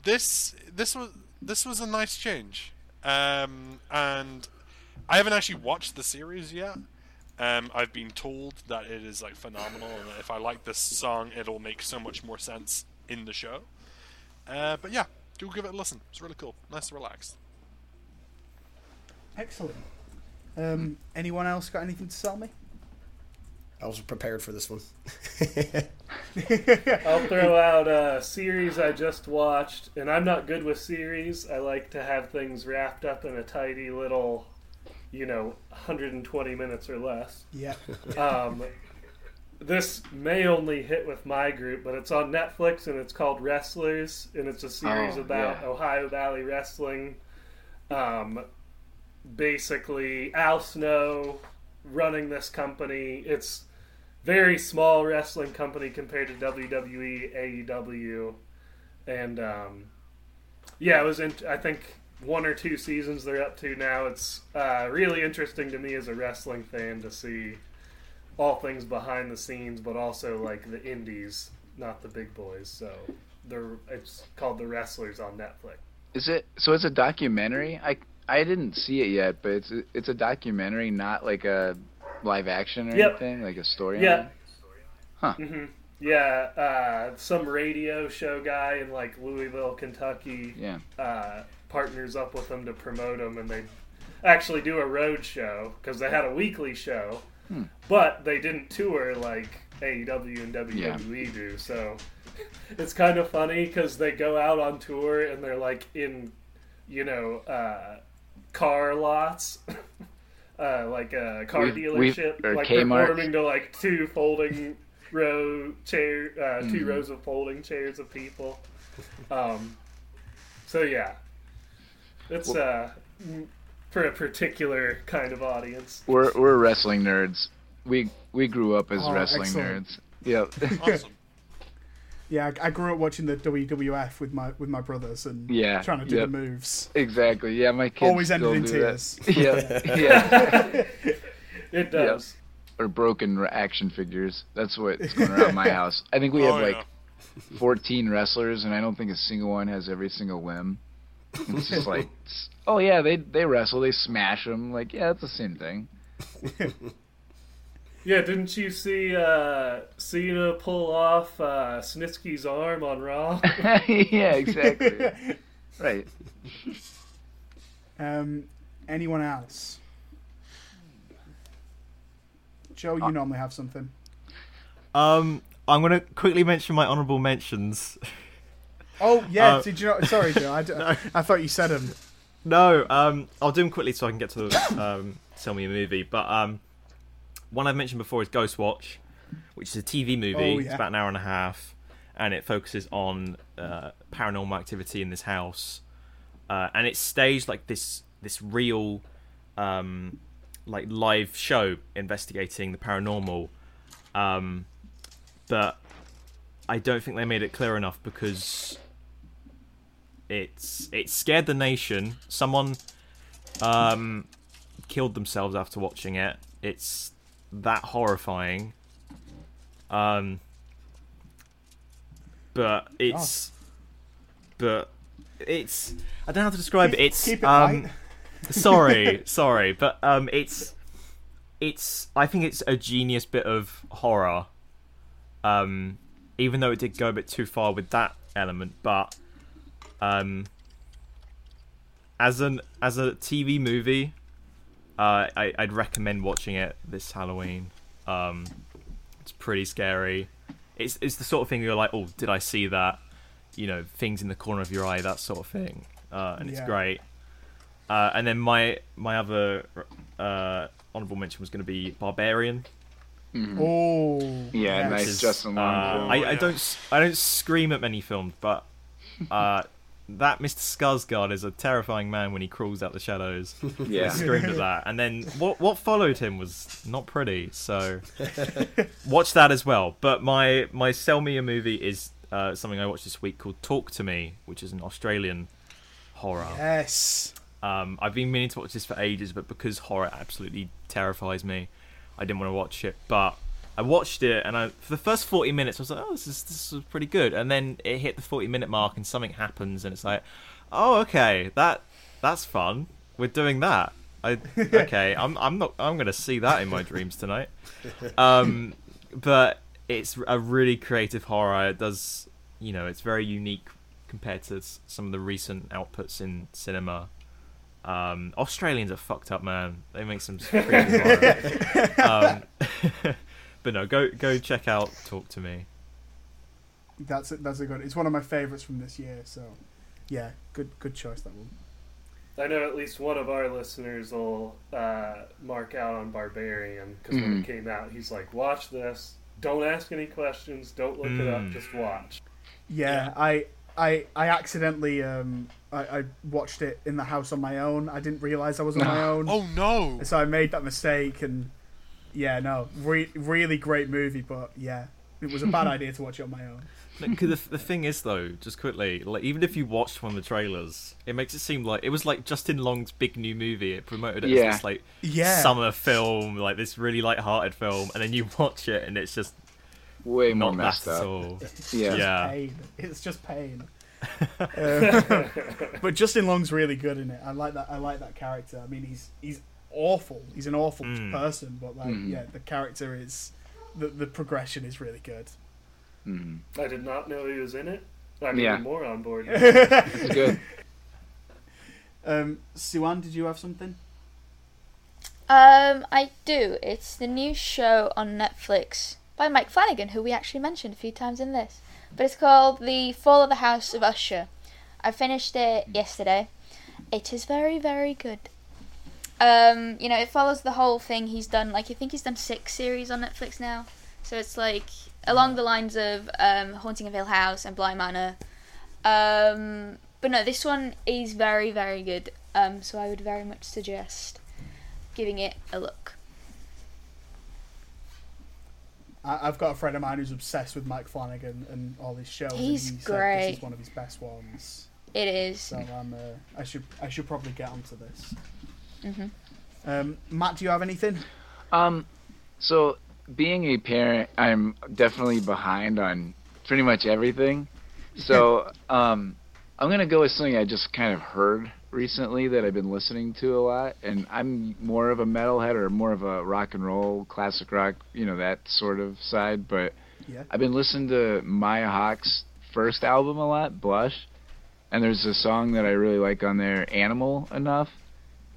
this this was this was a nice change, um, and I haven't actually watched the series yet. Um, I've been told that it is like phenomenal, and that if I like this song, it'll make so much more sense in the show. Uh, but yeah, do give it a listen. It's really cool, nice and relaxed. Excellent. Um, anyone else got anything to sell me? I was prepared for this one. I'll throw out a series I just watched, and I'm not good with series. I like to have things wrapped up in a tidy little, you know, 120 minutes or less. Yeah. Um, this may only hit with my group, but it's on Netflix and it's called Wrestlers, and it's a series Oh, about yeah. Ohio Valley wrestling. Um, basically, Al Snow running this company. It's very small wrestling company compared to WWE, AEW, and um, yeah, it was. In, I think one or two seasons they're up to now. It's uh, really interesting to me as a wrestling fan to see all things behind the scenes, but also like the indies, not the big boys. So they're it's called The Wrestlers on Netflix. Is it so? It's a documentary. I I didn't see it yet, but it's a, it's a documentary, not like a live action or Yep. anything, like a story. Yeah. Huh. hmm Yeah, uh, some radio show guy in like Louisville, Kentucky, Yeah. uh, partners up with them to promote them, and they actually do a road show because they had a weekly show, Hmm. but they didn't tour like AEW and WWE do. So it's kind of funny because they go out on tour and they're like in, you know, uh, car lots. Uh, like a car We've- we've- dealership, or like Kmart. performing to like two folding row chair, uh, two Mhm. rows of folding chairs of people. Um, so yeah, it's uh, for a particular kind of audience. We're we're wrestling nerds. We we grew up as Oh, wrestling excellent. nerds. Yep. Awesome. Yeah, I I grew up watching the WWF with my with my brothers and Yeah, trying to do yep. the moves. exactly. Yeah, my kids Always ended still in do tears. That. Yeah. yeah. It does. Or broken r- action figures. That's what's going around my house. I think we have oh, like 14 wrestlers, and I don't think a single one has every single limb. It's just like, oh yeah, they they wrestle, they smash them. Like, yeah, it's the same thing. Yeah, didn't you see uh, Cena pull off uh, Snitsky's arm on Raw? yeah, exactly. right. Um, anyone else? Joe, Uh, you normally have something. Um, I'm gonna quickly mention my honourable mentions. Oh yeah, Uh, did you know? Sorry, Joe. I, d- I thought you said them. No, um, I'll do them quickly so I can get to um, tell me a movie. But um, one I've mentioned before is Ghostwatch, which is a TV movie. Oh, It's yeah. about an hour and a half, and it focuses on uh, paranormal activity in this house, uh, and it's staged like this this real, um, like live show investigating the paranormal. Um, but I don't think they made it clear enough because it's it scared the nation. Someone um, killed themselves after watching it. It's that horrifying. Um, but it's but it's I don't know how to describe it. It's Keep it um, sorry, sorry, but um, it's it's I think it's a genius bit of horror. Um, even though it did go a bit too far with that element. But um, as an as a TV movie, uh, I, I'd recommend watching it this Halloween. Um, it's pretty scary. It's it's the sort of thing you're like, oh, did I see that? You know, things in the corner of your eye, that sort of thing, uh, and it's Yeah. great. Uh, and then my my other uh, honorable mention was going to be Barbarian. Oh, Yeah, nice is, Justin Long. uh, film. I, I don't s- I don't scream at many films, but uh, that Mr. Skarsgård is a terrifying man when he crawls out the shadows. yeah. screamed at that, and then what what followed him was not pretty. So watch that as well. But my my sell me a movie is uh, something I watched this week called Talk to Me, which is an Australian horror. yes. Um, I've been meaning to watch this for ages, but because horror absolutely terrifies me, I didn't want to watch it. But I watched it, and I, for the first forty minutes, I was like, "Oh, this is this is pretty good." And then it hit the forty minute mark, and something happens, and it's like, "Oh, okay, that that's fun. We're doing that." I okay, I'm I'm not I'm gonna see that in my dreams tonight. Um, but it's a really creative horror. It does, you know, it's very unique compared to some of the recent outputs in cinema. Um, Australians are fucked up, man. They make some. Um, but no, go go check out Talk to Me. That's a, that's a good. It's one of my favorites from this year. So, yeah, good good choice that one. I know at least one of our listeners will uh, mark out on Barbarian because when Mhm. it came out, he's like, "Watch this. Don't ask any questions. Don't look it up. Mm. Just watch." Yeah, I I I accidentally um I, I watched it in the house on my own. I didn't realize I was on my own. Oh no! So I made that mistake, and yeah, no, re- really great movie, but yeah, it was a bad idea to watch it on my own. Because the, the thing is, though, just quickly, like even if you watched one of the trailers, it makes it seem like it was like Justin Long's big new movie. It promoted it Yeah. as this like Yeah, summer film, like this really light-hearted film, and then you watch it and it's just Way more not that messed at up. all. Yeah. Yeah. pain. It's just pain. Uh, but Justin Long's really good in it. I like that. I like that character. I mean, he's he's awful. He's an awful Mm. person, but like, Mhm. yeah, the character is the the progression is really good. Mhm. I did not know he was in it. I'm Yeah. even more on board. It's good. Um, Siwan, did you have something? Um, I do. It's the new show on Netflix by Mike Flanagan, who we actually mentioned a few times in this. But it's called The Fall of the House of Usher. I finished it yesterday. It is very, very good. Um, you know, it follows the whole thing he's done. Like, I think he's done six series on Netflix now. So it's like along the lines of um, Haunting of Hill House and Bly Manor. Um, but no, this one is very, very good. Um, so I would very much suggest giving it a look. I, I've got a friend of mine who's obsessed with Mike Flanagan and all his shows. and He's he said great. This is one of his best ones. It is. So I'm, uh, I should I should probably get onto this. Hmm Um, Matt, do you have anything? Um, so being a parent, I'm definitely behind on pretty much everything. So um, I'm gonna go with something I just kind of heard recently that I've been listening to a lot, and I'm more of a metalhead or more of a rock and roll, classic rock, you know that sort of side. But Yeah. I've been listening to Maya Hawke's first album a lot, Blush, and there's a song that I really like on there, Animal Enough,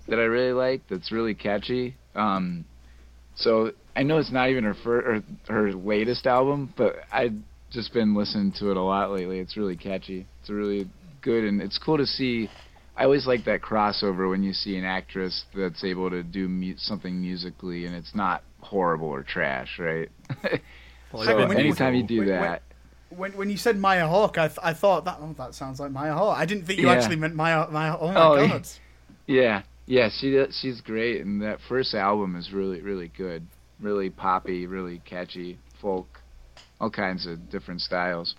that I really like. That's really catchy. Um, so I know it's not even her fir- or her latest album, but I've just been listening to it a lot lately. It's really catchy. It's really good, and it's cool to see. I always like that crossover when you see an actress that's able to do mu- something musically, and it's not horrible or trash, right? Well, so when anytime you do when- when- that, When when you said Maya Hawke, I, th- I thought that oh that sounds like Maya Hawke. I didn't think you Yeah. actually meant Maya Maya. Oh my Oh, god. Yeah, yeah, she she's great, and that first album is really really good, really poppy, really catchy, folk, all kinds of different styles.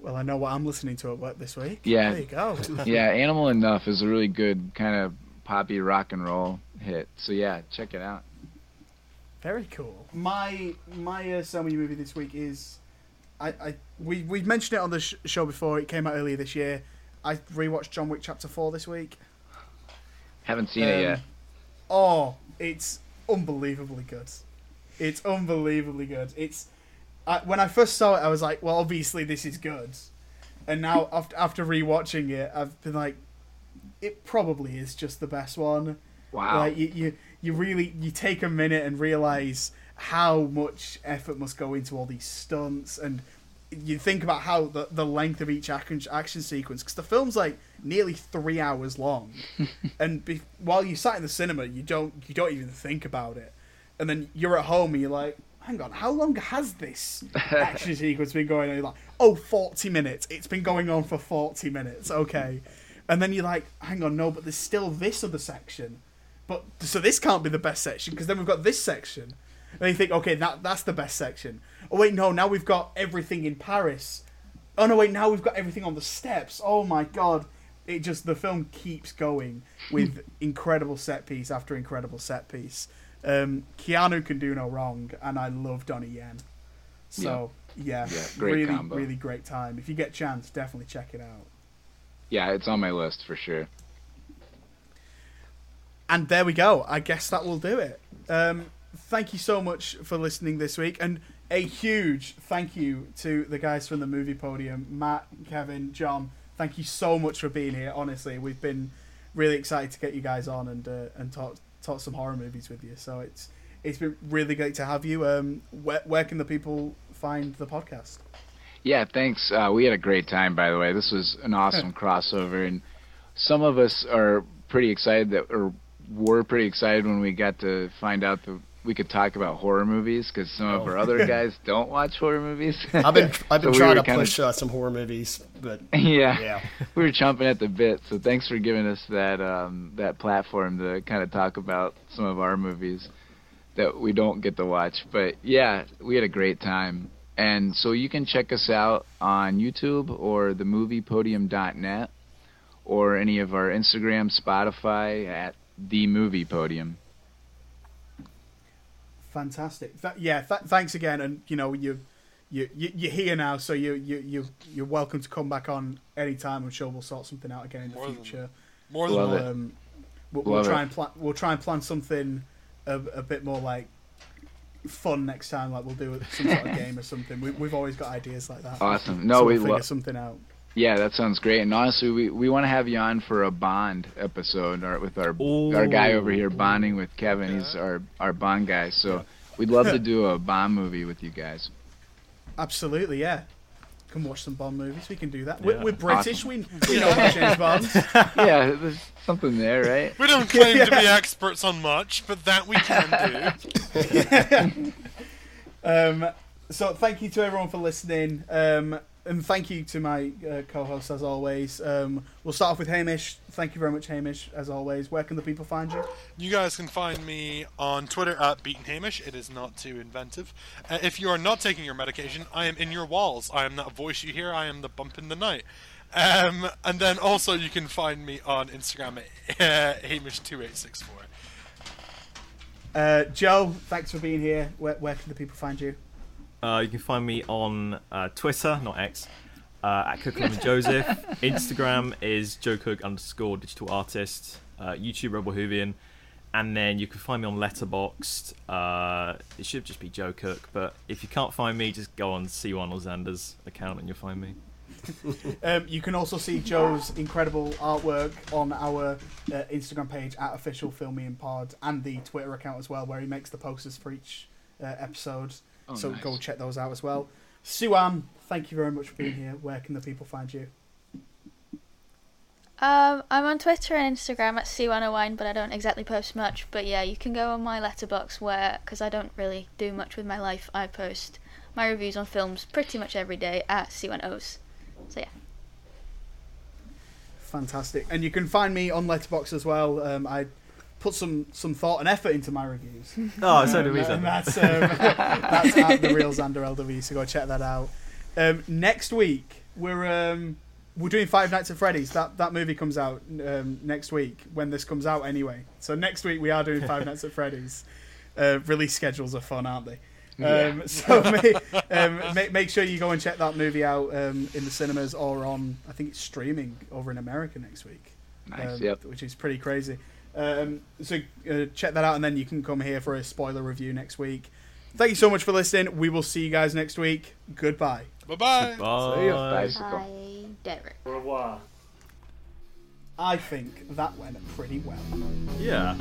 Well, I know what I'm listening to at work this week. Yeah. There you go. yeah, Animal Enough is a really good kind of poppy rock and roll hit. So yeah, check it out. Very cool. My my uh, sell me movie this week is, I, I we we mentioned it on the sh- show before. It came out earlier this year. I rewatched John Wick Chapter Four this week. Haven't seen it Um, yet. Oh, it's unbelievably good. It's unbelievably good. It's I, when I first saw it, I was like, well, obviously this is good, and now after after rewatching it, I've been like, it probably is just the best one. Wow. Like you, you, you really you take a minute and realize how much effort must go into all these stunts, and you think about how the the length of each action action sequence because the film's like nearly three hours long, and be, while you sat in the cinema, you don't you don't even think about it, and then you're at home and you're like. Hang on, how long has this action sequence been going on? You're like, oh, 40 minutes. It's been going on for 40 minutes. Okay. And then you're like, hang on, no, but there's still this other section. But so this can't be the best section because then we've got this section. And you think, okay, that that's the best section. Oh wait, no, now we've got everything in Paris. Oh no, wait, now we've got everything on the steps. Oh my god. It just the film keeps going with incredible set piece after incredible set piece. Um, Keanu can do no wrong, and I love Donnie Yen. So yeah, Yeah, great really, combo. really great time. If you get a chance, definitely check it out. Yeah, it's on my list for sure. And there we go. I guess that will do it. Um, thank you so much for listening this week, and a huge thank you to the guys from the movie podium, Matt, Kevin, John. Thank you so much for being here. Honestly, we've been really excited to get you guys on and uh, and talk talk some horror movies with you. So it's it's been really great to have you. Um, where where can the people find the podcast? Yeah, thanks. Uh, we had a great time, by the way. This was an awesome crossover, and some of us are pretty excited that, or were pretty excited when we got to find out that we could talk about horror movies because some of Oh. our other guys don't watch horror movies. I've been I've been So trying were to push uh, some horror movies, but yeah, yeah. we were chomping at the bit. So thanks for giving us that um, that platform to kind of talk about some of our movies that we don't get to watch. But yeah, we had a great time. And so you can check us out on YouTube or themoviepodium.net or any of our Instagram, Spotify at the Movie Podium. Fantastic. Th- yeah, th- thanks again. And you know, you you you- you're here now, so you you you you're welcome to come back on anytime. I'm sure we'll sort something out again in the More than- future. More than Love We'll, it. um, we'll, we'll try it. and plan. We'll try and plan something a, a bit more like fun next time. Like we'll do some sort of game or something. We, we've always got ideas like that. Awesome. No, so we we'll figure love. something out. Yeah, that sounds great. And honestly, we, we want to have you on for a Bond episode or with our our guy over here bonding with Kevin. He's our our Bond guy. So we'd love to do a Bond movie with you guys. Absolutely, yeah. Can watch some Bond movies. We can do that. We're, Yeah. we're British. We we know about James Bond. yeah, there's something there, right? We don't claim to be experts on much, but that we can do. Um, so thank you to everyone for listening, um, and thank you to my uh, co-host as always. Um, we'll start off with Hamish. Thank you very much, Hamish, as always. Where can the people find you? You guys can find me on Twitter at Beaton Hamish. It is not too inventive. Uh, if you are not taking your medication, I am in your walls. I am that voice you hear. I am the bump in the night. Um, and then also you can find me on Instagram at uh, Hamish2864. Uh, Joe, thanks for being here. Where, where can the people find you? Uh, you can find me on uh, Twitter, not X, uh, at Cook Lemon Joseph. Instagram is Joe Cook underscore digital artist. Uh, YouTube Rebel Whovian. And then you can find me on Letterboxd. Uh, it should just be Joe Cook, but if you can't find me, just go on Siwan or Xander's account and you'll find me. Um, you can also see Joe's incredible artwork on our uh, Instagram page at official Film Me In pod and the Twitter account as well, where he makes the posters for each uh, episode. Oh, so nice. go check those out as well. Siwan, thank you very much for being here. Where can the people find you? Um, I'm on Twitter and Instagram at C101, but I don't exactly post much. But yeah, you can go on my Letterboxd where, because I don't really do much with my life, I post my reviews on films pretty much every day at C1Os. So yeah. Fantastic. And you can find me on Letterboxd as well. Um, I put some, some thought and effort into my reviews. Oh, so do we, and that's, um, that's at the real Xander LW, so go check that out. Um, next week we're um, we're doing Five Nights at Freddy's. That that movie comes out um, next week when this comes out anyway. So next week we are doing Five Nights at Freddy's. Uh, release schedules are fun, aren't they? Um, so make, um, make make sure you go and check that movie out um, in the cinemas or on I think it's streaming over in America next week Nice. um, yep. which is pretty crazy. Um, so uh, check that out, and then you can come here for a spoiler review next week. Thank you so much for listening. We will see you guys next week. Goodbye. Bye bye. Bye. Bicycle. Hi, Derek. Au revoir. I think that went pretty well. Yeah.